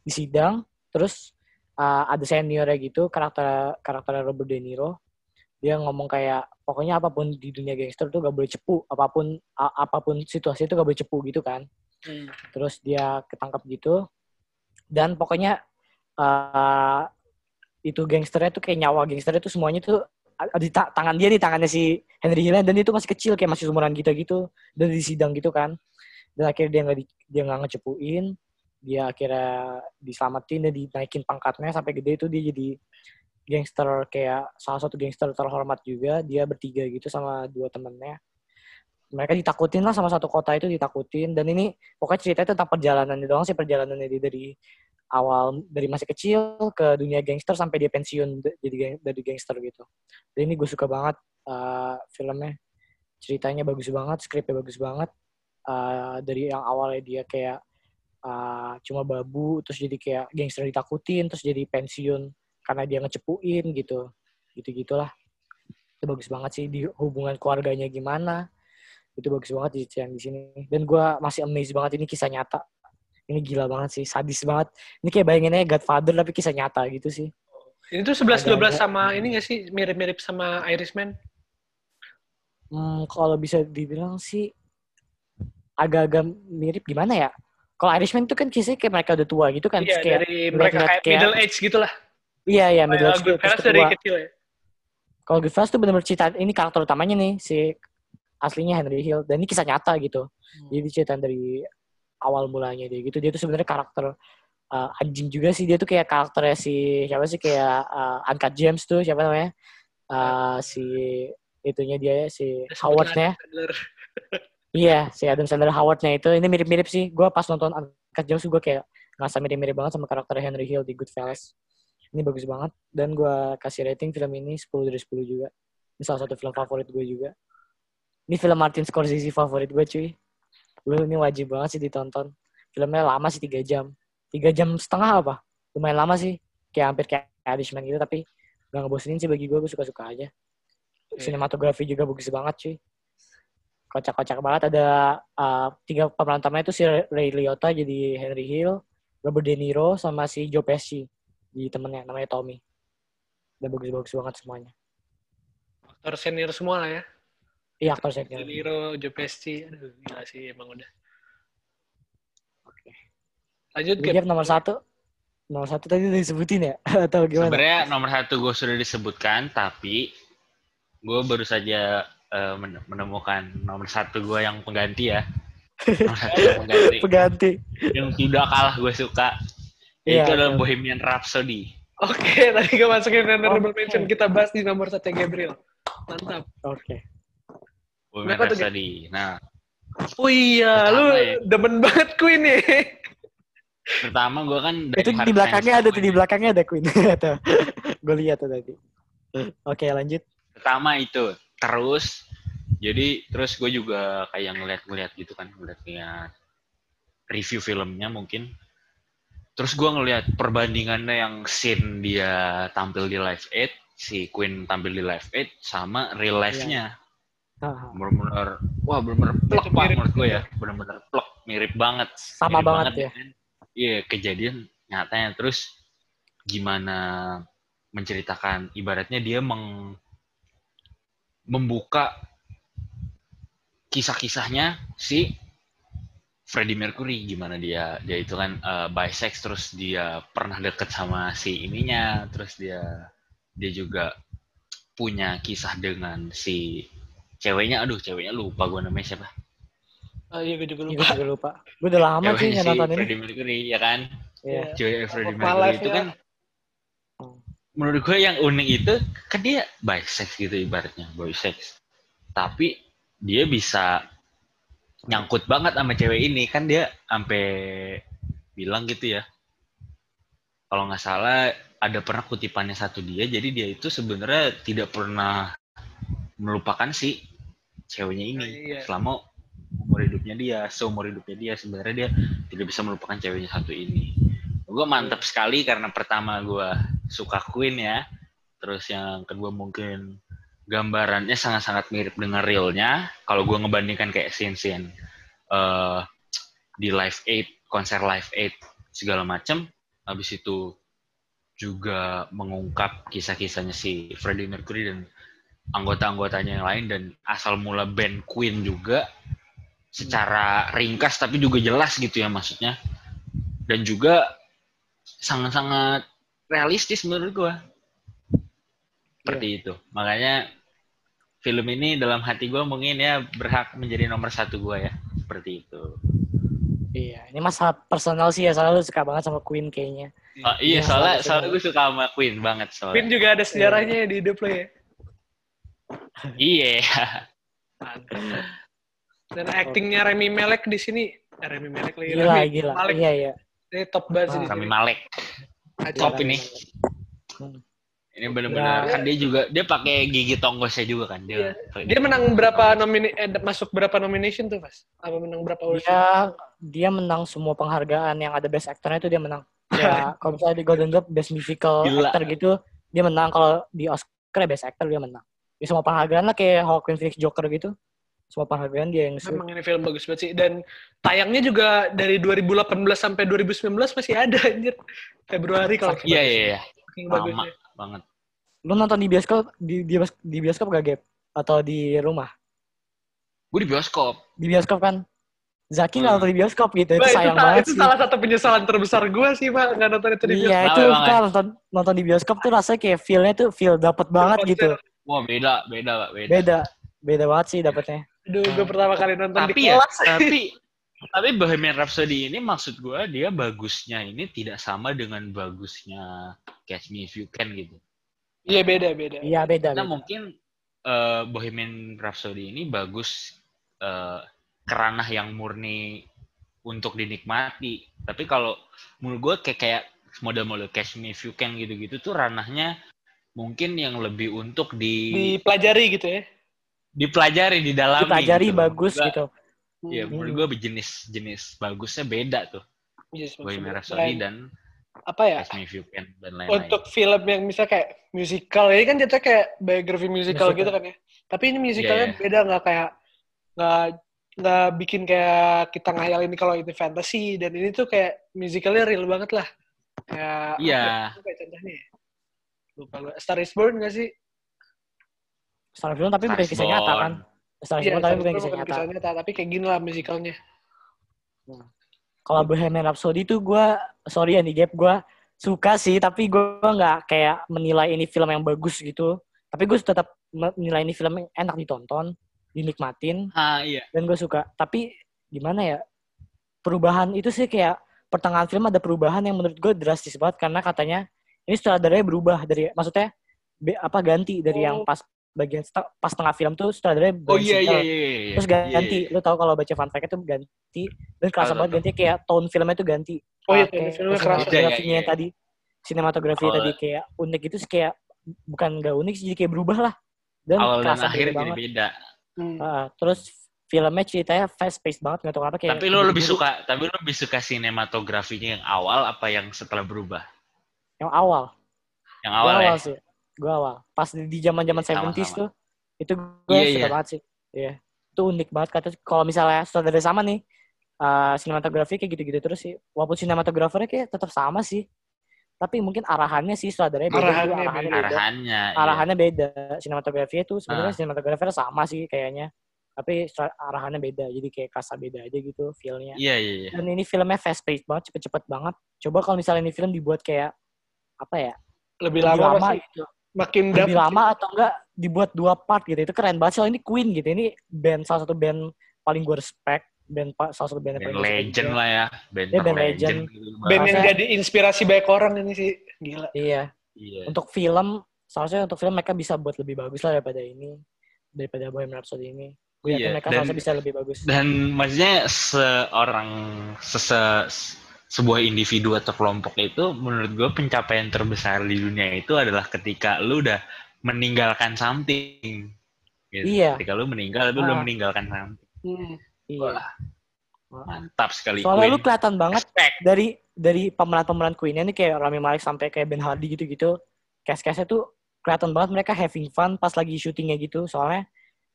di sidang. Terus uh, ada seniornya gitu karakter karakter Robert De Niro dia ngomong kayak pokoknya apa pun di dunia gangster tuh gak boleh cepu apa pun a- apa pun situasi itu gak boleh cepu gitu kan. Hmm. terus dia ketangkap gitu. Dan pokoknya uh, itu gangsternya tuh kayak nyawa gangsternya tuh semuanya tuh di ta- tangan dia nih tangannya si Henry Hill dan dia tuh masih kecil kayak masih umuran kita gitu. Dan di sidang gitu kan. Dan akhirnya dia nggak di- dia nggak ngecepuin. Dia akhirnya diselamatin dan dinaikin pangkatnya sampai gede itu dia jadi gangster kayak salah satu gangster terhormat juga dia bertiga gitu sama dua temennya mereka ditakutin lah sama satu kota itu ditakutin dan ini pokoknya ceritanya tentang perjalanannya doang sih perjalanannya dari awal dari masih kecil ke dunia gangster sampai dia pensiun jadi dari gangster gitu. Dan ini gue suka banget uh, filmnya ceritanya bagus banget, skripnya bagus banget. Uh, dari yang awalnya dia kayak uh, cuma babu terus jadi kayak gangster ditakutin terus jadi pensiun karena dia ngecepuin gitu. Gitu gitulah itu bagus banget sih di hubungan keluarganya gimana. Itu bagus banget diceritain di sini. Dan gue masih amazed banget ini kisah nyata. Ini gila banget sih sadis banget. Ini kayak bayanginnya Godfather tapi kisah nyata gitu sih. Ini tuh 11-12 Ada- sama ini gak sih? Mirip-mirip sama Irishman hmm, kalau bisa dibilang sih agak-agak mirip gimana ya? Kalau Irishman itu kan kisahnya kayak mereka udah tua gitu kan iya kayak dari mereka kayak kayak- middle age gitu lah iya iya middle age gitu, terus Goodfellas dari kecil ya? Kalau Goodfellas tuh benar-benar cerita ini karakter utamanya nih si aslinya Henry Hill. Dan ini kisah nyata gitu. Jadi cerita dari awal mulanya dia gitu. Dia tuh sebenarnya karakter uh, anjing juga sih. Dia tuh kayak karakternya si siapa sih kayak uh, Uncut James tuh siapa namanya? Uh, si itunya dia ya, si Howardnya. Iya si Adam Sandler Howardnya itu. Ini mirip-mirip sih. Gue pas nonton Uncut James gue kayak ngerasa mirip-mirip banget sama karakter Henry Hill di Goodfellas ini bagus banget. Dan gue kasih rating film ini 10 dari 10 juga. Ini salah satu film favorit gue juga. Ini film Martin Scorsese favorit gue cuy. Lu ini wajib banget sih ditonton. Filmnya lama sih tiga jam. Tiga jam setengah apa? Lumayan lama sih. Kayak hampir kayak Irishman gitu tapi gak ngebosenin sih bagi gue gue suka-suka aja. Sinematografi juga bagus banget cuy. Kocak-kocak banget. Ada uh, tiga pemeran utamanya itu si Ray Liotta jadi Henry Hill Robert De Niro sama si Joe Pesci di temennya namanya Tommy dan bagus-bagus banget semuanya aktor senior semua lah ya iya aktor senior Niro, Joe Pesci aduh gila sih emang udah Oke. lanjut Gue ke nomor satu Nomor satu tadi udah disebutin ya? Atau gimana? Sebenarnya nomor satu gue sudah disebutkan, tapi gue baru saja men- menemukan nomor satu gue yang pengganti ya. Nomor satu yang pengganti. Pengganti. yang tidak kalah gue suka. Iya, itu adalah oke. Bohemian Rhapsody. Oke, tadi gue masukin honorable Oke. mention kita bahas di nomor satu Gabriel. Mantap. Oke. Bohemian Kenapa tuh? Rhapsody. Nah, Oh iya, Pertama lu ya. demen banget Queen nih. pertama gue kan Itu di belakangnya ada tuh, di belakangnya ada Queen. Tuh. Gue lihat tuh tadi. Oke, lanjut. Pertama itu. Terus, jadi terus gue juga kayak ngeliat-ngeliat gitu kan, ngeliat-ngeliat review filmnya mungkin. Terus gue ngeliat perbandingannya yang scene dia tampil di Live Aid, si Queen tampil di Live Aid, sama real life-nya. Ah, Bener-bener, wah bener-bener plek pak menurut gue ya. Bener-bener plek, mirip banget. Sama Mirip banget ya. kan. Iya, kejadian nyatanya. Terus gimana menceritakan, ibaratnya dia meng, membuka kisah-kisahnya si Freddie Mercury gimana dia dia itu kan eh, bisex terus dia pernah deket sama si ininya terus dia dia juga punya kisah dengan si ceweknya aduh ceweknya lupa gue namanya siapa Oh iya, gue juga Gue lupa. juga lupa. Gue udah lama sih si nonton ini. Freddie Mercury ya kan Iya. cewek Freddie Mercury itu ya. kan menurut gue yang unik itu kan dia bisex gitu ibaratnya bisex tapi dia bisa nyangkut banget sama cewek ini. Kan dia sampai bilang gitu ya kalau nggak salah ada pernah kutipannya satu dia jadi dia itu sebenarnya tidak pernah melupakan si ceweknya ini Iya. selama umur hidupnya dia seumur hidupnya dia. Sebenarnya dia tidak bisa melupakan ceweknya satu ini. Gue mantap sekali karena pertama gue suka Queen ya terus yang kedua mungkin gambarannya sangat-sangat mirip dengan realnya. Kalau gue ngebandingkan kayak scene-scene eh, di Live Aid konser Live Aid segala macam habis itu juga mengungkap kisah-kisahnya si Freddie Mercury dan anggota-anggotanya yang lain dan asal mula band Queen juga secara ringkas tapi juga jelas gitu ya maksudnya. Dan juga sangat-sangat realistis menurut gua seperti itu makanya film ini dalam hati gua mungkin ya berhak menjadi nomor satu gua ya seperti itu Iya, ini masalah personal sih ya, soalnya lu suka banget sama Queen kayaknya. Oh, iya Iya, soalnya sama- soalnya gue suka sama Queen banget Queen soalnya juga ada sejarahnya ya di hidup lo ya. iya Mantap. Dan aktingnya Remy Malek di sini, eh, Remy Malek lagi. Gila, Rami gila. Malek, Iya, iya. dia top banget sih sini. Malek top ini Hmm. Ini benar-benar Ya. kan dia juga dia pakai gigi tonggosnya juga kan dia Dia menang berapa nomini eh, masuk berapa nomination tuh, Mas? Apa menang berapa Oscar? Dia dia menang semua penghargaan yang ada best actornya itu dia menang. Ya, kalau misalnya di Golden Globe best musical Gila. actor gitu, dia menang. Kalau di Oscar ya best actor dia menang. Di semua penghargaan lah kayak Joaquin Phoenix Joker gitu. Semua penghargaan dia yang Memang ini film bagus banget sih dan tayangnya juga dari 2018 sampai 2019 masih ada anjir. Februari kalau iya iya iya lama bagusnya. Banget Lu nonton di bioskop di di, di bioskop gak Gap? Atau di rumah? gue di bioskop Di bioskop kan? Zaki nggak Hmm. nonton di bioskop gitu, itu itu, sayang salah, banget itu sih. salah satu penyesalan terbesar gue sih, Pak, nggak nonton itu di bioskop. Iya, itu emang kan nonton, nonton di bioskop tuh rasanya kayak feel-nya tuh feel dapet banget Konser. gitu. wah beda beda pak beda, Beda. Beda banget sih dapetnya. Aduh, gue pertama kali nonton di tapi ya kelas. tapi tapi Bohemian Rhapsody ini maksud gue dia bagusnya ini tidak sama dengan bagusnya Catch Me If You Can gitu Iya, beda, beda. Iya, beda. Nah beda. mungkin eh, Bohemian Rhapsody ini bagus eh, keranah yang murni untuk dinikmati. Tapi kalau menurut gue kayak kayak model-model Catch Me If You Can gitu-gitu tuh ranahnya mungkin yang lebih untuk di Dipelajari gitu ya. dipelajari di dalam Dipelajari bagus gitu. Iya, menurut gue jenis jenis bagusnya beda tuh Yes, Bohemian maksudnya. Rhapsody Dan dan apa ya? Catch Me If You Can dan lain-lain. Untuk film yang misalnya kayak musical, ini kan jatuhnya kayak biografi musical, Musical. gitu kan ya. Tapi ini musicalnya Iya, iya. beda, nggak kayak nggak nggak bikin kayak kita ngayal ini kalau itu fantasy dan ini tuh kayak musicalnya real banget lah. Kayak Iya. apa ya? Kayak contohnya ya? Lupa gue. Star is Born nggak sih? Star Film tapi bukan kisah nyata kan? Star Iya, tapi bukan kisah nyata. kisah nyata, tapi kayak gini lah musicalnya. Kalau Bohemian Rhapsody tuh gue, sorry ya nih Gap, gue suka sih, tapi gue nggak kayak menilai ini film yang bagus gitu. Tapi gue tetap menilai ini film yang enak ditonton, dinikmatin, Ah iya. dan gue suka. Tapi gimana ya? Perubahan itu sih kayak pertengahan film ada perubahan yang menurut gue drastis banget karena katanya ini sutradaranya berubah dari maksudnya be- apa ganti dari yang Oh. pas bagian pas tengah film tuh sutradaranya Oh iya iya iya. iya. terus Iya, ganti iya. lu tahu kalau baca fun fact itu ganti dan kerasa banget ganti kayak tone filmnya tuh ganti Oh iya, tone filmnya kerasa. sinematografinya Iya, iya, yang iya. tadi sinematografi Awal- tadi kayak unik itu sih kayak bukan gak unik sih jadi kayak berubah lah dan Awal dan kerasa akhir jadi beda. Hmm. Ah, terus filmnya ceritanya fast paced banget nggak tahu kenapa kayak Tapi lu lebih suka, tapi lu lebih suka sinematografinya yang awal apa yang setelah berubah? yang awal Yang awal ya. awal sih gue awal pas di zaman zaman Iya. 70s tuh itu gue Iya, suka iya. banget sih iya itu unik banget kata kalau misalnya saudara sama nih eh sinematografi kayak gitu-gitu terus sih walaupun sinematografernya kayak tetap sama sih tapi mungkin arahannya sih saudaranya beda Arahannya juga, arahannya beda. beda Arahannya. iya. arahannya beda sinematografinya tuh sebenarnya Ah. sinematografernya sama sih kayaknya tapi arahannya beda jadi kayak kasa beda aja gitu feelnya Iya iya iya. dan ini filmnya fast paced banget cepet-cepet banget coba kalau misalnya ini film dibuat kayak apa ya Lebih lebih lama, lama pasti gitu makin lebih dapet. lama atau enggak dibuat dua part gitu itu keren banget soalnya ini Queen gitu ini band salah satu band paling gue respect band salah satu band yang Band paling gua suka legend lah ya. Band, Iya, band legend. legend. Gitu, Band yang jadi inspirasi banyak orang ini sih. Gila. iya Iya. untuk film seharusnya untuk film mereka bisa buat lebih bagus lah daripada ini daripada Bohemian Rhapsody ini gue yakin Iya, mereka dan- bisa lebih bagus Dan maksudnya seorang sese, sebuah individu atau kelompok itu menurut gue pencapaian terbesar di dunia itu adalah ketika lu udah meninggalkan something. Gitu. Iya. Ketika lu meninggal, lu udah Ah. meninggalkan something. Hmm. iya Mantap sekali. soalnya lu Queen. kelihatan banget Respect. dari dari pemeran-pemeran Queen-nya nih kayak Rami Malek sampai kayak Ben Hardy gitu-gitu cast-castnya tuh kelihatan banget mereka having fun pas lagi syutingnya gitu soalnya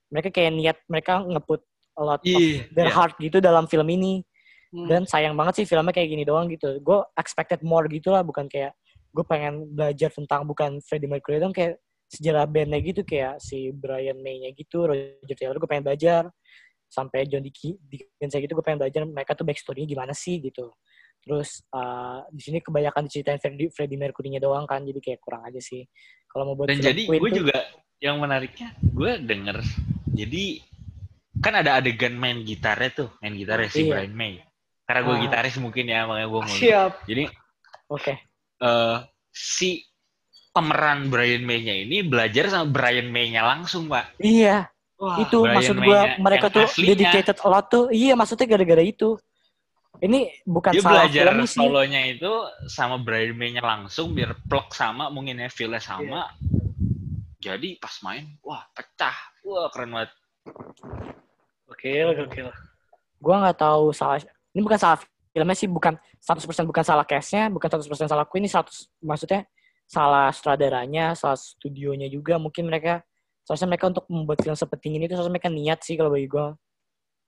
mereka kayak niat mereka ngeput a lot of Iya. their iya. heart gitu dalam film ini Hmm. dan sayang banget sih filmnya kayak gini doang gitu. Gue expected more gitu lah bukan kayak gue pengen belajar tentang bukan Freddie Mercury dong kayak sejarah bandnya gitu kayak si Brian May-nya gitu Roger Taylor gue pengen belajar. Sampai John Dickey Dickens gitu gue pengen belajar mereka tuh backstory-nya gimana sih gitu. Terus uh, di sini kebanyakan diceritain Freddie, Freddie Mercury-nya doang kan jadi kayak kurang aja sih. Kalau mau buat Dan jadi gue tuh- juga yang menariknya gue denger jadi kan ada adegan main gitarnya tuh main gitarnya si Iya. Brian May karena gue Ah. gitaris mungkin ya makanya gue mau Siap. jadi oke. eh si pemeran Brian May-nya ini belajar sama Brian May-nya langsung pak. Iya. Wah. itu Brian maksud gue mereka tuh aslinya. dedicated a lot tuh. Iya maksudnya gara-gara itu. Ini bukan dia salah belajar filmnya sih. solonya itu sama Brian May-nya langsung biar plug sama mungkin ya feel-nya sama. Jadi pas main wah pecah. Wah keren banget. Gokil, gokil. gue nggak tahu salah ini bukan salah filmnya sih bukan 100% bukan salah cast-nya bukan 100% salah Queen ini 100 maksudnya salah sutradaranya salah studionya juga mungkin mereka. Seharusnya mereka untuk membuat film seperti ini itu seharusnya mereka niat sih kalau bagi gue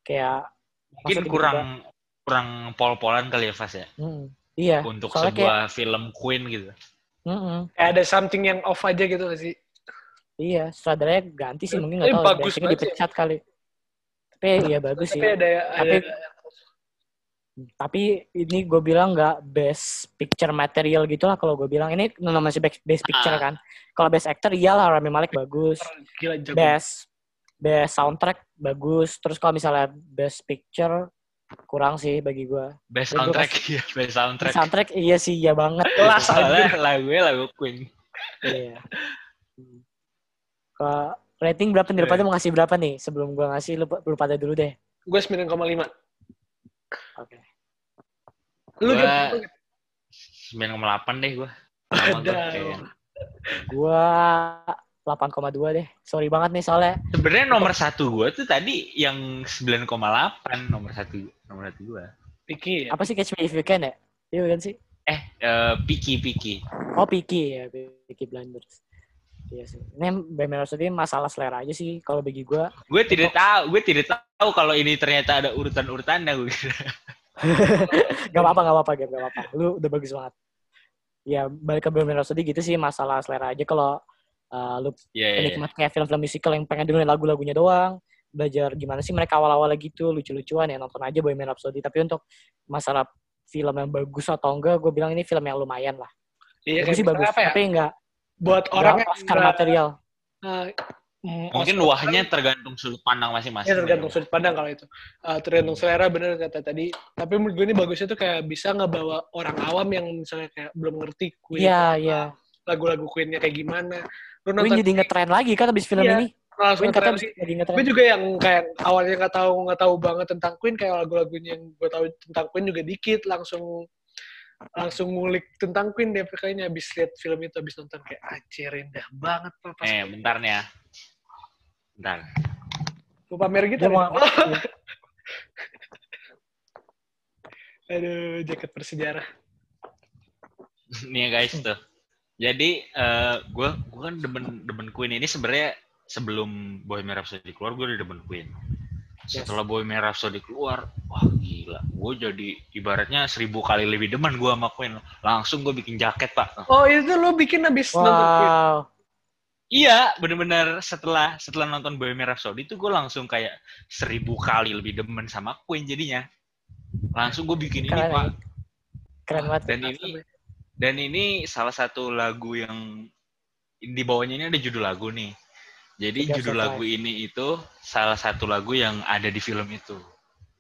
kayak mungkin kurang tiba-tiba- kurang pol-polan kali ya Fas ya? Hmm, iya. Untuk soalnya sebuah film Queen gitu. Mm-mm. Kayak ada something yang off aja gitu gak sih? iya sutradaranya ganti sih mungkin nggak Tapi tahu bagus banget sih. dipecat kali. Tapi iya bagus sih. Tapi ada, ada Tapi- ini gue bilang nggak best picture material gitu lah kalau gue bilang ini namanya best, best picture Ah. kan kalau best actor iyalah Rami Malek bagus gila jago. best best soundtrack bagus terus kalau misalnya best picture kurang sih bagi gue best gua soundtrack ya best soundtrack soundtrack iya sih iya banget Kelas aja. soalnya lagunya lagu Queen iya kalau rating berapa nih? Lu pada mau ngasih berapa nih? Sebelum gue ngasih, lu, lu pada dulu deh. Gue 9,5. Oke. Lu Gua- gitu. 9,8 deh kayaknya. Gue 8,2 deh. Sorry banget nih soalnya. sebenarnya nomor satu gue tuh tadi yang 9,8 nomor satu nomor satu gue Piki ya. Apa sih Catch Me If You Can ya? Iya kan sih? eh eh, Piki Piki Oh, Peaky ya. Peaky Blinders. Iya sih. Ini Bohemian Rhapsody masalah selera aja sih kalau bagi gue. gue tidak tahu gue tidak tahu kalau ini ternyata ada urutan urutannya gue gak apa-apa, gak apa-apa. Gak apa-apa. Lu udah bagus banget. Ya, balik ke Bohemian Rhapsody gitu sih masalah selera aja. Kalau uh, lu Iya, iya, penikmat kayak film-film musical yang pengen dengerin lagu-lagunya doang, belajar gimana sih mereka awal-awal gitu, lucu-lucuan ya nonton aja Bohemian Rhapsody. Tapi untuk masalah film yang bagus atau enggak, gue bilang ini film yang lumayan lah. Iya, Bagus sih bagus, apa ya? tapi enggak Buat orang yang material. eh, mm, Mungkin Oscar- wahnya tergantung sudut pandang masing-masing. Ya tergantung sudut pandang kalau itu. Eh, tergantung selera bener kata tadi. Tapi menurut gue ini bagusnya tuh kayak bisa ngebawa orang awam yang misalnya kayak belum ngerti Queen. Iya, iya. Lagu-lagu Queen-nya kayak gimana. Lu Queen nonton jadi ngetren lagi kan abis film Iya, ini. langsung Queen kata jadi ngetren. Gue juga yang kayak awalnya nggak tahu nggak tahu banget tentang Queen kayak lagu-lagunya yang gue tahu tentang Queen juga dikit langsung langsung ngulik tentang Queen deh kayaknya abis lihat film itu abis nonton kayak anjir indah banget Pak, pas Eh, bentar nih ya. Bentar. Lu pamer gitu mau- Aduh, jaket bersejarah. nih ya guys tuh. Jadi eh gue gue kan demen demen Queen ini sebenarnya sebelum Bohemian Rhapsody keluar gue udah demen Queen. Setelah Bohemian Rhapsody keluar, wah gila, gue jadi ibaratnya seribu kali lebih demen gue sama Queen. Langsung gue bikin jaket pak. Oh, itu lu bikin abis nonton Queen? Wow. Iya, bener-bener setelah setelah nonton Bohemian Rhapsody itu gue langsung kayak seribu kali lebih demen sama Queen jadinya. Langsung gue bikin ini Keren, pak. Keren banget. Dan ini dan ini salah satu lagu yang di bawahnya ini ada judul lagu nih. Jadi Tiga judul lagu ini itu salah satu lagu yang ada di film itu.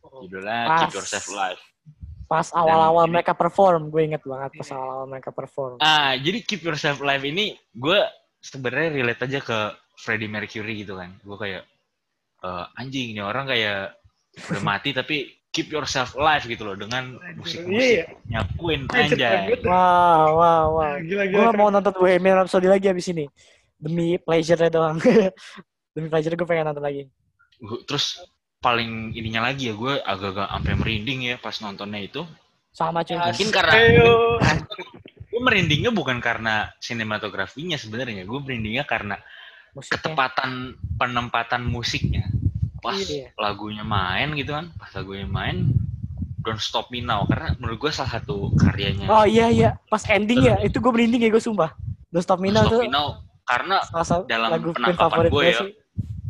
Oh. Judulnya Pas. Keep Yourself Alive. Pas awal-awal mereka perform, gue inget banget pas Iya. awal-awal mereka perform. Ah, jadi Keep Yourself Alive ini gue sebenarnya relate aja ke Freddie Mercury gitu kan. Gue kayak eh, anjing nih orang kayak udah mati tapi keep yourself alive gitu loh dengan musik-musiknya Queen Anjir, keren anjay. Wow, wow, wow. Gila, Gue mau nonton Bohemian Rhapsody lagi abis ini. Demi pleasure-nya doang. Demi pleasure gue pengen nonton lagi. Terus paling ininya lagi ya gue agak-agak sampai merinding ya pas nontonnya itu. Sama cuy. Mungkin karena gue merindingnya bukan karena sinematografinya sebenarnya, gue merindingnya karena Musiknya. ketepatan penempatan musiknya. Pas Iya. lagunya main gitu kan, pas lagunya main Don't Stop Me Now karena menurut gue salah satu karyanya Oh iya iya, pas ending ya, itu gue merinding ya gue sumpah. Don't Stop Me Don't Now Stop tuh Me Now karena satu dalam penangkapan favorit gue ya. sih.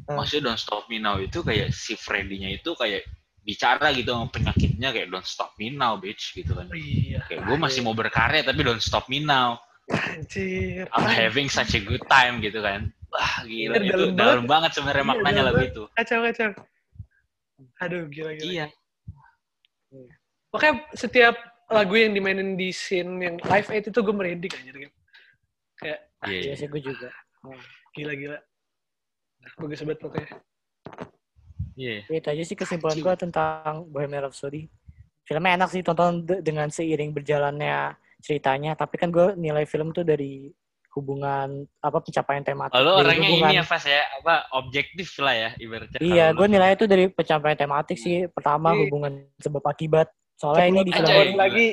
Hmm. maksudnya Don't Stop Me Now itu kayak si Freddy-nya itu kayak bicara gitu sama penyakitnya kayak Don't Stop Me Now bitch gitu kan. Iya. Kayak gue masih mau berkarya tapi don't stop me now. Anjir. I'm having such a good time gitu kan. Wah gila Iya, itu dalam dalam banget sebenarnya Iya, maknanya lagu banget. itu. Kacau, kacau. Aduh, gila, gila. Iya. Makanya setiap lagu yang dimainin di scene yang live aid itu gue merinding anjir kan. Iya. Iya. sih gue juga. gila-gila. Bagus banget pokoknya. Iya. Ya, itu aja sih kesimpulan gue tentang Bohemian Rhapsody. Filmnya enak sih tonton de- dengan seiring berjalannya ceritanya. Tapi kan gue nilai film tuh dari hubungan apa pencapaian tematik. Oh, lo orangnya hubungan- ini ya Fas ya, apa objektif lah ya ibaratnya. Iya, gue nilai itu dari pencapaian tematik sih. Pertama Iya. hubungan sebab akibat. Soalnya ini di 10 film lagi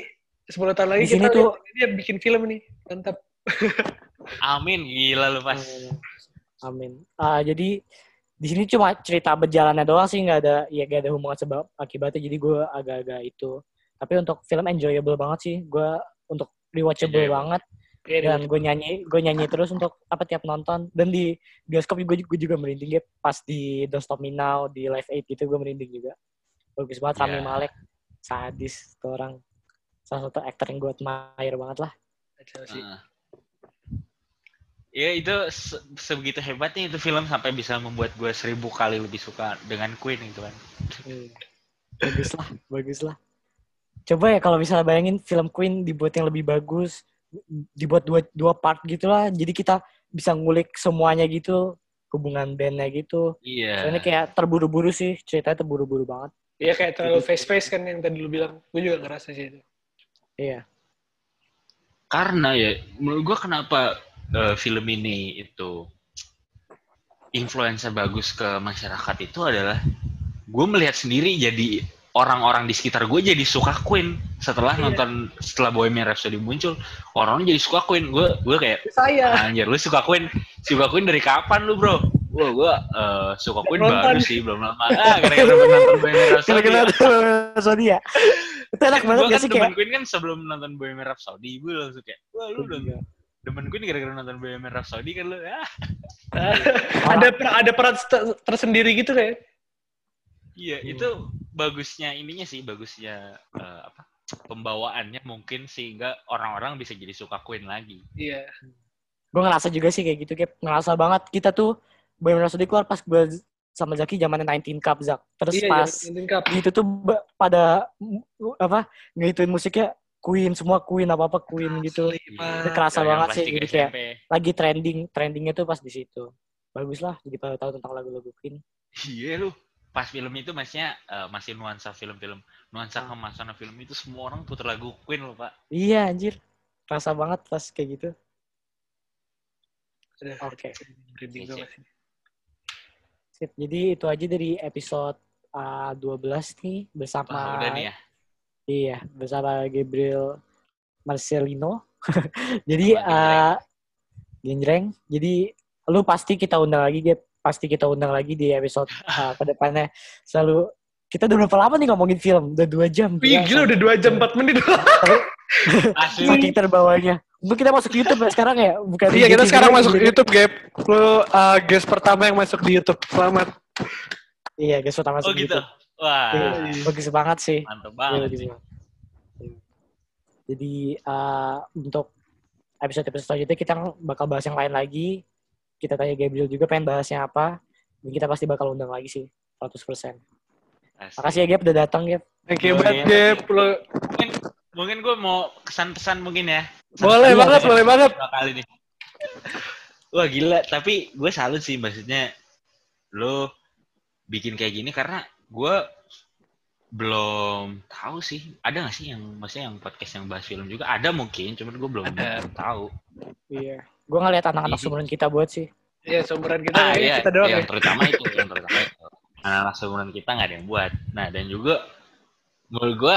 10 tahun lagi Di sini kita tuh- dia bikin film nih. Mantap. Amin, gila lu Fas. Amin. Ah, jadi di sini cuma cerita berjalannya doang sih nggak ada ya nggak ada hubungan sebab akibatnya jadi gue agak-agak itu tapi untuk film enjoyable banget sih gue untuk rewatchable Enjoyable. banget Iya, dan gue nyanyi gue nyanyi terus untuk apa tiap nonton dan di bioskop gue juga, juga merinding ya pas di Don't Stop Me Now di Live Aid gitu gue merinding juga bagus banget Rami Iya. Malek sadis tuh orang salah satu aktor yang gue admire banget lah. Nah. Ya itu se- sebegitu hebatnya itu film sampai bisa membuat gue seribu kali lebih suka dengan Queen gitu kan. Hmm. bagus lah bagus lah coba ya kalau misalnya bayangin film Queen dibuat yang lebih bagus dibuat dua dua part gitu lah jadi kita bisa ngulik semuanya gitu hubungan bandnya gitu Iya. soalnya kayak terburu-buru sih ceritanya terburu-buru banget Iya kayak terlalu face-face kan yang tadi lu bilang. Gue juga ngerasa sih itu. iya Karena ya menurut gue kenapa eh, film ini itu influencer bagus ke masyarakat itu adalah gue melihat sendiri jadi orang-orang di sekitar gue jadi suka Queen setelah Iya. nonton setelah Bohemian Rhapsody muncul orang jadi suka Queen gue gue kayak Saya. anjir lu suka Queen suka Queen dari kapan lu bro Wah, gue eh, suka Queen Nonton. baru sih, belum lama. Ah, gara-gara nonton Bohemian Rhapsody. Rhapsody ya itu enak banget gue kan sih kayak Queen kan sebelum nonton Bohemian Rhapsody, gue langsung kayak, wah lu udah Iya. demen Queen gara-gara nonton Bohemian Rhapsody kan lu, ah. ada per- ada peran ter- tersendiri gitu kayak. Iya, Hmm. itu bagusnya ininya sih, bagusnya eh, apa? pembawaannya mungkin sehingga orang-orang bisa jadi suka Queen lagi. Iya. Gue ngerasa juga sih kayak gitu, kayak ngerasa banget kita tuh benar-benar sedih keluar pas gue sama Zaki zamannya 19 Cup Zak. Terus Iya, pas Jangan Cup. gitu tuh pada apa ngituin musiknya Queen semua Queen apa apa Queen gitu. Asli, Pak. Itu kerasa Yang banget sih jadi kayak SMP. lagi trending trendingnya tuh pas di situ. Bagus lah jadi pada tahu tentang lagu-lagu Queen. Iya lu. Pas film itu maksudnya eh, masih nuansa film-film, nuansa Ah. kemasan film itu semua orang putar lagu Queen loh, Pak. Iya anjir. Kerasa banget pas kayak gitu. Oke. masih. Sip. Jadi itu aja dari episode uh, 12 nih bersama Wah, udah nih ya. Iya, bersama Gabriel Marcelino. Jadi uh, Genjreng. Jadi lu pasti kita undang lagi, Gap. Pasti kita undang lagi di episode uh, ke depannya. Selalu kita udah berapa lama nih ngomongin film? Udah dua jam. Wih, gila udah 2 jam 4 menit. Saking terbawanya. Mungkin kita masuk YouTube ya sekarang ya? Bukan Iya, kita sekarang masuk YouTube, Gap. Lu uh, guest pertama yang masuk di YouTube. Selamat. Iya, guys, kita masuk Oh gitu. YouTube. Wah, Iya, Bagus banget sih. mantep Iya, banget sih. Iya. Jadi uh, untuk episode-episode selanjutnya kita bakal bahas yang lain lagi. Kita tanya Gabriel juga pengen bahasnya apa. Dan kita pasti bakal undang lagi sih. 100%. Asli. Makasih ya Gap udah datang Gap. Thank you Oh, banget, iya. Gap. Mungkin mungkin gue mau kesan-pesan mungkin ya. boleh Iya, banget, iya. boleh banget. dua kali nih. Wah gila, tapi gue salut sih maksudnya lo bikin kayak gini karena gue belum tahu sih. Ada gak sih yang maksudnya yang podcast yang bahas film juga? Ada mungkin, cuman gue belum, Ada. belum tahu. Iya. Gue ngeliat anak-anak Iya. sumuran kita buat sih. Iya, seumuran kita, Ah iya, kita doang yang ya. terutama itu, yang terutama itu. Anak-anak seumuran kita nggak ada yang buat. Nah dan juga menurut gue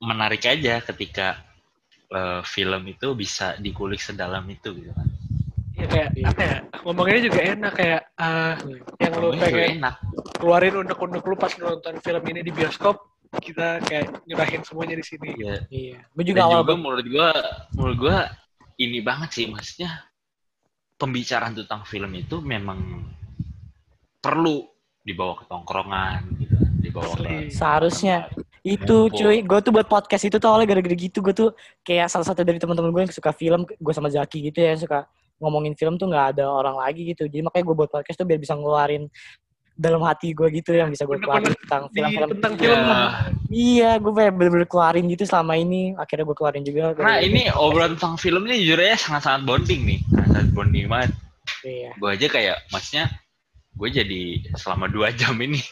menarik aja ketika eh, film itu bisa dikulik sedalam itu gitu kan. Iya, kayak apa ya? Ngomonginnya juga enak kayak uh, yang lu Ngomongnya juga pengen enak. keluarin unek-unek lu pas nonton film ini di bioskop, kita kayak nyerahin semuanya di sini. Iya. Iya. Gue Dan juga awal juga menurut gua menurut gua ini banget sih maksudnya pembicaraan tentang film itu memang perlu dibawa ke tongkrongan gitu dibawa Asli. ke seharusnya itu Ngumpul. cuy gue tuh buat podcast itu tuh awalnya gara-gara gitu gue tuh kayak salah satu dari teman-teman gue yang suka film gue sama Zaki gitu ya yang suka ngomongin film tuh nggak ada orang lagi gitu. Jadi makanya gue buat podcast tuh biar bisa ngeluarin dalam hati gue gitu yang bisa gue keluarin tentang film-film. Tentang Ya, film iya. gue pengen bener-bener keluarin gitu selama ini. Akhirnya gue keluarin juga. Karena ini obrolan tentang film ini jujur aja sangat-sangat bonding nih. Sangat bonding banget. Iya. Gue aja kayak maksudnya gue jadi selama dua jam ini.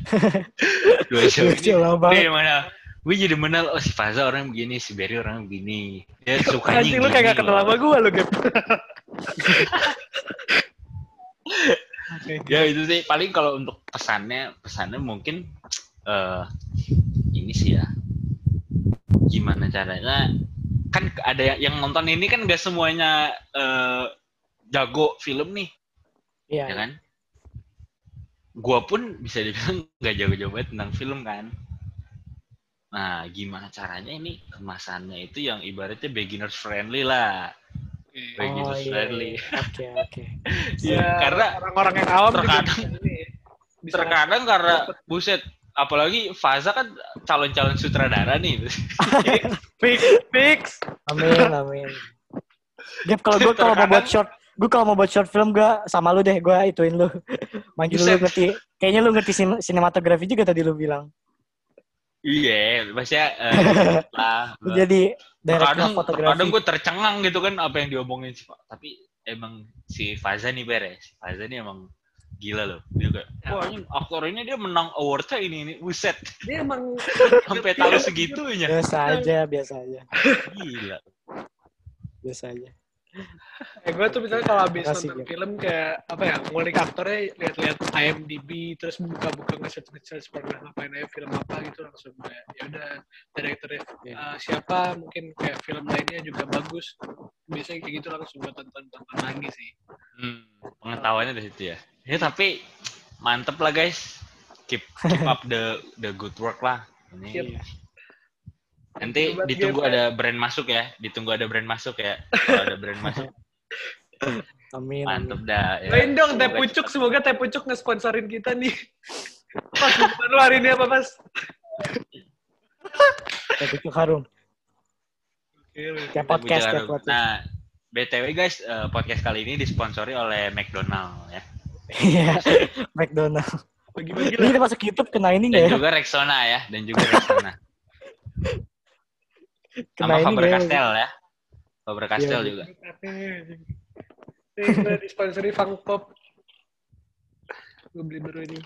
Dua jam ini. nih mana gue jadi mengenal oh si Faza orang begini si Berry orang begini. Dia sukanya Anjing lu kayak gak kenal sama gue lu, Gap. ya itu sih. Paling kalau untuk pesannya pesannya mungkin eh ini sih ya. Gimana caranya? Kan ada yang, yang nonton ini kan gak semuanya eh jago film nih. Iya. Ya kan? Gua pun bisa dibilang gak jago-jago banget tentang film kan nah gimana caranya ini kemasannya itu yang ibaratnya beginners friendly lah. Iya. Begitu oh iya friendly. iya. oke oke. Ya, karena orang-orang yang awam terkadang- bisa terkadang karena buset apalagi Faza kan calon-calon sutradara nih. Fix fix. Amin amin. Gap kalau gue kalau mau buat short gue kalau mau buat short film gue sama lu deh gue ituin lu. Manggil lu ngerti kayaknya lu ngerti sin- sinematografi juga tadi lu bilang iya maksudnya eh, lah jadi kadang fotografi kadang gue tercengang gitu kan apa yang diomongin sih Pak tapi emang si Faza nih beres Faza nih emang gila loh. Dia kayak wah ini aktor ini dia menang awardnya ini ini buset. Dia emang sampai tahu segitunya. Biasa aja biasa aja. Gila. Biasa aja Eh, gue tuh misalnya kalau habis nonton Gap. film kayak apa ya ngulik aktornya lihat-lihat IMDb terus buka-buka nge-search nge-search pernah ngapain aja film apa gitu langsung kayak ya udah direkturnya eh, siapa mungkin kayak film lainnya juga bagus. Biasanya kayak gitu langsung gue tonton tonton lagi sih. Hmm, pengetahuannya dari situ ya. Ya tapi mantep lah guys. Keep keep up the the good work lah. Ini Siap. Nanti Buat ditunggu ada brand masuk ya ditunggu ada brand masuk ya kalau ada brand masuk amin mantep amin. dah ya. Lain dong teh Semoga pucuk semoga teh pucuk nge-sponsorin kita nih pas lu hari ini apa mas Bucuk harum. Kayak podcast, kayak podcast. Nah, BTW guys, eh, podcast kali ini disponsori oleh McDonald ya. Iya, McDonald. Bagi-bagi Ini lah. kita masuk YouTube kena ini nggak Dan ya? juga Rexona ya, dan juga Rexona. Kena Sama ini Faber ya? Castell ya. Faber Castell Iya. juga. Ini kita disponsori Fang Pop. Gue beli baru ini.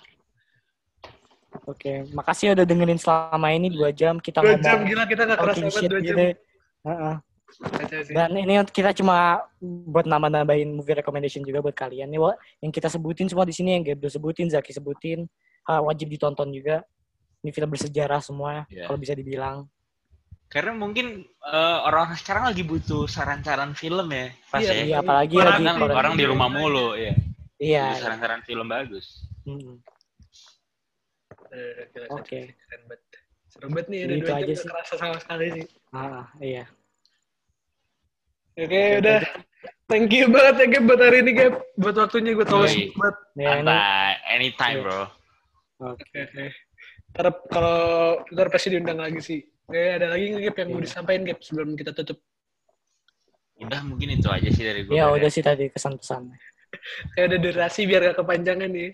Oke, makasih udah dengerin selama ini dua jam kita Dua ngomong jam gila kita gak keras talking banget dua jam. gitu. Heeh. Dan ini kita cuma buat nambah-nambahin movie recommendation juga buat kalian. Nih, yang kita sebutin semua di sini yang Gabriel sebutin, Zaki sebutin, wajib ditonton juga. Ini film bersejarah semua, Iya. kalau bisa dibilang. Karena mungkin eh, orang sekarang lagi butuh saran-saran film ya, pas Iya, ya. Iya, apalagi Orang lagi Karena Orang- orang di rumah mulu ya. Iya. Saran-saran film bagus. Mm. Eh, Oke. keren banget. Seru banget nih, udah Gitu dua aja jam kerasa sama sekali sih. Ah, iya. Oke, udah. Thank you banget ya, Gap, buat hari ini, Gap. Buat waktunya, gue sibuk banget. Ya, anytime Iya. bro. oke. Oke, oke. Ntar kalau ntar pasti diundang lagi sih. Oke, ada lagi nggak, Gap, yang mau Iya. disampaikan, Gap, sebelum kita tutup? Udah mungkin itu aja sih dari gue. Ya udah sih tadi kesan-pesan. Kayak ada durasi biar gak kepanjangan nih.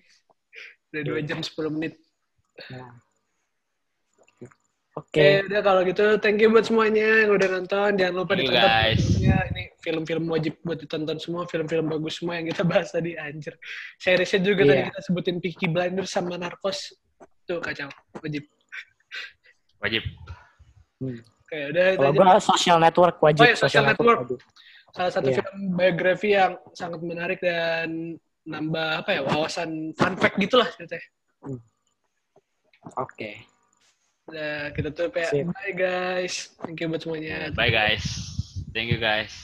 Udah Iya. 2 jam 10 menit. Nah. Oke, Oke. udah kalau gitu thank you buat semuanya yang udah nonton. Jangan lupa you, ditonton guys. filmnya. Ini film-film wajib buat ditonton semua, film-film bagus semua yang kita bahas tadi anjir. Seriesnya juga tadi Iya. kita sebutin Peaky Blinders sama Narcos. Tuh kacau, wajib. Wajib. Hmm. Oke, udah itu Kalau aja. gua social network wajib. Oh iya, Social Network. wajib. Salah satu Iya. film biografi yang sangat menarik dan nambah apa ya wawasan fun fact gitulah ceritanya. Oke. Udah kita tutup ya. Sip. Bye guys. Thank you buat semuanya. Bye guys. Thank you guys.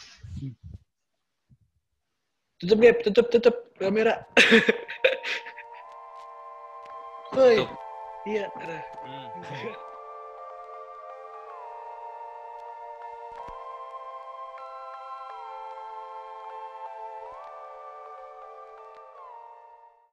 Tutup Gap, tutup, tutup kamera. Woi. Tutup. Iya, ada. Hmm.